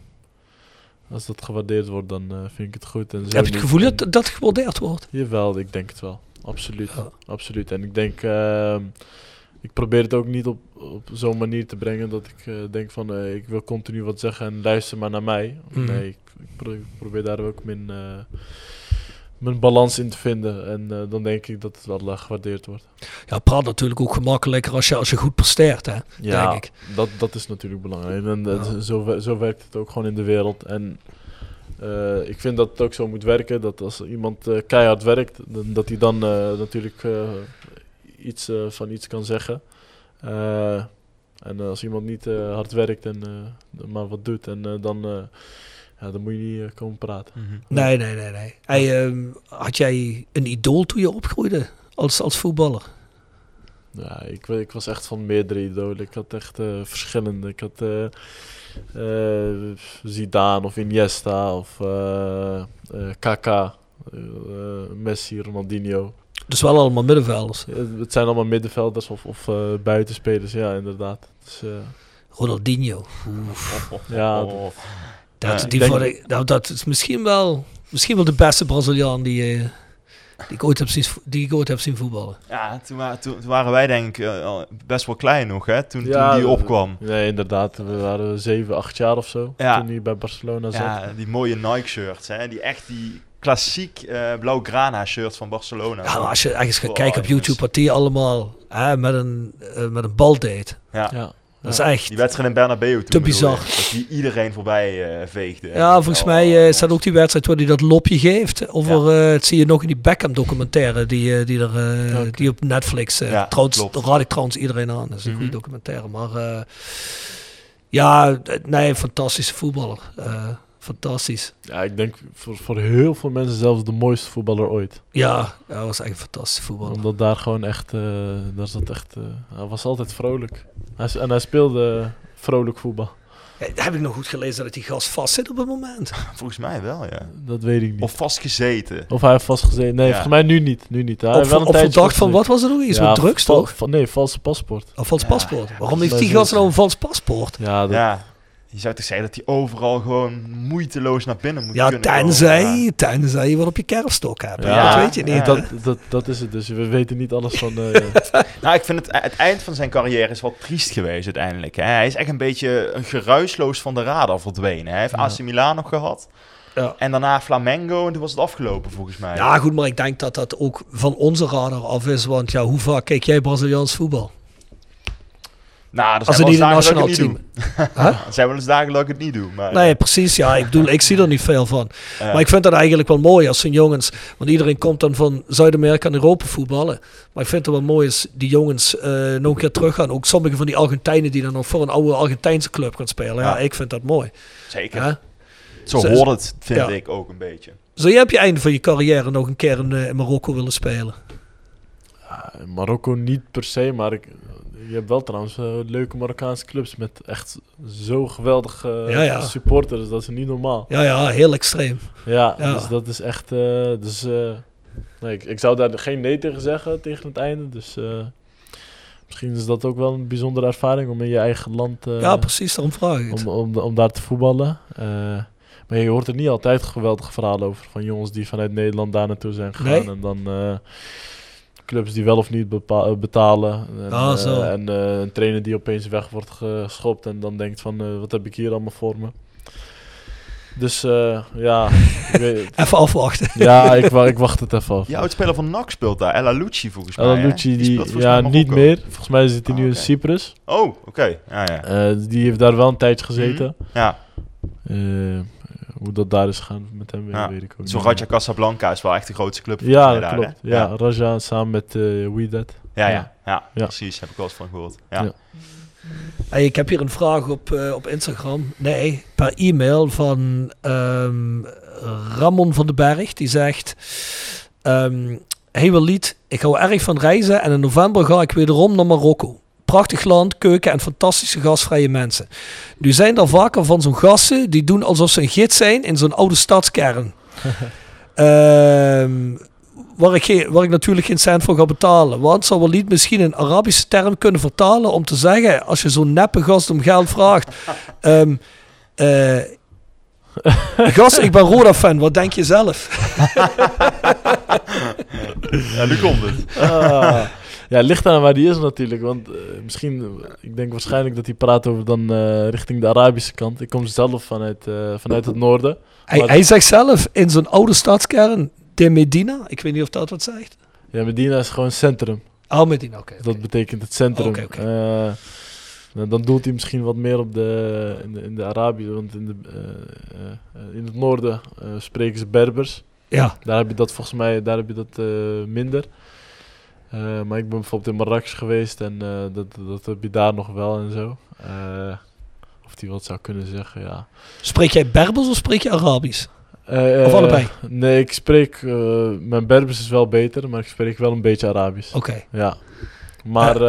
als dat gewaardeerd wordt, dan vind ik het goed. En zo Heb je het gevoel dat dat gewaardeerd wordt? Jawel, ik denk het wel. Absoluut. Ja. Absoluut. En ik denk, ehm, ik probeer het ook niet op, op zo'n manier te brengen dat ik eh, denk van eh, ik wil continu wat zeggen en luister maar naar mij. Mhm. Nee, ik, ik pro- ik probeer daar ook mijn, eh, mijn balans in te vinden. En dan denk ik dat het wel gewaardeerd wordt. Ja, praat natuurlijk ook gemakkelijker als je, als je goed presteert, hè? Ja, denk ik. Dat, dat is natuurlijk belangrijk. En Ja. zo, zo werkt het ook gewoon in de wereld. En eh, ik vind dat het ook zo moet werken. Dat als iemand eh, keihard werkt, dan, dat hij dan eh, natuurlijk eh, iets eh, van iets kan zeggen. Eh, en als iemand niet eh, hard werkt en eh, maar wat doet, en, eh, dan, eh, ja, dan moet je niet komen praten. Mhm. Nee, nee, nee. nee. Hey, ehm, had jij een idool toen je opgroeide als, als voetballer? Ja, ik, ik was echt van meerdere idolen. Ik had echt eh, verschillende. Ik had Zidane of Iniesta of eh eh, Kaka, eh, eh, Messi, Ronaldinho. Dus wel allemaal middenvelders. Eh, het zijn allemaal middenvelders of, of eh, buitenspelers, ja inderdaad. Dus, eh, Ronaldinho. ja, Oh. Dat, Ja, die ik denk- vond ik- nou, dat is misschien wel, misschien wel de beste Braziliaan die, eh, die, ik ooit heb zien, die ik ooit heb zien voetballen. Ja, toen, wa- toen, toen waren wij denk ik eh, best wel klein nog, hè? Toen, Ja, toen die opkwam. nee, inderdaad. We waren zeven, acht jaar of zo Ja. toen hij bij Barcelona zat. Ja, die mooie Nike-shirts, hè? Die echt die klassiek eh blauw-grana shirt van Barcelona. Ja, maar als je ergens gaat Oh, kijken op. YouTube wat die allemaal hè, met, een, eh, met een bal deed. Ja. Ja. Dat is echt... Die wedstrijd in Bernabeu toen Te bizar. je, Dat die iedereen voorbij eh, veegde. Ja, volgens Oh, mij eh, jongens. staat ook die wedstrijd waar hij dat lopje geeft. Over, eh, het zie je nog in die Beckham documentaire die, eh, die, er, eh, die op Netflix. eh Ja, trouwens, klopt. daar raad ik trouwens iedereen aan. Dat is een Mhm. goede documentaire. Maar eh, ja, eh, nee, fantastische voetballer. Fantastisch. Ja, ik denk voor, voor heel veel mensen zelfs de mooiste voetballer ooit. Ja, hij was echt een fantastische voetballer. Omdat daar gewoon echt, eh, daar zat echt, eh, hij was altijd vrolijk. Hij, en hij speelde vrolijk voetbal. Ja, heb ik nog goed gelezen dat die gast vast zit op het moment. Volgens mij wel, ja. Dat weet ik niet. Of vastgezeten. Of hij heeft vastgezeten. Nee, Ja. volgens mij nu niet. Nu niet. Hij wel een tijdje verdacht van, wat was er nog? Iets Ja, met drugs toch? van- nee, valse paspoort. Of vals Ja, paspoort. Waarom heeft die gast nou een vals paspoort? Ja, dat, Ja. Je zou toch zeggen dat hij overal gewoon moeiteloos naar binnen moet Ja, kunnen komen. tenzij, Ja. tenzij je wat op je kerfstok hebt. Ja, dat weet je niet. ja. dat, dat, dat is het dus. We weten niet alles van... eh, Nou, ik vind het, het eind van zijn carrière is wel triest geweest uiteindelijk. Hè. Hij is echt een beetje een geruisloos van de radar verdwenen. Hij heeft Ja. AC Milan nog gehad. Ja. En daarna Flamengo en toen was het afgelopen volgens mij. Ja, goed, maar ik denk dat dat ook van onze radar af is. Want ja, hoe vaak kijk jij Braziliaans voetbal? Nou, er Als een dat nationaal team. Er zijn wel eens dagen dat ik het niet doe. Maar, Nee, precies. Ja, ik bedoel, ik zie er niet veel van. eh, Maar ik vind dat eigenlijk wel mooi als zo'n jongens. Want iedereen komt dan van Zuid-Amerika en Europa voetballen. Maar ik vind het wel mooi als die jongens eh, nog een keer terug gaan. Ook sommige van die Argentijnen die dan nog voor een oude Argentijnse club gaan spelen. Ja, Ja. ik vind dat mooi. Zeker. Ja? Zo Zo- hoort het, vind Ja. ik ook een beetje. Zou jij op je einde van je carrière nog een keer in, eh, in Marokko willen spelen? ja, Marokko niet per se, maar ik, je hebt wel trouwens eh, leuke Marokkaanse clubs met echt zo geweldige Ja, ja. supporters. Dat is niet normaal. Ja, ja, heel extreem. Ja, dus dat is echt... eh, dus, eh, nee, ik, ik zou daar geen nee tegen zeggen tegen het einde. Dus eh, misschien is dat ook wel een bijzondere ervaring om in je eigen land... eh, ja, precies, daarom vraag ik om, om, om daar te voetballen. Eh, maar je hoort er niet altijd geweldige verhalen over. Van jongens die vanuit Nederland daar naartoe zijn gegaan. Nee? En dan eh, clubs die wel of niet bepa- eh, betalen. En, Ah, eh, en eh, een trainer die opeens weg wordt geschopt. En dan denkt van, eh, wat heb ik hier allemaal voor me? Dus eh, ja, ik weet, Even afwachten. ja ik, ik wacht het even af. Die oudspeler van NAC speelt daar, El Alouchi volgens mij. Die, ja, mij niet meer. Volgens mij zit hij Ah, nu in. Cyprus. Oh, oké. Ja, ja. Eh, die heeft daar wel een tijdje gezeten. ja. Eh, hoe dat daar is gegaan met hem, Ja. weet ik ook Zo niet. Raja Casablanca is wel echt de grootste club Ja, dat daar, klopt. hè? Ja, Ja. Raja samen met uh, Weedat. Ja, ja, Ja. ja, Ja. precies. Heb ik wel eens van gehoord. Ja. Ja. Hey, ik heb hier een vraag op, eh, op Instagram. Nee, per e-mail van ehm, Ramon van den Berg. Die zegt... ehm hey Walid, ik hou erg van reizen en in november ga ik wederom naar Marokko. Prachtig land, keuken en fantastische gastvrije mensen. Nu zijn er vaker van zo'n gasten die doen alsof ze een gids zijn in zo'n oude stadskern. Ehm, waar, ik waar ik natuurlijk geen cent voor ga betalen. Want zou Walid misschien een Arabische term kunnen vertalen om te zeggen, als je zo'n neppe gast om geld vraagt, ehm, Eh gast, ik ben Roda-fan. Wat denk je zelf? Ja, nu komt het. Ah. Ja, ligt aan waar die is natuurlijk. Want eh, misschien, ik denk waarschijnlijk dat hij praat over dan eh, richting de Arabische kant. Ik kom zelf vanuit, eh, vanuit het noorden. Hij, hij zegt zelf in zo'n oude stadskern, de Medina. Ik weet niet of dat wat zegt. Ja, Medina is gewoon centrum. Al Medina, oké. Dat betekent het centrum. Oké, oké. Nou, dan doelt hij misschien wat meer op de, in de, in de Arabië, want in, de, in het noorden spreken ze Berbers. Ja, Daar heb je dat volgens mij daar heb je dat, minder. Eh, maar ik ben bijvoorbeeld in Marrakesh geweest en eh, dat, dat heb je daar nog wel en zo. Eh, of die wat zou kunnen zeggen, ja. spreek jij Berbers of spreek je Arabisch? Of allebei? Nee, ik spreek... mijn Berbers is wel beter, maar ik spreek wel een beetje Arabisch. Oké. Ja. Maar...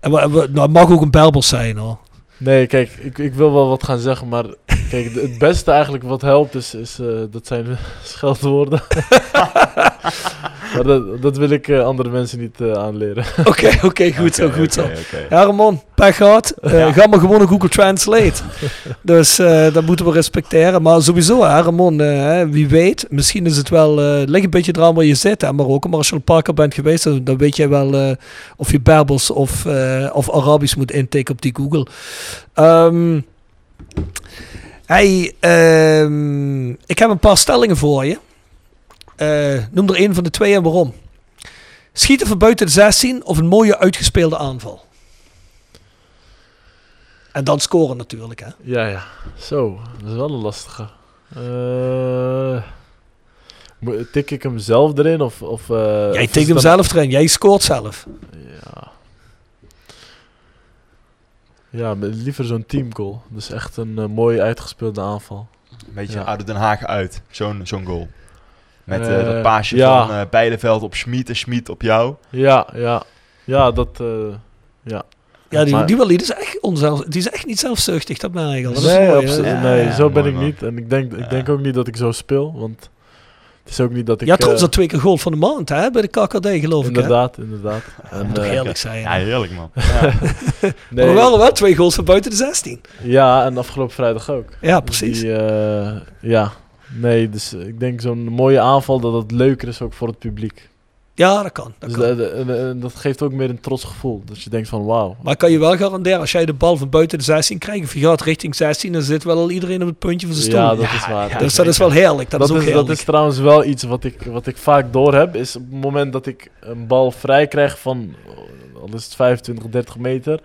En Nou, het mag ook een Berbers zijn hoor. Nee, kijk, ik, ik wil wel wat gaan zeggen, maar kijk, het beste eigenlijk wat helpt is, is dat zijn scheldwoorden. maar dat, dat wil ik eh, andere mensen niet eh, aanleren. Oké, oké, goed zo, goed zo. Ja, Ramon, pech gehad. Eh, Ga maar gewoon naar Google Translate. dus eh, dat moeten we respecteren. Maar sowieso, hè, Ramon, eh, hè, wie weet, misschien is het wel, eh ligt een beetje eraan waar je zit hè, in Marokko. Maar als je al een paar keer bent geweest, dan, dan weet jij wel eh, of je Berbers of, eh, of Arabisch moet intikken op die Google. Ehm, hey, ehm, ik heb een paar stellingen voor je. Eh, noem er één van de twee en waarom. Schieten van buiten de 16 of een mooie uitgespeelde aanval? En dan scoren natuurlijk, hè? ja, ja. Zo, dat is wel een lastige. Eh, tik ik hem zelf erin? Of, of, eh, Jij tikt hem zelf erin, jij scoort zelf. Ja. Ja, maar liever zo'n teamgoal. Dus echt een eh, mooi uitgespeelde aanval. Een beetje Ja. uit Den Haag uit, zo'n zo'n goal. Met eh, Eh, dat paasje ja. van eh Beideveld op Schmid en Schmid op jou. Ja, ja. Ja, dat... eh, ja. Ja, die, Maar- die, wel, die, is echt onzelf, die is echt niet zelfzuchtig, dat merk ik al. Is nee, mooi? Ja, nee ja, zo ben mooi, ik man. niet. En ik denk, ik Ja. denk ook niet dat ik zo speel. Want het is ook niet dat ik... Ja, trots eh, dat twee keer goal van de maand, hè? Bij de KKD, geloof ik, hè? Inderdaad, inderdaad. En, Toch eh, heerlijk zijn. Ja, heerlijk man. nee, Maar wel, wel twee goals van buiten de 16. Ja, en afgelopen vrijdag ook. Ja, precies. Die, eh, ja, nee, dus ik denk zo'n mooie aanval dat het leuker is ook voor het publiek. Ja, dat kan. Dat Dus kan. de- de- de- dat geeft ook meer een trots gevoel. Dat je denkt van wauw. Maar kan je wel garanderen, als jij de bal van buiten de 16 krijgt, of je gaat richting 16, dan zit wel al iedereen op het puntje van zijn stoel. Ja, dat Ja, is waar. ja, dus dat is wel heerlijk. Dat, Dat, is ook is, dat is trouwens wel iets wat ik, wat ik vaak door heb. Is op het moment dat ik een bal vrij krijg van, eh, al is het 25, 30 meter.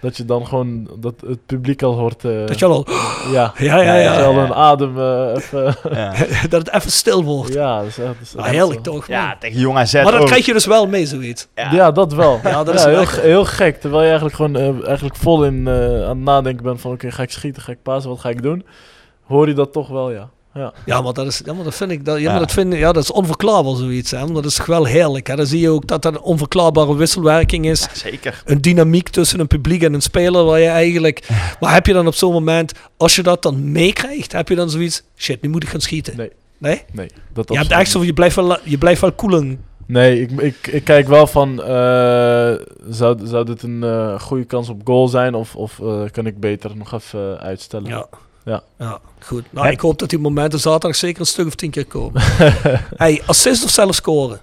Dat je dan gewoon, dat het publiek al hoort. eh, dat je al, ja, ja, ja, dat je ja, al een adem eh, even. Ja, dat het even stil wordt. ja, dat is echt, dat is Ah, echt heerlijk zo. toch? man. ja tegen Jong AZ maar dat ook. krijg je dus wel mee, zoiets. Ja. dat wel. Ja, dat is heel, heel gek. Terwijl je eigenlijk gewoon eh, eigenlijk vol in eh, aan het nadenken bent van oké, ga ik schieten, ga ik pasen, wat ga ik doen? Hoor je dat toch wel, ja. Ja. Ja, maar dat is, ja, maar dat vind ik, dat, ja, Ja. maar dat vind ja, dat is onverklaarbaar zoiets. Hè? Maar dat is toch wel heerlijk. Hè? Dan zie je ook dat er een onverklaarbare wisselwerking is. Ja, zeker. Een dynamiek tussen een publiek en een speler waar je eigenlijk... Maar heb je dan op zo'n moment, als je dat dan meekrijgt, heb je dan zoiets... Shit, nu moet ik gaan schieten. Nee. Nee? Nee, dat Je hebt echt zo, je blijft wel, je blijft wel koelen. Nee, ik, ik, ik kijk wel van, eh, zou, zou dit een eh, goede kans op goal zijn of, of eh, kan ik beter nog even uitstellen? Ja. Ja. ja, goed. Nou, Heb- ik hoop dat die momenten zaterdag zeker een stuk of tien keer komen. hey, assist of zelf scoren?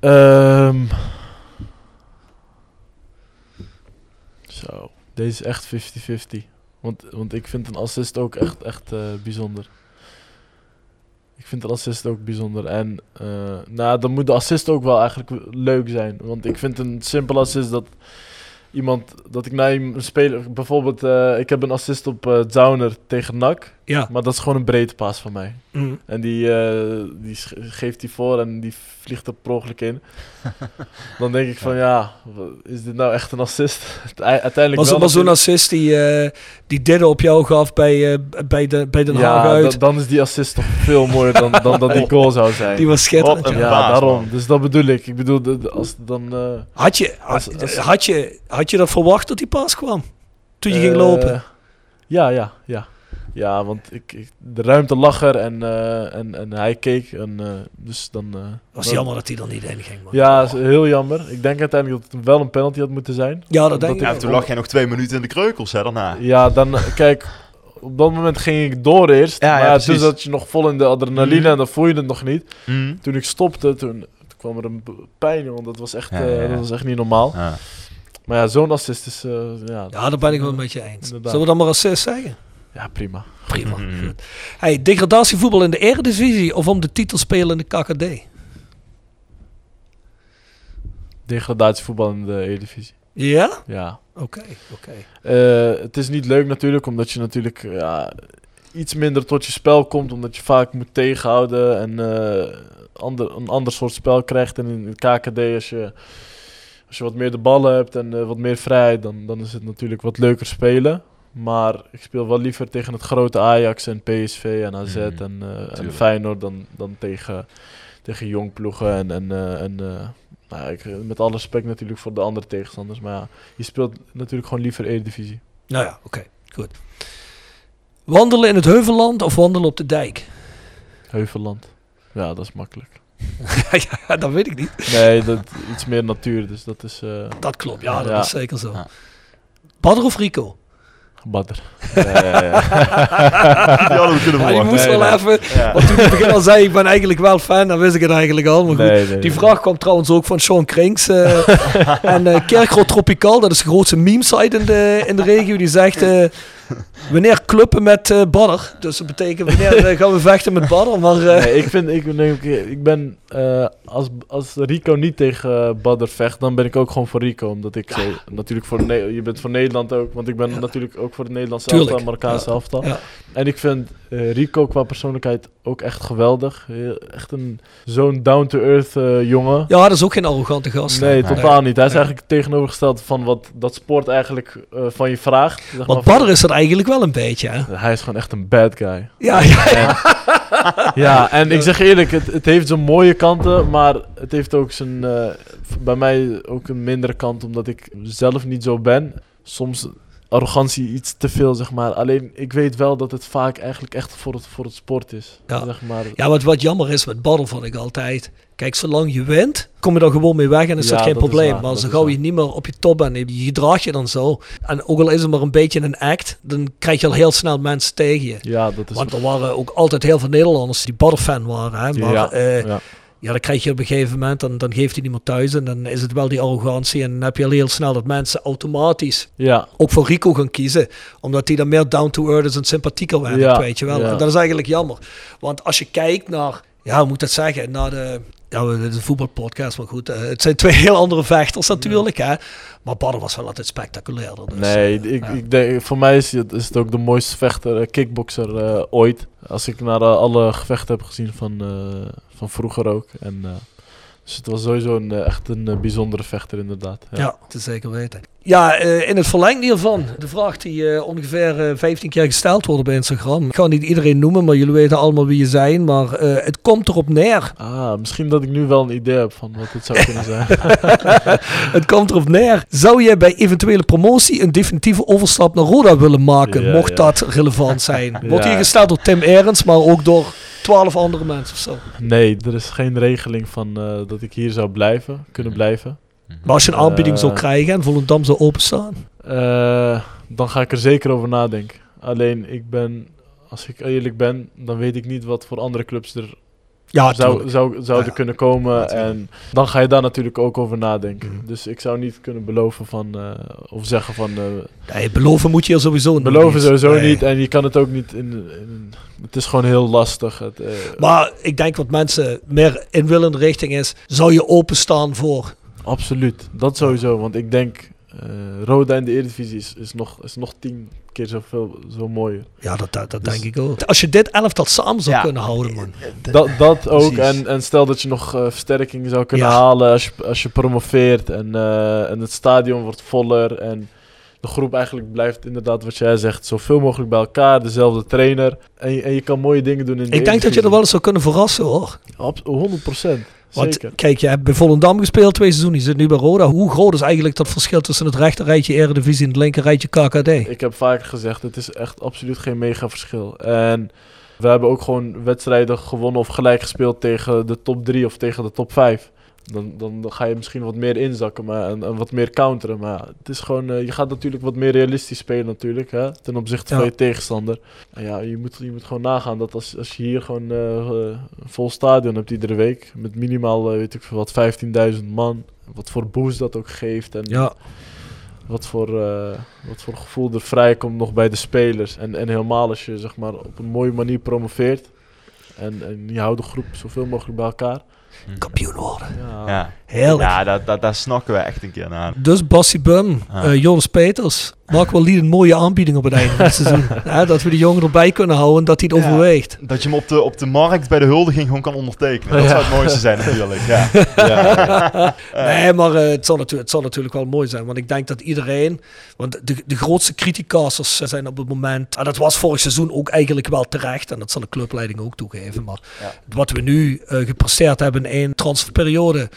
Ehm. zo, deze is echt 50-50. Want, want ik vind een assist ook echt, echt eh, bijzonder. Ik vind een assist ook bijzonder. En eh, nou, dan moet de assist ook wel eigenlijk leuk zijn. Want ik vind een simpel assist dat iemand, dat ik naar een speler, bijvoorbeeld, eh, ik heb een assist op eh Zauner tegen NAC. Ja. Maar dat is gewoon een breedte paas van mij. Mm. En die, eh, die geeft hij voor en die vliegt er per ongeluk in. Dan denk ik van ja, is dit nou echt een assist? Uiteindelijk Was wel er maar zo'n assist die, eh die Didde op jou gaf bij, eh, bij, de, bij Den Haag Ja, uit? dan, dan is die assist toch veel mooier dan, dan dat die goal zou zijn. die was schitterend. Wat een ja. baas, daarom. man. Dus dat bedoel ik. Ik bedoel, als dan... eh, Had, je, Als- had, als- had, je, had je dat verwacht dat die pas kwam? Toen je ging lopen? Ja, ja, ja. Ja, want ik, ik, de ruimte lag er en, eh, en, en hij keek. En, eh, dus dan, eh, was dan- jammer dat hij er niet in ging, man. Ja, heel jammer. Ik denk uiteindelijk dat het wel een penalty had moeten zijn. Ja, dat denk ik. Ja, ook. toen lag jij nog twee minuten in de kreukels, hè, daarna. Ja, dan, kijk, op dat moment ging ik door eerst. Ja, maar ja, toen zat je nog vol in de adrenaline Mhm. en dan voel je het nog niet. Mm. Toen ik stopte, toen, toen kwam er een pijn, want dat was echt, Ja, eh, ja, ja. Dat was echt niet normaal. Ja. Maar ja, zo'n assist is, ja, Ja, daar ben ik wel met je eens. Inderdaad. Zullen we dan maar assist zeggen? Ja, prima. Prima. Mhm. Goed. Hey, degradatievoetbal in de Eredivisie of om de titel spelen in de KKD? Degradatievoetbal in de Eredivisie. Ja? Ja. Oké, oké. Eh, het is niet leuk natuurlijk, omdat je natuurlijk ja, iets minder tot je spel komt, omdat je vaak moet tegenhouden en eh, ander, een ander soort spel krijgt. En in het KKD, als je, als je wat meer de ballen hebt en eh, wat meer vrijheid, dan, dan is het natuurlijk wat leuker spelen. Maar ik speel wel liever tegen het grote Ajax en PSV en AZ Mhm, en, eh, en tuurlijk. Feyenoord dan, dan tegen, tegen jong ploegen. En, en, eh, en eh, nou, ja, ik, met alle respect natuurlijk voor de andere tegenstanders. Maar ja, je speelt natuurlijk gewoon liever Eredivisie. Nou ja, oké. Goed. Wandelen in het Heuvelland of wandelen op de dijk? Heuvelland. Ja, dat is makkelijk. ja, dat weet ik niet. Nee, dat, iets meer natuur, dus dat is eh Dat klopt, ja, dat Ja. is zeker zo. Ja. Badder of Rico? Badder. Ja, ja, ja. Die hadden we kunnen Ja, die verwachten. moest nee, wel nee. even... Ja. Want toen ik begin al zei, ik ben eigenlijk wel fan, dan wist ik het eigenlijk al. Maar goed, Nee, nee, die nee. vraag kwam trouwens ook van Sean Krinks. eh, en eh Kerkro Tropical, dat is de grootste meme-site in de, in de regio, die zegt... eh, wanneer cluppen met eh badder? Dus dat betekent, wanneer eh, gaan we vechten met badder? Maar eh, Nee, ik, vind, ik, ik, ik ben, als, als Rico niet tegen Badder vecht, dan ben ik ook gewoon voor Rico. Omdat ik zo, natuurlijk voor, Ne- je bent voor Nederland ook, want ik ben Ja. natuurlijk ook voor het Nederlandse elftal, Marokkaanse Ja. elftal. En ik vind eh, Rico qua persoonlijkheid ook echt geweldig. Heel- echt een zo'n down-to-earth eh, jongen. ja, dat is ook geen arrogante gast. Nee, Nee. totaal niet. Hij is eigenlijk het tegenovergestelde van wat dat sport eigenlijk eh, van je vraagt. Zeg Want is dat eigenlijk wel een beetje, hè? Hij is gewoon echt een bad guy. Ja, ja, En, ja, en ik zeg eerlijk, het, het heeft zijn mooie kanten, maar het heeft ook zijn, eh, bij mij ook een mindere kant, omdat ik zelf niet zo ben. Soms arrogantie iets te veel, zeg maar. Alleen, ik weet wel dat het vaak eigenlijk echt voor het, voor het sport is. Ja. Zeg maar. Ja, wat, wat jammer is met Badder vond ik altijd. Kijk, zolang je wint, kom je er gewoon mee weg en is Ja, dat geen dat probleem. waar, maar zo gauw je niet meer op je top bent, en je gedraag je dan zo. En ook al is het maar een beetje een act, dan krijg je al heel snel mensen tegen je. Ja, dat is... Want er waren ook altijd heel veel Nederlanders die Badder-fan waren. Hè? Maar ja, eh, ja. dan krijg je op een gegeven moment, dan, dan geeft hij meer thuis. En dan is het wel die arrogantie. En dan heb je al heel snel dat mensen automatisch ja, ook voor Rico gaan kiezen. Omdat hij dan meer down to earth is en sympathieker werkt, Ja, weet je wel. En dat is eigenlijk jammer. Want als je kijkt naar, ja, hoe moet ik dat zeggen, naar de, ja, dit is een voetbalpodcast, maar goed. eh, het zijn twee heel andere vechters natuurlijk, hè. Maar Badder was wel altijd spectaculairder. Dus, nee, eh, ik, ja. ik denk, voor mij is het, is het ook de mooiste vechter, eh, kickboxer ooit. Als ik naar alle gevechten heb gezien van, van vroeger ook. En, dus het was sowieso een, eh, echt een eh, bijzondere vechter inderdaad. Ja, te zeker weten. Ja, eh, in het verlengde hiervan, de vraag die ongeveer eh, 15 keer gesteld wordt bij Instagram. Ik ga niet iedereen noemen, maar jullie weten allemaal wie je zijn. Maar het komt erop neer. Ah, misschien dat ik nu wel een idee heb van wat het zou kunnen zijn. Het komt erop neer. Zou je bij eventuele promotie een definitieve overstap naar Roda willen maken? Ja, mocht ja. dat relevant zijn? Wordt hier gesteld door Tim Erens, maar ook door 12 andere mensen of zo. nee, er is geen regeling van eh, dat ik hier zou blijven, kunnen blijven. Maar als je een aanbieding zou Eh. krijgen en Volendam zou openstaan. Eh, dan ga ik er zeker over nadenken. Alleen ik ben, als ik eerlijk ben, dan weet ik niet wat voor andere clubs er Ja, zou, zou, zouden Ja. kunnen komen. Natuurlijk. En dan ga je daar natuurlijk ook over nadenken. Mhm. Dus ik zou niet kunnen beloven van, eh, of zeggen van, eh, Nee, beloven moet je sowieso niet. beloven sowieso Nee. niet. En je kan het ook niet in, in het is gewoon heel lastig. Het, eh, Maar ik denk wat mensen meer in willende richting is, zou je openstaan voor... Absoluut, dat sowieso. Want ik denk, eh Roda in de Eredivisie is, is, nog, is nog tien keer zoveel, zo mooier. Ja, dat, dat, dat Dus- denk ik ook. Als je dit elftal samen zou Ja. kunnen houden, man. Dat, dat ook. En, en stel dat je nog eh, versterkingen zou kunnen Ja. halen als je, als je promoveert. En, eh, en het stadion wordt voller. En de groep eigenlijk blijft inderdaad, wat jij zegt, zoveel mogelijk bij elkaar. Dezelfde trainer. En je, en je kan mooie dingen doen in de Ik denk dat je er wel eens zou kunnen verrassen, hoor. Abs- 100 procent. Want Zeker. kijk, je hebt bij Volendam gespeeld twee seizoenen, je zit nu bij Roda. Hoe groot is eigenlijk dat verschil tussen het rechter rijtje Eredivisie en het linker rijtje KKD? Ik heb vaker gezegd, het is echt absoluut geen mega verschil. En we hebben ook gewoon wedstrijden gewonnen of gelijk gespeeld tegen de top 3 of tegen de top 5. Dan, dan, ga je misschien wat meer inzakken maar, en, en wat meer counteren. Maar het is gewoon, eh, je gaat natuurlijk wat meer realistisch spelen natuurlijk, hè, ten opzichte van je tegenstander. En ja, je moet, je moet gewoon nagaan dat als, als je hier gewoon eh, een vol stadion hebt iedere week, met minimaal, eh, weet ik veel wat, 15.000 man, wat voor boost dat ook geeft. En, Ja, wat voor, wat voor gevoel er vrijkomt nog bij de spelers. En, en helemaal als je zeg maar, op een mooie manier promoveert. En, en je houdt de groep zoveel mogelijk bij elkaar. Kampioen worden. Ja, Ja, Heerlijk. ja daar, daar, daar snakken we echt een keer naar. Dus Bassie Bum, Ah. eh, Jonas Peters, wel een mooie aanbieding op het einde van het seizoen. Ja, dat we die jongen erbij kunnen houden en dat hij het Ja. overweegt. Dat je hem op de, op de markt bij de huldiging gewoon kan ondertekenen. Dat Ja. zou het mooiste zijn natuurlijk. Ja. Nee, maar eh, het, zal natuurlijk, het zal natuurlijk wel mooi zijn. Want ik denk dat iedereen... Want de, de grootste criticasters zijn op het moment... En dat was vorig seizoen ook eigenlijk wel terecht. En dat zal de clubleiding ook toegeven. Maar Ja. wat we nu eh, gepresteerd hebben in één transferperiode...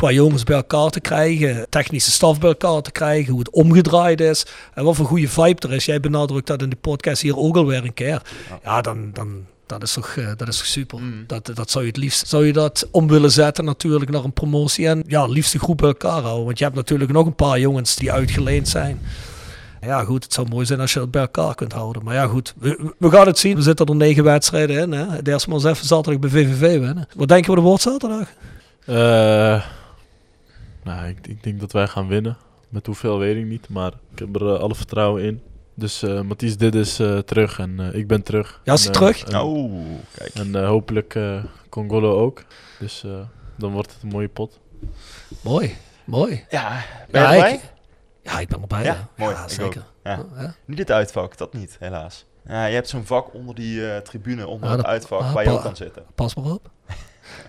Qua jongens bij elkaar te krijgen, technische staf bij elkaar te krijgen, hoe het omgedraaid is en wat voor goede vibe er is. Jij benadrukt dat in de podcast hier ook alweer een keer. Ja, dan, dan, dat is toch, eh, dat is toch super. Mm. Dat, dat zou je het liefst zou je dat om willen zetten natuurlijk naar een promotie. En ja, liefst de groep bij elkaar houden. Want je hebt natuurlijk nog een paar jongens die uitgeleend zijn. Ja goed, het zou mooi zijn als je dat bij elkaar kunt houden. Maar ja goed, we, we gaan het zien. We zitten er negen wedstrijden in. Hè. Het eerste maar eens even zaterdag bij VVV winnen. Wat denk je wat er wordt zaterdag? Eh, nou, ik, ik denk dat wij gaan winnen. Met hoeveel weet ik niet. Maar ik heb er eh, alle vertrouwen in. Dus eh Mathies dit is eh, terug en eh, ik ben terug. Ja, is hij terug? En, Oh, kijk. en eh, hopelijk eh Congolo ook. Dus eh, dan wordt het een mooie pot. Mooi, mooi. Ja, ben Ja, erbij? ik- Ja, ik ben erbij. Ja, Ja, mooi, Ja, zeker. Ja. Ja. Niet het uitvak, dat niet, helaas. Ja, je hebt zo'n vak onder die eh, tribune, onder Ja, het uitvak, waar je ook kan zitten. Pas maar op.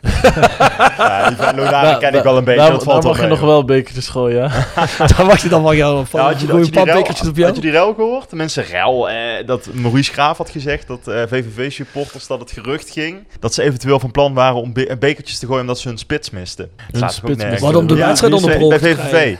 Ja, die van Daar- ken ik wel een beetje, Daar, dat valt daar wel mag je nog wel bekertjes gooien, ja. Dan mag je dan wel gaan van. Ja, had je, had, je rel, bekertjes op jou. had je die rel gehoord? Tenminste, rel. Eh, dat Maurice Graaf had gezegd dat eh, VVV-supporters dat het gerucht ging. Dat ze eventueel van plan waren om be- bekertjes te gooien omdat ze hun spits misten. Hun spits? Waarom de wedstrijd bij- onderbroken Bij VVV.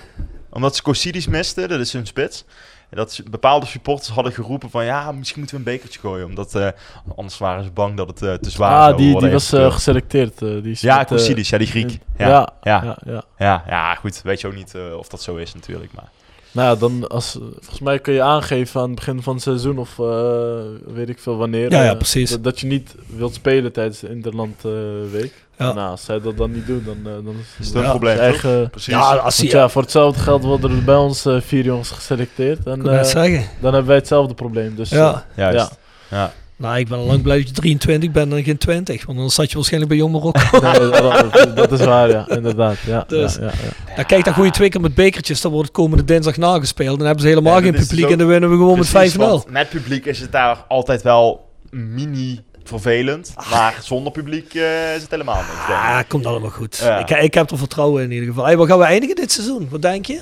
Omdat ze Cosidis misten, dat is hun spits. En dat bepaalde supporters hadden geroepen van ja, misschien moeten we een bekertje gooien. Omdat eh, anders waren ze bang dat het eh, te zwaar Ah, zou die, worden. die was eh, eventueel. geselecteerd. eh, die is ja, Cosidis, ja, die Griek. Ja, ja, ja. ja, ja. ja, ja, goed. Weet je ook niet eh, of dat zo is natuurlijk. Maar Nou ja, dan als, volgens mij kun je aangeven aan het begin van het seizoen of eh, weet ik veel wanneer. Ja, ja, precies. Dat, dat je niet wilt spelen tijdens de Interlandweek. Ja. Nou, als zij dat dan niet doen, dan, eh, dan is het een probleem, eigen... precies. Ja, als ja, voor hetzelfde geld worden er bij ons eh, vier jongens geselecteerd. En eh, zeggen. dan hebben wij hetzelfde probleem. Dus, Ja. Juist. Ja. Nou, ik ben al lang blij dat je 23 bent en geen 20. Want dan zat je waarschijnlijk bij Jong Marokko. nee, dat, is waar, ja, inderdaad. Ja, Dus- ja, ja, ja. Dan kijk dan goede twee keer met bekertjes. Dan wordt het komende dinsdag nagespeeld. Dan hebben ze helemaal Ja, geen publiek. En dan winnen we gewoon Precies, met 5-0. want Met publiek is het daar altijd wel mini vervelend. Maar zonder publiek eh, is het helemaal niks. denk ik. Ah, komt allemaal goed. Ja. Ik, ik heb er vertrouwen in, in ieder geval. Hey, waar gaan we eindigen dit seizoen? Wat denk je?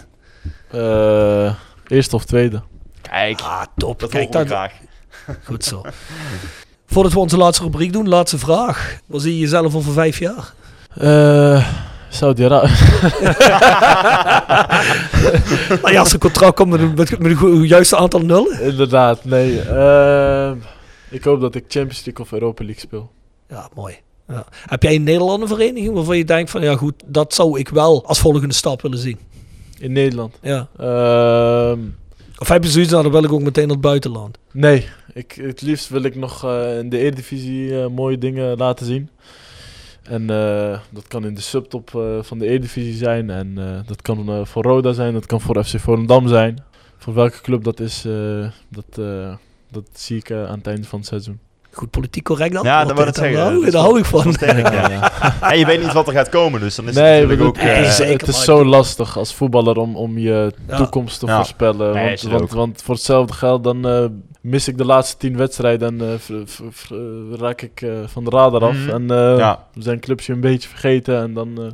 Eh, eerste of tweede. Kijk, Ah, top. dat Kijk, dat, graag. goed zo. Voordat we onze laatste rubriek doen, laatste vraag. Waar zie je jezelf over vijf jaar? Eh Saudi-Arabië. Nou ja, als een contract komt met een, met, goe- juiste aantal nullen. Inderdaad, nee. Ehm, ik hoop dat ik Champions League of Europa League speel. Ja, mooi. Ja. Heb jij een Nederlander vereniging waarvan je denkt van ja goed, dat zou ik wel als volgende stap willen zien? In Nederland. Ja. Ehm, Of heb je zoiets, nou dan wil ik ook meteen naar het buitenland. nee, ik, het liefst wil ik nog eh, in de Eredivisie eh, mooie dingen laten zien. En eh, dat kan in de subtop van de Eredivisie zijn. En dat kan voor Roda zijn, dat kan voor FC Volendam zijn. Voor welke club dat is, dat, dat zie ik eh, aan het einde van het seizoen. Goed politiek correct dan? Ja, dat wil ik Daar zeggen. Daar hou ik van. sterk, ja. En je weet niet wat er gaat komen, dus dan is Nee, het natuurlijk ook... nee, eh, zeker. het is maar zo lastig als voetballer om, om je Ja. toekomst te Ja. voorspellen. Nee, want, want, want voor hetzelfde geld dan eh, mis ik de laatste tien wedstrijden en raak ik van de radar af. Mhm. En eh, ja. zijn clubje een beetje vergeten en dan eh,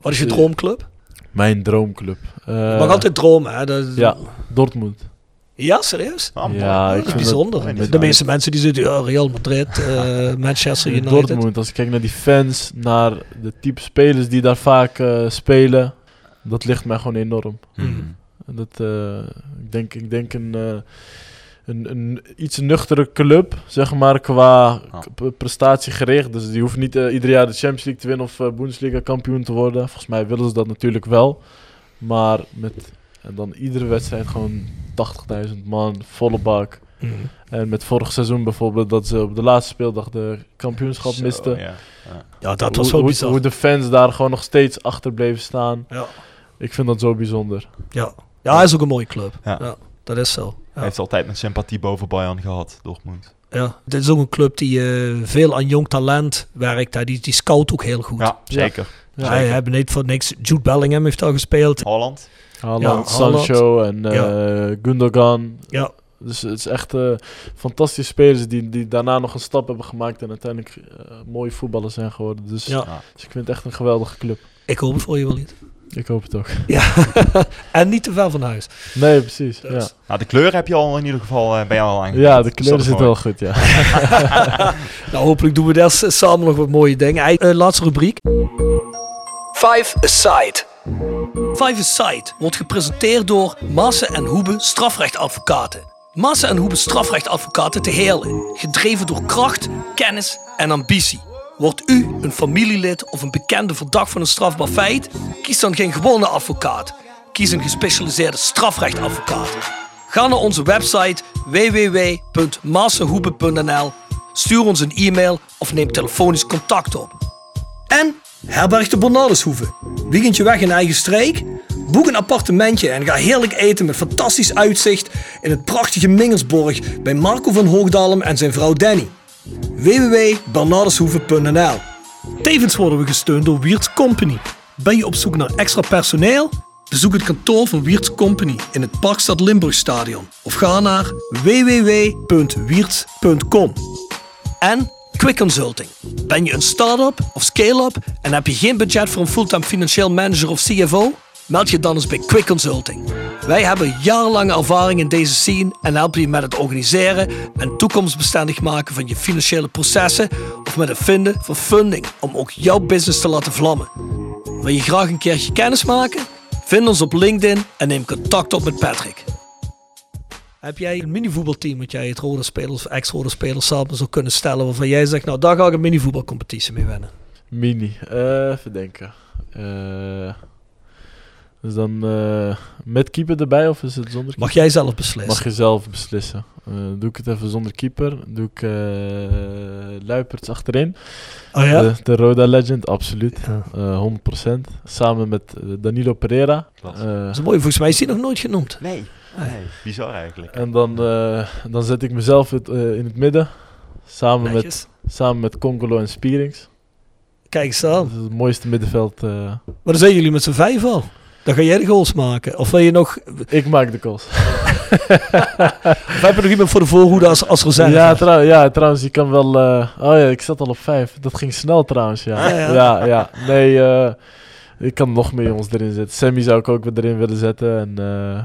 Wat is je droomclub? mijn droomclub. Eh, Je mag altijd dromen, hè? Dat, ja. Dortmund. Ja, serieus? Ah. Ja, ik Dat is bijzonder. dat- de, de meeste mensen die zitten ja, Real Madrid, eh, Manchester United. Dortmund, als ik kijk naar die fans, naar de type spelers die daar vaak eh, spelen, dat ligt mij gewoon enorm. En Dat, eh, ik denk, ik denk een, eh, een, een iets nuchtere club, zeg maar, qua k- prestatiegericht. Dus die hoeft niet eh, ieder jaar de Champions League te winnen of eh, Bundesliga kampioen te worden. Volgens mij willen ze dat natuurlijk wel. Maar met en dan iedere wedstrijd gewoon 80.000 man, volle bak. Mhm. En met vorig seizoen bijvoorbeeld dat ze op de laatste speeldag de kampioenschap Zo, misten. ja. Ja, dat was hoe, wel hoe- bizar. hoe de fans daar gewoon nog steeds achter bleven staan. Ja. Ik vind dat zo bijzonder. Ja. ja, hij is ook een mooie club. Ja. Ja. dat is zo. Hij heeft altijd met sympathie boven Bayern gehad, Dortmund. Ja. Dit is ook een club die eh, veel aan jong talent werkt. Hè. Die, die scout ook heel goed. Ja, zeker. Ja, Hij hebben niet voor niks. Jude Bellingham heeft al gespeeld. Holland. Haaland, Ja, Haaland. Sancho en eh, Gundogan. Ja, Dus het is echt eh, fantastische spelers die, die daarna nog een stap hebben gemaakt en uiteindelijk eh, mooie voetballers zijn geworden. Dus, ja. dus ik vind het echt een geweldige club. ik hoop het voor je wel niet. Ik hoop het ook. Ja, en niet te ver van huis. Nee, precies. Ja, Dus- Nou, de kleur heb je al in ieder geval bij jou al aangegeven. ja de kleur zit wel goed, ja. Nou, hopelijk doen we daar samen nog wat mooie dingen. Laatste rubriek. Five Aside. Five Aside wordt gepresenteerd door Maassen en Hoebe strafrechtadvocaten. Maassen en Hoebe strafrechtadvocaten te Heerlen. Gedreven door kracht, kennis en ambitie. Wordt u een familielid of een bekende verdacht van een strafbaar feit? Kies dan geen gewone advocaat. Kies een gespecialiseerde strafrechtadvocaat. Ga naar onze website www.massenhoebe.nl, stuur ons een e-mail of neem telefonisch contact op. En herberg de Bernardeshoeve. Weekendje weg in eigen streek? Boek een appartementje en ga heerlijk eten met fantastisch uitzicht in het prachtige Mingelsborg bij Marco van Hoogdalem en zijn vrouw Danny. www.bernardeshoeve.nl Tevens worden we gesteund door Wiert's Company. Ben je op zoek naar extra personeel? Bezoek het kantoor van Wiert's Company in het Parkstad Limburgstadion of ga naar www.wierts.com. En Quick Consulting. Ben je een start-up of scale-up en heb je geen budget voor een fulltime financieel manager of CFO? Meld je dan eens bij Quick Consulting. Wij hebben jarenlange ervaring in deze scene en helpen je met het organiseren en toekomstbestendig maken van je financiële processen of met het vinden van funding om ook jouw business te laten vlammen. Wil je graag een keertje kennis maken? Vind ons op LinkedIn en neem contact op met Patrick. Heb jij een minivoetbalteam dat jij het rode spelers of ex-rode spelers samen zou kunnen stellen waarvan jij zegt, nou daar ga ik een minivoetbalcompetitie mee winnen? Mini. Eh, even denken. Eh, dus dan eh, met keeper erbij of is het zonder keeper? Mag jij zelf beslissen? Mag je zelf beslissen. Eh, doe ik het even zonder keeper. Doe ik eh Luiperts achterin. Oh ja? De, de Roda Legend, absoluut. Ja. Eh 100%. Samen met Danilo Pereira. Dat is mooi, volgens mij is die nog nooit genoemd. Nee. Nee, bizar eigenlijk. en dan, eh, dan zet ik mezelf het, eh, in het midden. Samen met, samen met Congolo en Spierings. Kijk eens Dat is het mooiste middenveld. eh. Maar dan zijn jullie met z'n vijf al. Dan ga jij de goals maken. Of wil je nog... ik maak de calls. Of heb je nog iemand voor de voorhoede als, als reserve? Ja, trouw- ja, trouwens, je kan wel... eh, oh ja, ik zat al op vijf. Dat ging snel trouwens, ja. Ja, ja. ja, ja. Nee, eh, ik kan nog meer jongens erin zetten. Sammy zou ik ook weer erin willen zetten. En eh,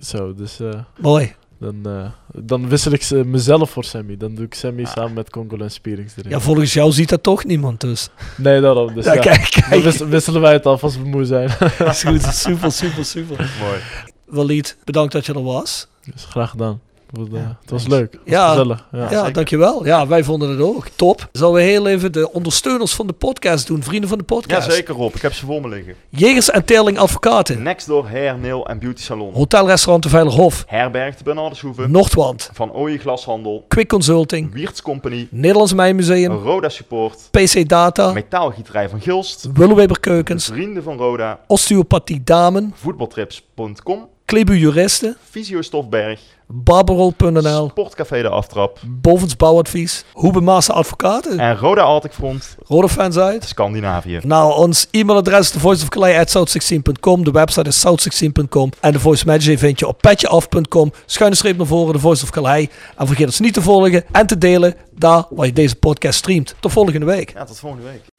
zo, dus eh, Mooi. dan, eh, dan wissel ik ze- mezelf voor Sammy. Dan doe ik Sammy samen met Congolo en Spierings erin. Ja, volgens jou ziet dat toch niemand dus. Nee, daarom. Dus Ja, ja, kijk, Dan wisselen wij het af als we moe zijn. Dat is goed. Super, super, super. Mooi. Walid, bedankt dat je er was. dus graag gedaan. Het was, eh, Ja, het was leuk. Het was Ja. gezellig. Ja. Ja, dankjewel. Ja, wij vonden het ook. Top. Zullen we heel even de ondersteuners van de podcast doen? Vrienden van de Ja, podcast. zeker Rob. Ik heb ze voor me liggen. Jegers en Teerling Advocaten. Next door Hair, Nail en Beauty Salon. Hotelrestaurant de Veilerhof. Herberg de Bernardeshoeve. Noordwand. Van Ooije Glashandel. Quick Consulting. Wiertz Company. Nederlands Mijnmuseum. Roda Support. PC Data. Metaalgieterij van Gilst. Willeweber Keukens. Vrienden van Roda. Osteopathie Damen. Voetbaltrips.com. Klebu Juristen. Visio Stofberg. Barberol.nl. Sportcafé De Aftrap. Bovens Bouwadvies. Hoebe Maassen Advocaten. En Roda. Rode fans uit. Scandinavië. Nou, ons e-mailadres is thevoiceofcalais.south16.com. De website is south16.com. En de voice manager vind je op petjeaf.com. Schuine streep naar voren, de Voice of Calais. En vergeet ons niet te volgen en te delen daar waar je deze podcast streamt. Tot volgende week. Ja, tot volgende week.